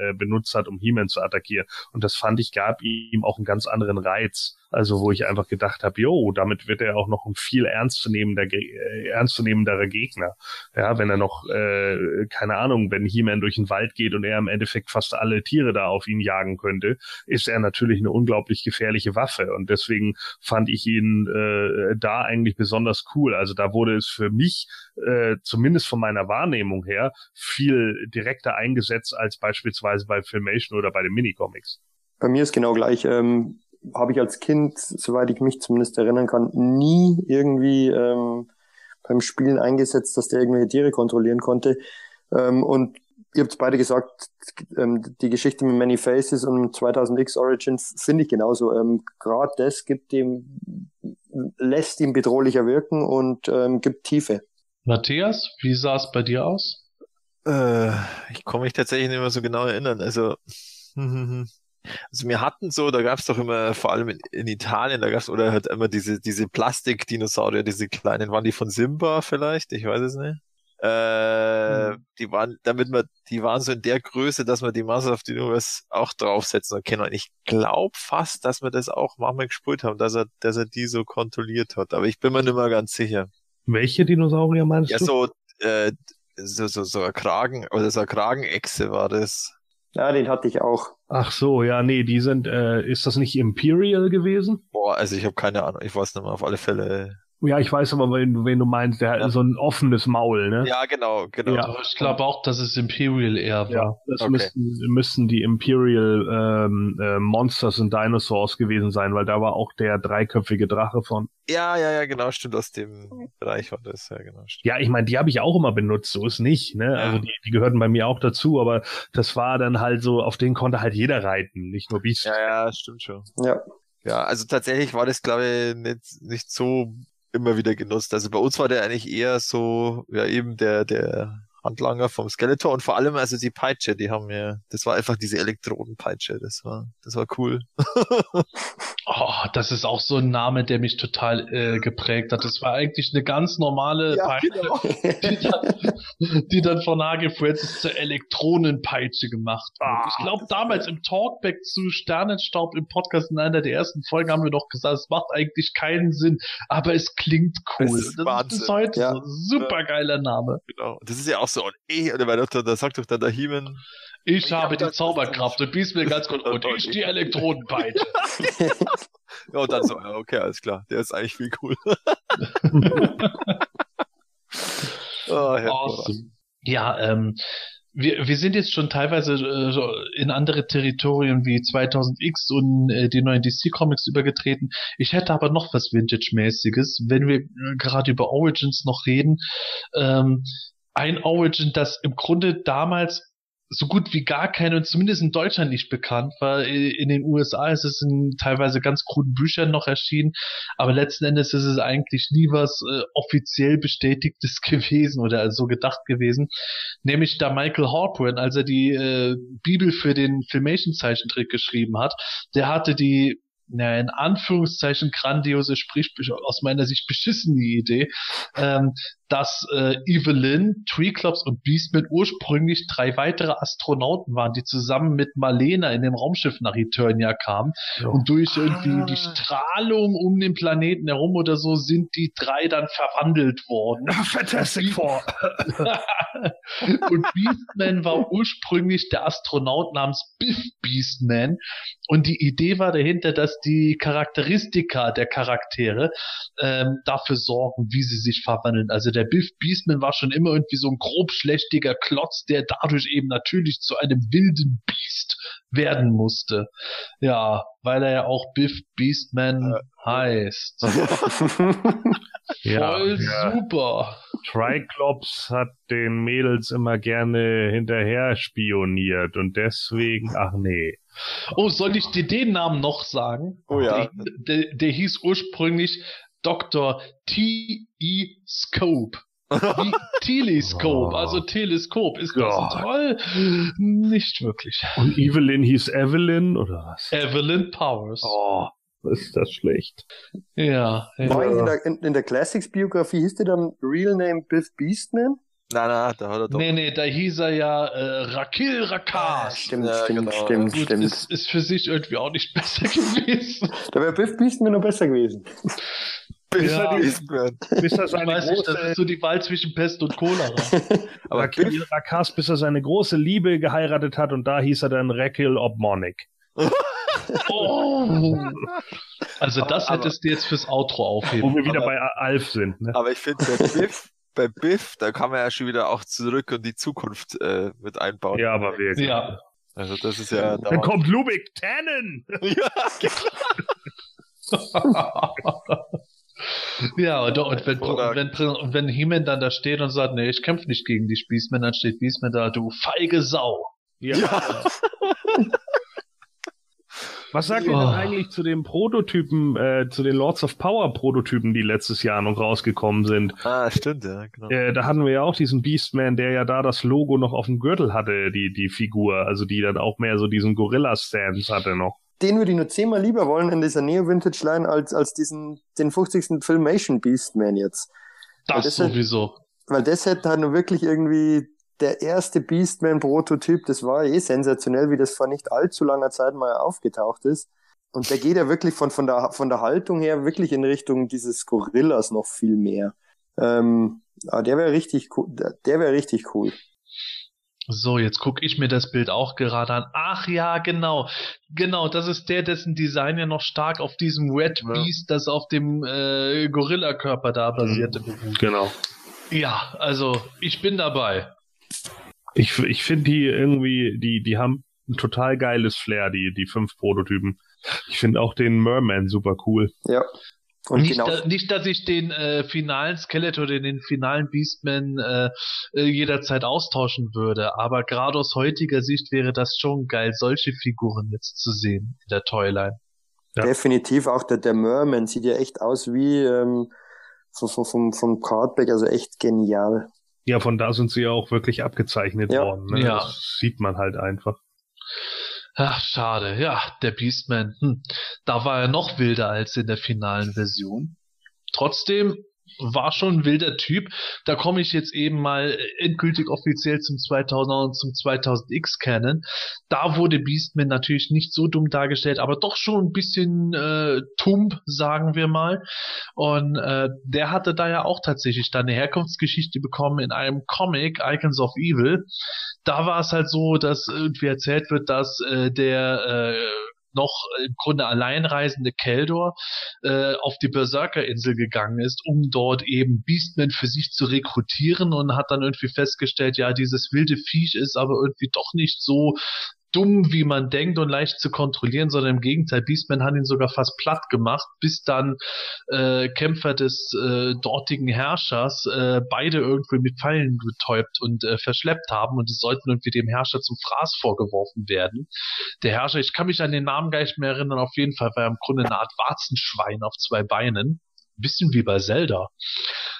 äh, benutzt hat, um He-Man zu attackieren. Und das fand ich, gab ihm auch einen ganz anderen Reiz also wo ich einfach gedacht habe, jo, damit wird er auch noch ein viel ernstzunehmender, äh, ernstzunehmenderer Gegner. Ja, wenn er noch, äh, keine Ahnung, wenn He-Man durch den Wald geht und er im Endeffekt fast alle Tiere da auf ihn jagen könnte, ist er natürlich eine unglaublich gefährliche Waffe. Und deswegen fand ich ihn äh, da eigentlich besonders cool. Also da wurde es für mich, äh, zumindest von meiner Wahrnehmung her, viel direkter eingesetzt als beispielsweise bei Filmation oder bei den Minicomics. Bei mir ist genau gleich. Ähm, habe ich als Kind, soweit ich mich zumindest erinnern kann, nie irgendwie ähm, beim Spielen eingesetzt, dass der irgendwelche Tiere kontrollieren konnte. Ähm, und ihr habt beide gesagt, ähm, die Geschichte mit Many Faces und 2000X Origin finde ich genauso. Ähm, Gerade das gibt dem, lässt ihn bedrohlicher wirken und ähm, gibt Tiefe. Matthias, wie sah es bei dir aus? Äh, ich komme mich tatsächlich nicht mehr so genau erinnern. Also Also wir hatten so, da gab es doch immer, vor allem in, in Italien, da gab es oder halt immer diese, diese Plastikdinosaurier, diese kleinen, waren die von Simba vielleicht? Ich weiß es nicht. Äh, hm. Die waren, damit man, die waren so in der Größe, dass man die Masse auf die Universe auch draufsetzen kann. Und ich glaube fast, dass wir das auch manchmal gespult haben, dass er, dass er die so kontrolliert hat. Aber ich bin mir nicht mehr ganz sicher. Welche Dinosaurier meinst ja, du? Ja, so, äh, so, so, so ein Kragen, oder so eine Kragenechse war das. Ja, den hatte ich auch. Ach so, ja, nee, die sind, äh, ist das nicht Imperial gewesen? Boah, also ich habe keine Ahnung, ich weiß nicht mehr, auf alle Fälle. Ja, ich weiß aber, wen, wen du meinst, der Ja. hat so ein offenes Maul, ne? Ja, genau, genau. Ja. Aber ich glaube auch, dass es Imperial eher war. Ja, das Okay. müssten, müssten die Imperial ähm, äh, Monsters and Dinosaurs gewesen sein, weil da war auch der dreiköpfige Drache von. Ja, ja, ja, genau, stimmt, aus dem Bereich war das, ja, genau. Stimmt. Ja, ich meine, die habe ich auch immer benutzt, so ist nicht, ne? Ja. Also die, die gehörten bei mir auch dazu, aber das war dann halt so, auf den konnte halt jeder reiten, nicht nur Beast. Ja, ja, stimmt schon. Ja. Ja, also tatsächlich war das, glaube ich, nicht, nicht so immer wieder genutzt. Also bei uns war der eigentlich eher so, ja, eben der, der Handlanger vom Skeletor und vor allem also die Peitsche, die haben mir, das war einfach diese Elektrodenpeitsche, das war, das war cool. Oh, das ist auch so ein Name, der mich total äh, geprägt hat. Das war eigentlich eine ganz normale Peitsche, genau. die, dann, die dann von Hage Francis zur Elektronenpeitsche gemacht wurde. Ah, ich glaube, damals im Talkback zu Sternenstaub im Podcast in einer der ersten Folgen haben wir doch gesagt, es macht eigentlich keinen Sinn, aber es klingt cool. Es Und ist das Wahnsinn. ist heute Ja. so. Super geiler Name. Genau. Das ist ja auch so, und eh, oder weil da, da sagt doch dann der He-Man, Ich Ich habe hab die Zauberkraft und bies mir ganz gut. Und ich die Elektronenpeitsche. ja, und dann so, ja, okay, alles klar, der ist eigentlich viel cool. oh. Awesome. Ja, ähm, wir, wir sind jetzt schon teilweise äh, in andere Territorien wie 2000X und äh, die neuen DC Comics übergetreten. Ich hätte aber noch was Vintage-mäßiges, wenn wir äh, gerade über Origins noch reden. Ähm, ein Origin, das im Grunde damals so gut wie gar keine und zumindest in Deutschland nicht bekannt war. In den USA ist es in teilweise ganz kruden Büchern noch erschienen, aber letzten Endes ist es eigentlich nie was äh, offiziell bestätigtes gewesen oder so gedacht gewesen. Nämlich da Michael Hawthorne, als er die äh, Bibel für den Filmation-Zeichentrick geschrieben hat, der hatte die na, in Anführungszeichen grandiose, sprich aus meiner Sicht beschissene Idee, ähm, dass äh, Evelyn, Treeclops und Beastman ursprünglich drei weitere Astronauten waren, die zusammen mit Marlena in dem Raumschiff nach Eternia kamen. Und durch irgendwie die Strahlung um den Planeten herum oder so sind die drei dann verwandelt worden. Fantastic Four. und Beastman war ursprünglich der Astronaut namens Biff Beastman. Und die Idee war dahinter, dass die Charakteristika der Charaktere ähm, dafür sorgen, wie sie sich verwandeln. Also der Biff Beastman war schon immer irgendwie so ein grobschlächtiger Klotz, der dadurch eben natürlich zu einem wilden Biest werden musste. Ja, weil er ja auch Biff Beastman heißt. Ja, Voll ja. super. Triclops hat den Mädels immer gerne hinterher spioniert und deswegen, ach nee. Oh, soll ich dir den Namen noch sagen? Oh ja. Der, der, der hieß ursprünglich Dr. T.E. Scope. Wie Telescope, Oh. also Teleskop. Ist das Gott. toll? Nicht wirklich. Und Evelyn hieß Evelyn oder was? Evelyn Powers. Oh, ist das schlecht. Ja, ja. In der, in, in der Classics-Biografie hieß der dann Real Name Biff Beastman? Nein, nein, da hat er doch. Nee, nee, da hieß er ja äh, Rakil Rakas. Stimmt, Ja, stimmt, genau. stimmt, Gut, stimmt. ist, ist für sich irgendwie auch nicht besser gewesen. Da wäre Biff Beastman noch besser gewesen. Bis Ja. er, die, bis er seine weiß nicht, das große ist so die Wahl zwischen Pest und Cholera. Aber Rakas, bis er seine große Liebe geheiratet hat und da hieß er dann Rakil Obmonic. Oh. Also das Aber- hättest du jetzt fürs Outro aufheben. Wo wir wieder Aber- bei Alf sind. Ne? aber ich finde, bei Biff, bei Biff, da kann man ja schon wieder auch zurück und die Zukunft äh, mit einbauen. Ja, aber wirklich. Ja. Also das ist ja. Dann kommt Lubik Tannen. ja, ja, und, und wenn, und wenn, und wenn He-Man dann da steht und sagt, nee, ich kämpfe nicht gegen die Beastman, dann steht Beastman da, du feige Sau. Ja. ja. Was sagt ihr Oh. denn eigentlich zu den Prototypen, äh, zu den Lords of Power Prototypen, die letztes Jahr noch rausgekommen sind? Ah, stimmt, ja, genau. Äh, da hatten wir ja auch diesen Beastman, der ja da das Logo noch auf dem Gürtel hatte, die, die Figur, also die dann auch mehr so diesen Gorilla-Stance hatte noch. Den würde ich nur zehnmal lieber wollen in dieser Neo-Vintage-Line als, als diesen, den 50. Filmation Beastman jetzt. Das, Das ist- sowieso. Weil das hätte halt nur wirklich irgendwie der erste Beastman-Prototyp, das war eh sensationell, wie das vor nicht allzu langer Zeit mal aufgetaucht ist. Und der geht ja wirklich von, von, der, von der Haltung her wirklich in Richtung dieses Gorillas noch viel mehr. Ähm, aber der wäre richtig cool. Der wäre richtig cool. So, jetzt gucke ich mir das Bild auch gerade an. Ach ja, genau. Genau, das ist der, dessen Design ja noch stark auf diesem Red Ja. Beast, das auf dem äh, Gorilla-Körper da basierte. Genau. Ja, also ich bin dabei. Ich, ich finde die irgendwie, die, die haben ein total geiles Flair, die, die fünf Prototypen. Ich finde auch den Merman super cool. Ja. Und nicht, genau, da, nicht, dass ich den äh, finalen Skeletor oder den finalen Beastman äh, äh, jederzeit austauschen würde, aber gerade aus heutiger Sicht wäre das schon geil, solche Figuren jetzt zu sehen in der Toyline. Ja. definitiv auch der, der Merman sieht ja echt aus wie ähm, vom, vom, vom, vom Cardback, also echt genial. Ja, von da sind sie ja auch wirklich abgezeichnet Ja. worden. Ne? Ja. Das sieht man halt einfach. Ach, schade. Ja, der Beastman, hm, da war er noch wilder als in der finalen Version. Trotzdem war schon ein wilder Typ. Da komme ich jetzt eben mal endgültig offiziell zum 2000er und zum 2000X Canon. Da wurde Beastman natürlich nicht so dumm dargestellt, aber doch schon ein bisschen äh, tump, sagen wir mal. Und äh, der hatte da ja auch tatsächlich dann eine Herkunftsgeschichte bekommen in einem Comic, Icons of Evil. Da war es halt so, dass irgendwie erzählt wird, dass äh, der äh, noch im Grunde alleinreisende Keldor äh, auf die Berserker-Insel gegangen ist, um dort eben Beastmen für sich zu rekrutieren und hat dann irgendwie festgestellt, ja, dieses wilde Viech ist aber irgendwie doch nicht so dumm, wie man denkt und leicht zu kontrollieren, sondern im Gegenteil, Beastman hat ihn sogar fast platt gemacht, bis dann äh, Kämpfer des äh, dortigen Herrschers äh, beide irgendwie mit Pfeilen betäubt und äh, verschleppt haben und es sollten irgendwie dem Herrscher zum Fraß vorgeworfen werden. Der Herrscher, ich kann mich an den Namen gar nicht mehr erinnern, auf jeden Fall war er im Grunde eine Art Warzenschwein auf zwei Beinen. Bisschen wie bei Zelda.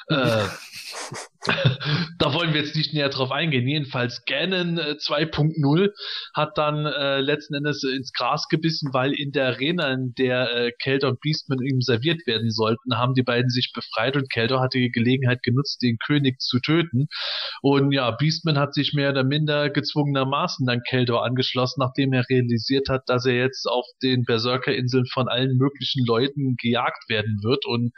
äh, da wollen wir jetzt nicht näher drauf eingehen. Jedenfalls Ganon äh, 2.0 hat dann äh, letzten Endes ins Gras gebissen, weil in der Arena, in der äh, Keldor und Beastman ihm serviert werden sollten, haben die beiden sich befreit und Keldor hatte die Gelegenheit genutzt, den König zu töten. Und ja, Beastman hat sich mehr oder minder gezwungenermaßen dann Keldor angeschlossen, nachdem er realisiert hat, dass er jetzt auf den Berserker-Inseln von allen möglichen Leuten gejagt werden wird und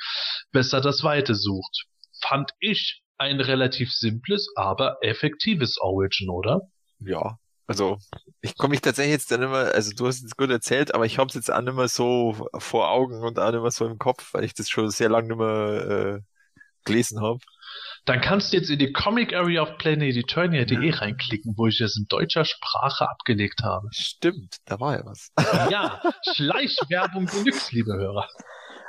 besser das Weite sucht. Fand ich ein relativ simples, aber effektives Origin, oder? Ja. Also, ich komme mich tatsächlich jetzt dann immer, also du hast es gut erzählt, aber ich habe es jetzt auch nicht mehr so vor Augen und auch nicht mehr so im Kopf, weil ich das schon sehr lange nicht mehr äh, gelesen habe. Dann kannst du jetzt in die Comic Area of PlanetEternia.de reinklicken, wo ich das in deutscher Sprache abgelegt habe. Stimmt, da war ja was. Ja, Schleichwerbung Deluxe, liebe Hörer.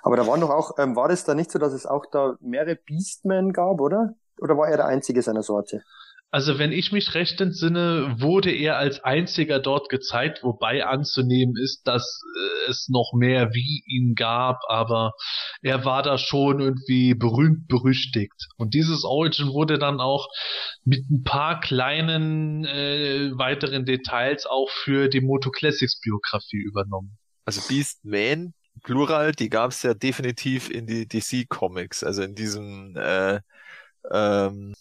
Aber da waren doch auch, ähm, war das da nicht so, dass es auch da mehrere Beastmen gab, oder? Oder war er der einzige seiner Sorte? Also wenn ich mich recht entsinne, wurde er als einziger dort gezeigt, wobei anzunehmen ist, dass äh, es noch mehr wie ihn gab, aber er war da schon irgendwie berühmt berüchtigt. Und dieses Origin wurde dann auch mit ein paar kleinen äh, weiteren Details auch für die Moto Classics Biografie übernommen. Also Beastman, Plural, die gab es ja definitiv in die DC Comics, also in diesem äh, ähm,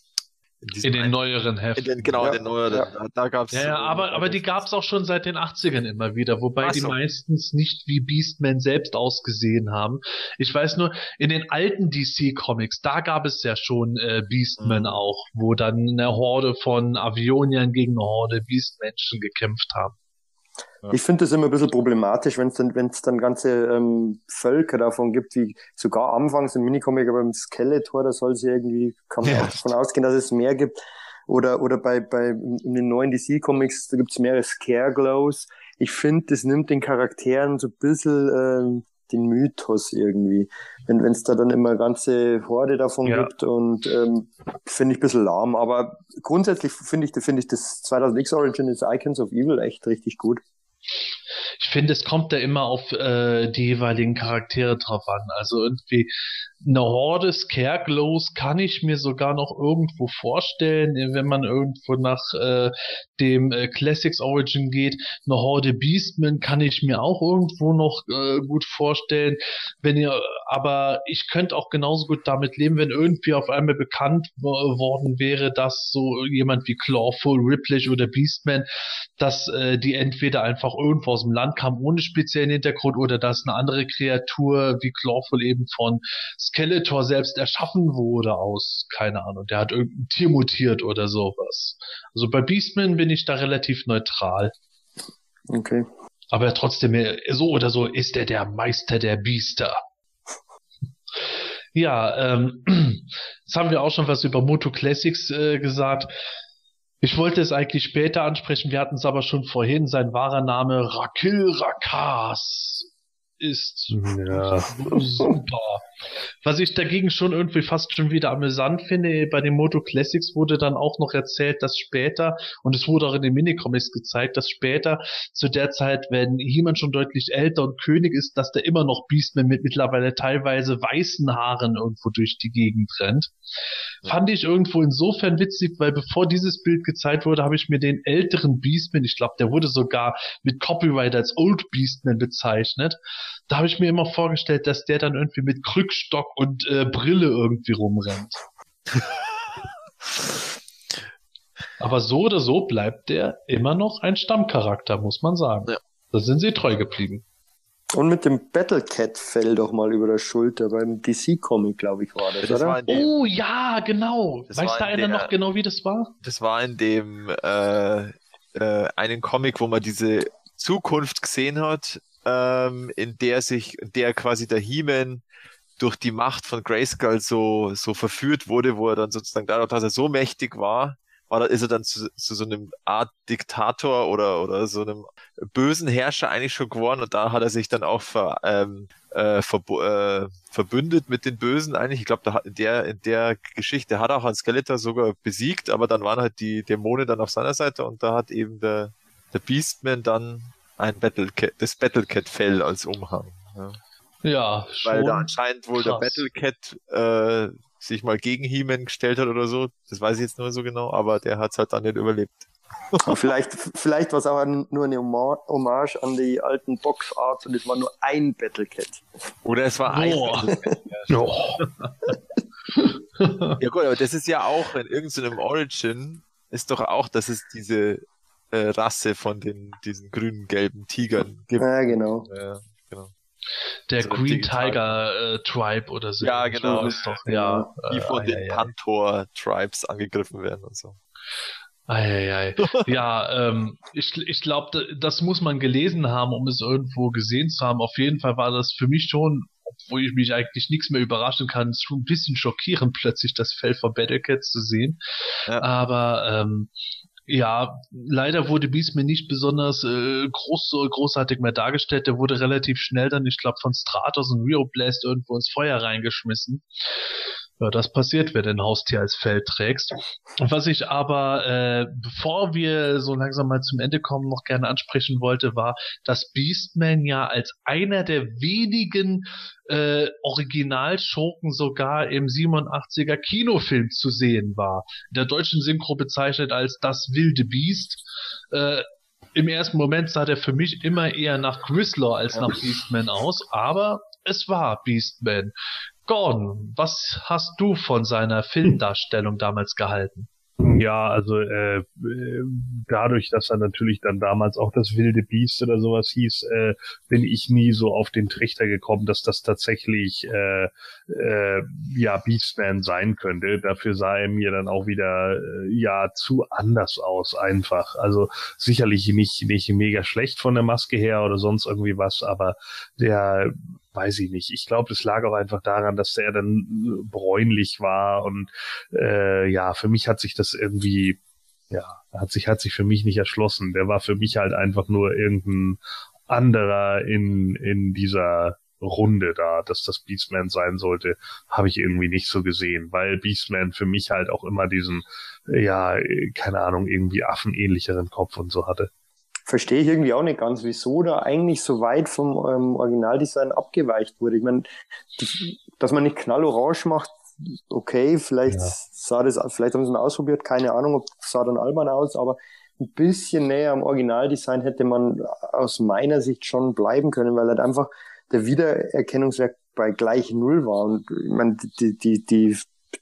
in, diesem In den einen- neueren in Heften. den, genau, Ja, in den neueren, ja. da, da gab's Ja, ja, aber, aber die gab's auch schon seit den 80ern immer wieder, wobei Ach die so. meistens nicht wie Beastman selbst ausgesehen haben. Ich weiß nur, in den alten DC-Comics, da gab es ja schon äh, Beastman Mhm. auch, wo dann eine Horde von Avioniern gegen eine Horde Beastmenschen gekämpft haben. Ja. Ich finde das immer ein bisschen problematisch, wenn es dann, wenn es dann ganze ähm, Völker davon gibt, wie sogar anfangs im Minicomic, aber im Skeletor, da soll es ja irgendwie, kann man Ja. auch davon ausgehen, dass es mehr gibt. Oder, oder bei, bei, in den neuen DC-Comics, da gibt es mehrere Scareglows. Ich finde, das nimmt den Charakteren so ein bisschen ähm, den Mythos irgendwie. Wenn es da dann immer ganze Horde davon Ja. gibt und ähm, finde ich ein bisschen lahm. Aber grundsätzlich finde ich, finde ich das 2000X Origin ist Icons of Evil echt richtig gut. Ich finde, es kommt da immer auf äh, die jeweiligen Charaktere drauf an. Also irgendwie eine Horde Scareglows kann ich mir sogar noch irgendwo vorstellen, wenn man irgendwo nach äh, dem äh, Classics Origin geht. Eine Horde Beastmen kann ich mir auch irgendwo noch äh, gut vorstellen. Wenn ihr, aber ich könnte auch genauso gut damit leben, wenn irgendwie auf einmal bekannt wo- worden wäre, dass so jemand wie Clawful, Ripley oder Beastman dass äh, die entweder einfach einfach irgendwo aus dem Land kam ohne speziellen Hintergrund oder dass eine andere Kreatur wie Clawful eben von Skeletor selbst erschaffen wurde aus, keine Ahnung, der hat irgendein Tier mutiert oder sowas. Also bei Beastman bin ich da relativ neutral. Okay. Aber trotzdem, so oder so ist er der Meister der Biester. Ja, ähm, jetzt haben wir auch schon was über Moto Classics äh, gesagt. Ich wollte es eigentlich später ansprechen, wir hatten es aber schon vorhin. Sein wahrer Name Rakil Rakas ist Ja. super. Was ich dagegen schon irgendwie fast schon wieder amüsant finde, bei den Moto Classics wurde dann auch noch erzählt, dass später, und es wurde auch in den Minicomics gezeigt, dass später zu der Zeit, wenn He-Man schon deutlich älter und König ist, dass der immer noch Beastman mit mittlerweile teilweise weißen Haaren irgendwo durch die Gegend rennt. Fand ich irgendwo insofern witzig, weil bevor dieses Bild gezeigt wurde, habe ich mir den älteren Beastman, ich glaube, der wurde sogar mit Copyright als Old Beastman bezeichnet. Da habe ich mir immer vorgestellt, dass der dann irgendwie mit Krückstock und äh, Brille irgendwie rumrennt. Aber so oder so bleibt der immer noch ein Stammcharakter, muss man sagen. Ja. Da sind sie treu geblieben. Und mit dem Battlecat-Fell doch mal über der Schulter beim DC-Comic, glaube ich, war das, Das oder? war dem, Oh ja, genau. Weiß da in einer der- noch genau, wie das war? das war in dem äh, äh, einen Comic, wo man diese Zukunft gesehen hat, ähm, in der sich, in der quasi der He-Man durch die Macht von Grayskull so, so verführt wurde, wo er dann sozusagen dadurch, dass er so mächtig war, war, ist er dann zu, zu so einem Art Diktator oder, oder so einem bösen Herrscher eigentlich schon geworden und da hat er sich dann auch ver, ähm, äh, verbo- äh, verbündet mit den Bösen eigentlich. Ich glaube, in der, in der Geschichte hat er auch einen Skeletor sogar besiegt, aber dann waren halt die Dämonen dann auf seiner Seite und da hat eben der, der Beastman dann ein Battlecat, das Battlecat-Fell als Umhang. Ja. Ja, Weil da schon. anscheinend wohl der krass. Battlecat äh, sich mal gegen He-Man gestellt hat oder so. Das weiß ich jetzt nur so genau, aber der hat's halt dann nicht überlebt. Vielleicht, vielleicht war es auch nur eine Hommage an die alten Boxarts und es war nur ein Battlecat. Oder es war ein Boah. Battlecat. Oh. Ja gut, aber das ist ja auch in irgendeinem Origin ist doch auch, dass es diese äh, Rasse von den diesen grünen gelben Tigern gibt. Ja, genau. Ja, genau. Der So Green. Tiger äh, Tribe oder so. Ja, genau. So ist doch, ja. Die äh, von ei, den ei. Pantor Tribes angegriffen werden und so. Eieiei. Ja, ähm, ich, ich glaube, das muss man gelesen haben, um es irgendwo gesehen zu haben. Auf jeden Fall war das für mich schon, obwohl ich mich eigentlich nichts mehr überraschen kann, schon ein bisschen schockierend, plötzlich das Fell von Battlecat zu sehen. Ja. Aber ähm, ja, leider wurde Beastman nicht besonders äh, groß, großartig mehr dargestellt. Der wurde relativ schnell dann, ich glaube, von Stratos und Rio Blast irgendwo ins Feuer reingeschmissen. Ja, das passiert, wenn du ein Haustier als Fell trägst. Was ich aber, äh, bevor wir so langsam mal zum Ende kommen, noch gerne ansprechen wollte, war, dass Beastman ja als einer der wenigen äh, Originalschurken sogar im 87er Kinofilm zu sehen war. In der deutschen Synchro bezeichnet als das wilde Biest. Äh, Im ersten Moment sah der für mich immer eher nach Grizzler als nach Beastman aus, aber es war Beastman. Gordon, was hast du von seiner Filmdarstellung damals gehalten? Ja, also äh, äh, dadurch, dass er natürlich dann damals auch das wilde Biest oder sowas hieß, äh, bin ich nie so auf den Trichter gekommen, dass das tatsächlich äh, äh, ja Beastman sein könnte. Dafür sah er mir dann auch wieder äh, ja zu anders aus einfach. Also sicherlich nicht nicht mega schlecht von der Maske her oder sonst irgendwie was, aber der weiß ich nicht. Ich glaube, das lag auch einfach daran, dass er dann bräunlich war und äh, ja, für mich hat sich das irgendwie, ja, hat sich, hat sich für mich nicht erschlossen. Der war für mich halt einfach nur irgendein anderer in, in dieser Runde da, dass das Beastman sein sollte, habe ich irgendwie nicht so gesehen, weil Beastman für mich halt auch immer diesen, ja, keine Ahnung, irgendwie affenähnlicheren Kopf und so hatte. Verstehe ich irgendwie auch nicht ganz, wieso da eigentlich so weit vom ähm, Originaldesign abgeweicht wurde. Ich meine, dass man nicht knallorange macht, okay, vielleicht Ja. sah das, vielleicht haben sie es mal ausprobiert, keine Ahnung, ob sah dann albern aus, aber ein bisschen näher am Originaldesign hätte man aus meiner Sicht schon bleiben können, weil halt einfach der Wiedererkennungswert bei gleich null war. Und ich meine, die, die, die,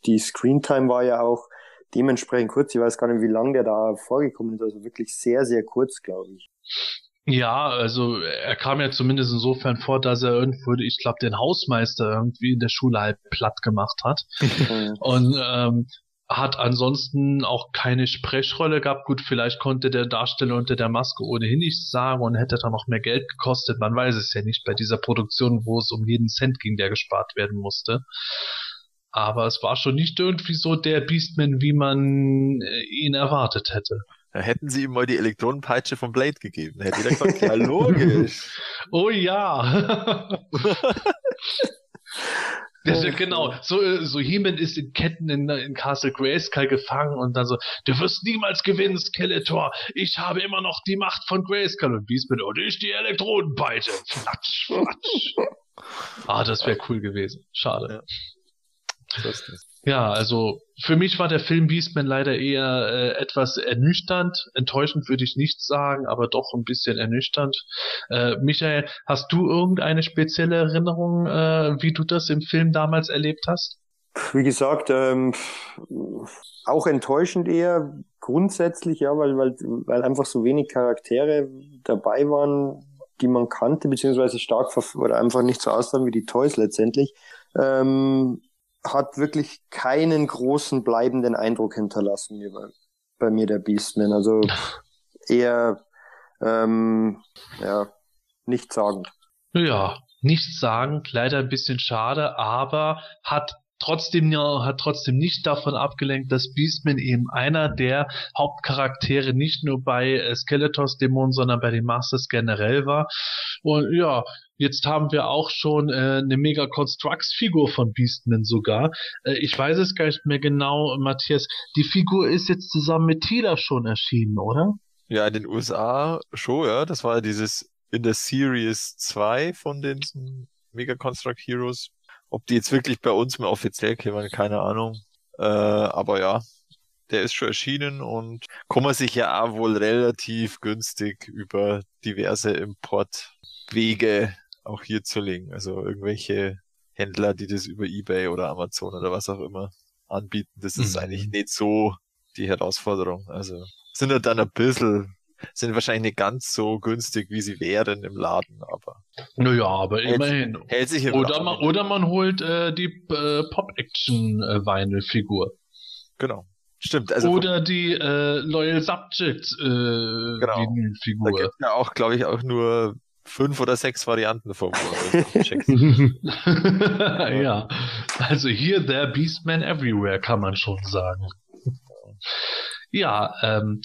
die Screentime war ja auch dementsprechend kurz. Ich weiß gar nicht, wie lange der da vorgekommen ist. Also wirklich sehr, sehr kurz, glaube ich. Ja, also er kam ja zumindest insofern vor, dass er irgendwo, ich glaube, den Hausmeister irgendwie in der Schule halb platt gemacht hat. und ähm, hat ansonsten auch keine Sprechrolle gehabt. Gut, vielleicht konnte der Darsteller unter der Maske ohnehin nichts sagen und hätte dann noch mehr Geld gekostet. Man weiß es ja nicht bei dieser Produktion, wo es um jeden Cent ging, der gespart werden musste. Aber es war schon nicht irgendwie so der Beastman, wie man äh, ihn erwartet hätte. Da hätten sie ihm mal die Elektronenpeitsche vom Blade gegeben. Hätte jeder gesagt, ja logisch. oh ja. Das ist, genau, so, äh, so He-Man ist in Ketten in, in Castle Grayskull gefangen und dann so, du wirst niemals gewinnen, Skeletor, ich habe immer noch die Macht von Grayskull und Beastman, und ich die Elektronenpeitsche. Flatsch, flatsch. ah, das wäre cool gewesen. Schade. Ja. Ja, also für mich war der Film Beastman leider eher äh, etwas ernüchternd. Enttäuschend würde ich nicht sagen, aber doch ein bisschen ernüchternd. Äh, Michael, hast du irgendeine spezielle Erinnerung, äh, wie du das im Film damals erlebt hast? Wie gesagt, ähm, auch enttäuschend eher grundsätzlich, ja, weil, weil, weil einfach so wenig Charaktere dabei waren, die man kannte, beziehungsweise stark oder einfach nicht so aussahen wie die Toys letztendlich. Ähm, hat wirklich keinen großen bleibenden Eindruck hinterlassen mir bei, bei mir der Beastman. Also eher ähm, ja nichtssagend. Ja, nichtssagend, leider ein bisschen schade, aber hat trotzdem ja, hat trotzdem nicht davon abgelenkt, dass Beastman eben einer der Hauptcharaktere nicht nur bei äh, Skeletors Dämonen, sondern bei den Masters generell war. Und ja, jetzt haben wir auch schon äh, eine Mega Constructs Figur von Beastman sogar. Äh, ich weiß es gar nicht mehr genau, Matthias. Die Figur ist jetzt zusammen mit Tila schon erschienen, oder? Ja, in den USA schon, ja. Das war dieses in der Series 2 von den Mega Construct Heroes ob die jetzt wirklich bei uns mehr offiziell kämen, keine Ahnung. Äh, aber ja, der ist schon erschienen und kann man sich ja auch wohl relativ günstig über diverse Importwege auch hier zu legen. Also irgendwelche Händler, die das über Ebay oder Amazon oder was auch immer anbieten. Das ist mhm. eigentlich nicht so die Herausforderung. Also sind ja dann ein bisschen sind wahrscheinlich nicht ganz so günstig, wie sie wären im Laden, aber. Naja, aber hält, immerhin. Hält sich oder, man, oder man holt äh, die äh, Pop-Action-Vinyl-Figur. Genau. Stimmt. Also oder die äh, Loyal Subject äh, genau. Vinyl-Figur. Da gibt ja auch, glaube ich, auch nur fünf oder sechs Varianten von. ja, also hier der Beastman Everywhere, kann man schon sagen. Ja, ähm,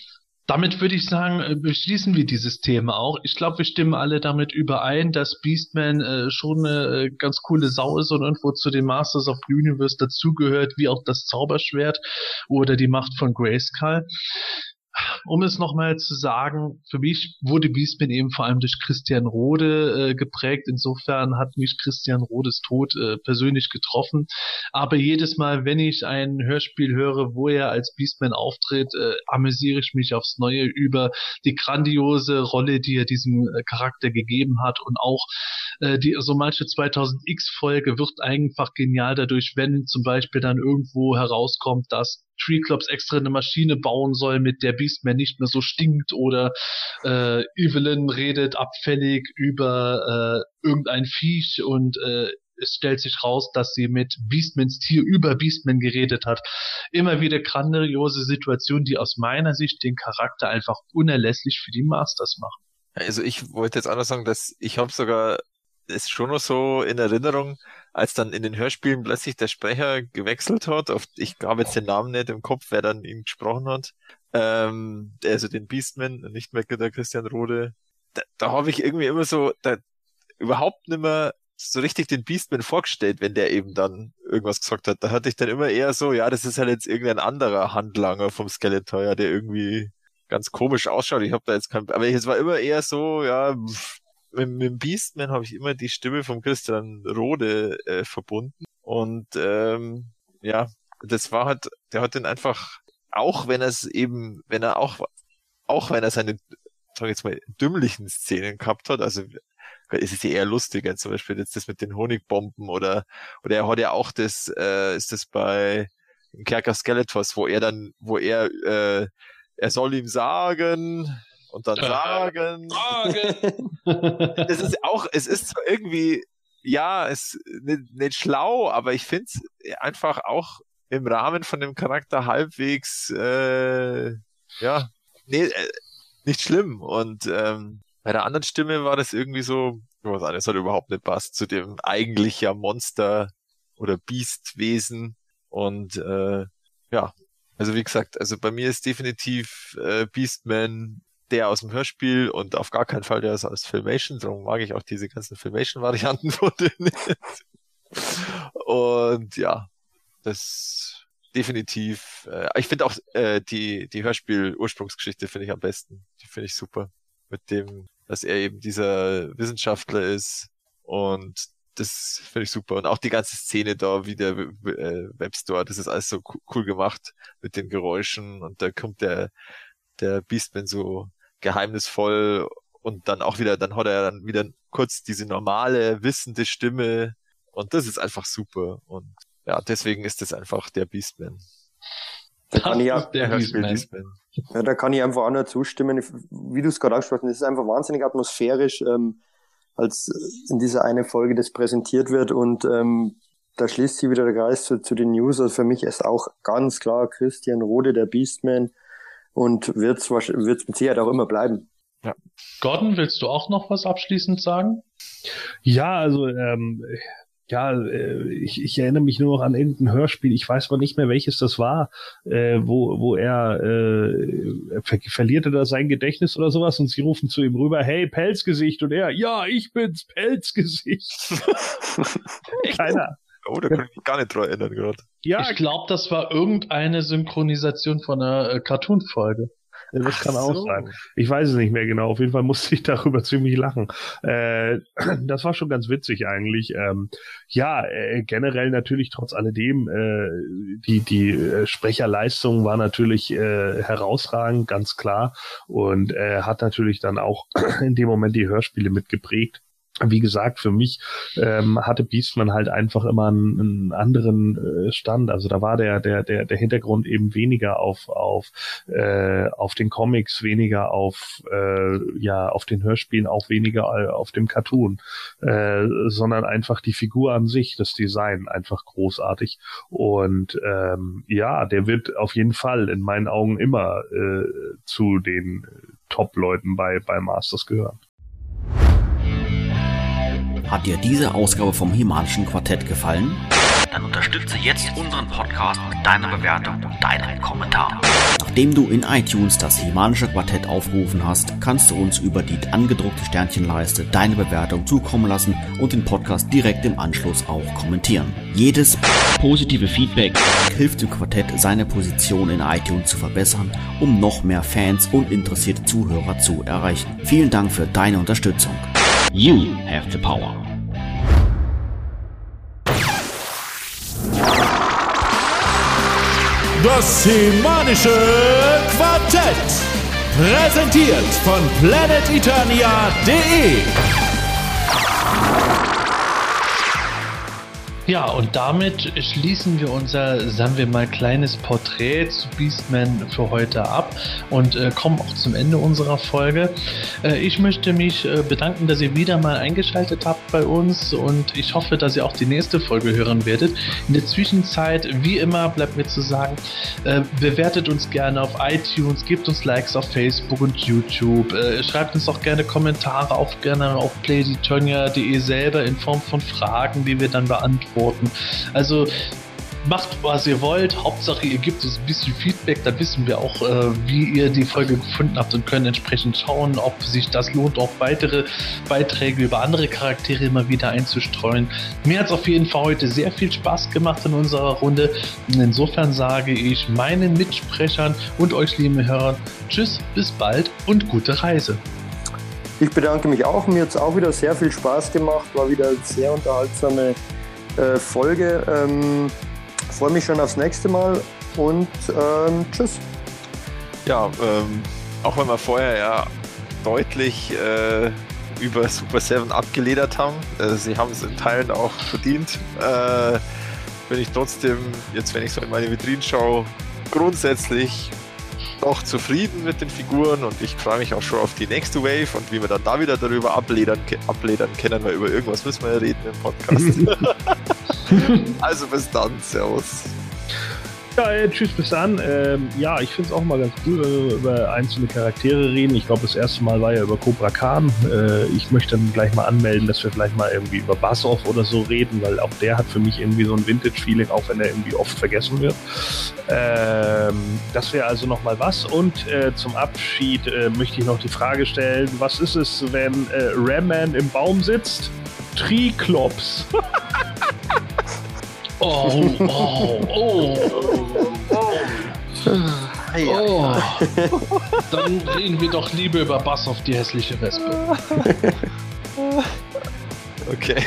damit würde ich sagen, äh, beschließen wir dieses Thema auch. Ich glaube, wir stimmen alle damit überein, dass Beastman äh, schon eine äh, ganz coole Sau ist und irgendwo zu den Masters of the Universe dazugehört, wie auch das Zauberschwert oder die Macht von Grayskull um es nochmal zu sagen, für mich wurde Beastman eben vor allem durch Christian Rode äh, geprägt. Insofern hat mich Christian Rodes Tod äh, persönlich getroffen. Aber jedes Mal, wenn ich ein Hörspiel höre, wo er als Beastman auftritt, äh, amüsiere ich mich aufs Neue über die grandiose Rolle, die er diesem äh, Charakter gegeben hat und auch äh, die so manche 2000X Folge wird einfach genial dadurch, wenn zum Beispiel dann irgendwo herauskommt, dass Tree Clubs extra eine Maschine bauen soll, mit der Beastman nicht mehr so stinkt oder äh, Evelyn redet abfällig über äh, irgendein Viech und äh, es stellt sich raus, dass sie mit Beastmans Tier über Beastman geredet hat. Immer wieder grandiose Situationen, die aus meiner Sicht den Charakter einfach unerlässlich für die Masters machen. Also ich wollte jetzt anders sagen, dass ich habe sogar ist schon noch so in Erinnerung, als dann in den Hörspielen plötzlich der Sprecher gewechselt hat. Auf, ich habe jetzt den Namen nicht im Kopf, wer dann ihn gesprochen hat. Ähm, also den Beastman, nicht mehr der Christian Rode. Da, da habe ich irgendwie immer so da, überhaupt nicht mehr so richtig den Beastman vorgestellt, wenn der eben dann irgendwas gesagt hat. Da hatte ich dann immer eher so, ja, das ist halt jetzt irgendein anderer Handlanger vom Skeletor, ja, der irgendwie ganz komisch ausschaut. Ich habe da jetzt kein, aber es war immer eher so, ja, pff, mit, mit Beastman habe ich immer die Stimme von Christian Rode äh, verbunden. Und ähm, ja, das war halt, der hat den einfach, auch wenn er es eben, wenn er auch, auch wenn er seine, sag ich jetzt mal, dümmlichen Szenen gehabt hat, also es ist ja eher lustiger, zum Beispiel jetzt das mit den Honigbomben oder, oder er hat ja auch das, äh, ist das bei Kerker Skeletors, wo er dann, wo er, äh, er soll ihm sagen, und dann sagen. das ist auch, es ist zwar irgendwie, ja, es nicht, nicht schlau, aber ich finde es einfach auch im Rahmen von dem Charakter halbwegs, äh, ja, nee, äh, nicht schlimm. Und ähm, bei der anderen Stimme war das irgendwie so, was anderes hat überhaupt nicht passt zu dem eigentlich ja Monster oder Biestwesen. Und äh, ja, also wie gesagt, also bei mir ist definitiv äh, Beastman der aus dem Hörspiel und auf gar keinen Fall der aus, aus Filmation. Darum mag ich auch diese ganzen Filmation-Varianten von denen. und ja, das definitiv. Äh, ich finde auch äh, die die Hörspiel-Ursprungsgeschichte finde ich am besten. Die finde ich super mit dem, dass er eben dieser Wissenschaftler ist und das finde ich super. Und auch die ganze Szene da, wie der äh, Webstore, das ist alles so cool gemacht mit den Geräuschen und da kommt der, der Beastman so geheimnisvoll und dann auch wieder, dann hat er dann wieder kurz diese normale, wissende Stimme und das ist einfach super und ja, deswegen ist es einfach der Beastman. Da kann, ich ja, der. Beastman. Ja, da kann ich einfach auch nur zustimmen. Wie du es gerade angesprochen hast, es ist einfach wahnsinnig atmosphärisch, ähm, als in dieser eine Folge das präsentiert wird und ähm, da schließt sich wieder der Geist zu, zu den News. Also für mich ist auch ganz klar Christian Rode der Beastman und wird es mit Sicherheit auch immer bleiben. Ja. Gordon, willst du auch noch was abschließend sagen? Ja, also ähm, ja, äh, ich, ich erinnere mich nur noch an irgendein Hörspiel, ich weiß aber nicht mehr, welches das war, äh, wo, wo er äh, ver verliert er da sein Gedächtnis oder sowas und sie rufen zu ihm rüber, hey, Pelzgesicht und er, ja, ich bin's, Pelzgesicht. Keiner. Oh, da kann ich mich gar nicht dran erinnern gerade. Ja, ich glaube, das war irgendeine Synchronisation von einer äh, Cartoon-Folge. Das Ach kann auch so. sein. Ich weiß es nicht mehr genau. Auf jeden Fall musste ich darüber ziemlich lachen. Äh, das war schon ganz witzig eigentlich. Ähm, ja, äh, generell natürlich trotz alledem, äh, die, die äh, Sprecherleistung war natürlich äh, herausragend, ganz klar. Und äh, hat natürlich dann auch in dem Moment die Hörspiele mitgeprägt wie gesagt, für mich ähm, hatte Beastman halt einfach immer einen, einen anderen äh, Stand. Also da war der der der der Hintergrund eben weniger auf auf äh, auf den Comics, weniger auf äh, ja auf den Hörspielen, auch weniger auf dem Cartoon, äh, sondern einfach die Figur an sich, das Design einfach großartig. Und ähm, ja, der wird auf jeden Fall in meinen Augen immer äh, zu den Top-Leuten bei bei Masters gehören. Hat dir diese Ausgabe vom Himalischen Quartett gefallen? Dann unterstütze jetzt unseren Podcast mit deiner Bewertung und deinem Kommentar. Nachdem du in iTunes das Himanische Quartett aufgerufen hast, kannst du uns über die angedruckte Sternchenleiste deine Bewertung zukommen lassen und den Podcast direkt im Anschluss auch kommentieren. Jedes positive Feedback hilft dem Quartett, seine Position in iTunes zu verbessern, um noch mehr Fans und interessierte Zuhörer zu erreichen. Vielen Dank für deine Unterstützung. You have the power. Das semanische Quartett. Präsentiert von planeteternia.de. Ja, und damit schließen wir unser, sagen wir mal, kleines Porträt zu Beastman für heute ab und äh, kommen auch zum Ende unserer Folge. Äh, ich möchte mich äh, bedanken, dass ihr wieder mal eingeschaltet habt bei uns und ich hoffe, dass ihr auch die nächste Folge hören werdet. In der Zwischenzeit, wie immer, bleibt mir zu sagen, äh, bewertet uns gerne auf iTunes, gebt uns Likes auf Facebook und YouTube, äh, schreibt uns auch gerne Kommentare auf gerne auf playdeturnia.de selber in Form von Fragen, die wir dann beantworten beantworten. Also macht, was ihr wollt. Hauptsache, ihr gebt uns ein bisschen Feedback. Dann wissen wir auch, äh, wie ihr die Folge gefunden habt und können entsprechend schauen, ob sich das lohnt, auch weitere Beiträge über andere Charaktere immer wieder einzustreuen. Mir hat es auf jeden Fall heute sehr viel Spaß gemacht in unserer Runde. insofern sage ich meinen Mitsprechern und euch lieben Hörern Tschüss, bis bald und gute Reise. Ich bedanke mich auch. Mir hat es auch wieder sehr viel Spaß gemacht. War wieder sehr unterhaltsame äh, Folge. Ähm, Freue mich schon aufs nächste Mal und ähm, tschüss. Ja, ähm, auch wenn wir vorher ja deutlich äh, über Super 7 abgeledert haben, äh, sie haben es in Teilen auch verdient, äh, bin ich trotzdem, jetzt wenn ich so in meine Vitrinen schaue, grundsätzlich doch zufrieden mit den Figuren und ich freue mich auch schon auf die nächste Wave und wie wir dann da wieder darüber abledern, abledern können, weil über irgendwas müssen wir ja reden im Podcast. also bis dann, Servus. Ja, äh, tschüss, bis dann. Ähm, ja, ich finde es auch mal ganz cool, wenn wir über einzelne Charaktere reden. Ich glaube, das erste Mal war ja über Cobra Khan. Äh, ich möchte dann gleich mal anmelden, dass wir vielleicht mal irgendwie über Bassoff oder so reden, weil auch der hat für mich irgendwie so ein Vintage-Feeling, auch wenn er irgendwie oft vergessen wird. Ähm, das wäre also nochmal was. Und äh, zum Abschied äh, möchte ich noch die Frage stellen, was ist es, wenn äh, Ram-Man im Baum sitzt? Triklops. Oh, oh, oh. Oh. Dann reden wir doch lieber über Bass auf die hässliche Wespe. Okay.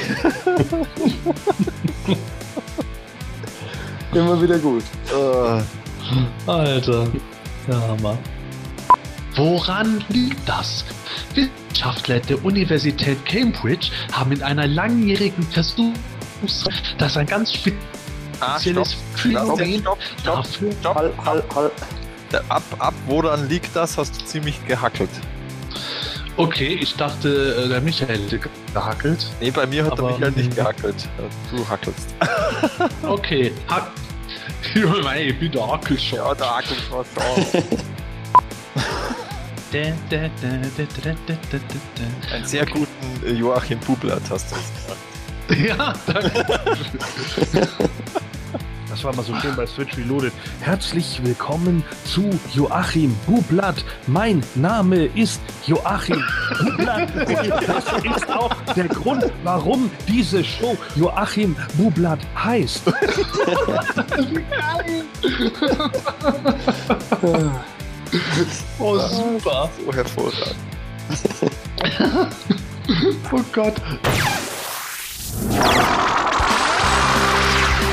Immer wieder gut. Alter. Ja, Hammer. Woran liegt das? Wissenschaftler der Universität Cambridge haben in einer langjährigen Das ein ganz Ah, spezielles Phänomen stopp, stopp, dafür. stopp. Hall, hall, hall. Ab, ab, woran liegt das? Hast du ziemlich gehackelt. Okay, ich dachte, äh, der Michael hätte gehackelt. Nee, bei mir hat der Aber- Michael nicht gehackelt. Du hackelst. Okay, hack. Mei, ich bin der Hackel schon. Ja, der hackelt was schon. Einen sehr guten äh, Joachim Bublatt hast du gemacht. Ja, danke. Das war mal so schön bei Switch Reloaded. Herzlich willkommen zu Joachim Bublatt. Mein Name ist Joachim Bublatt. Das ist auch der Grund, warum diese Show Joachim Bublatt heißt. Oh, super. So hervorragend. Oh Gott.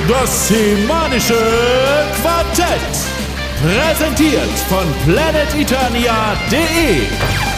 Das semanische Quartett. Präsentiert von planeteternia.de.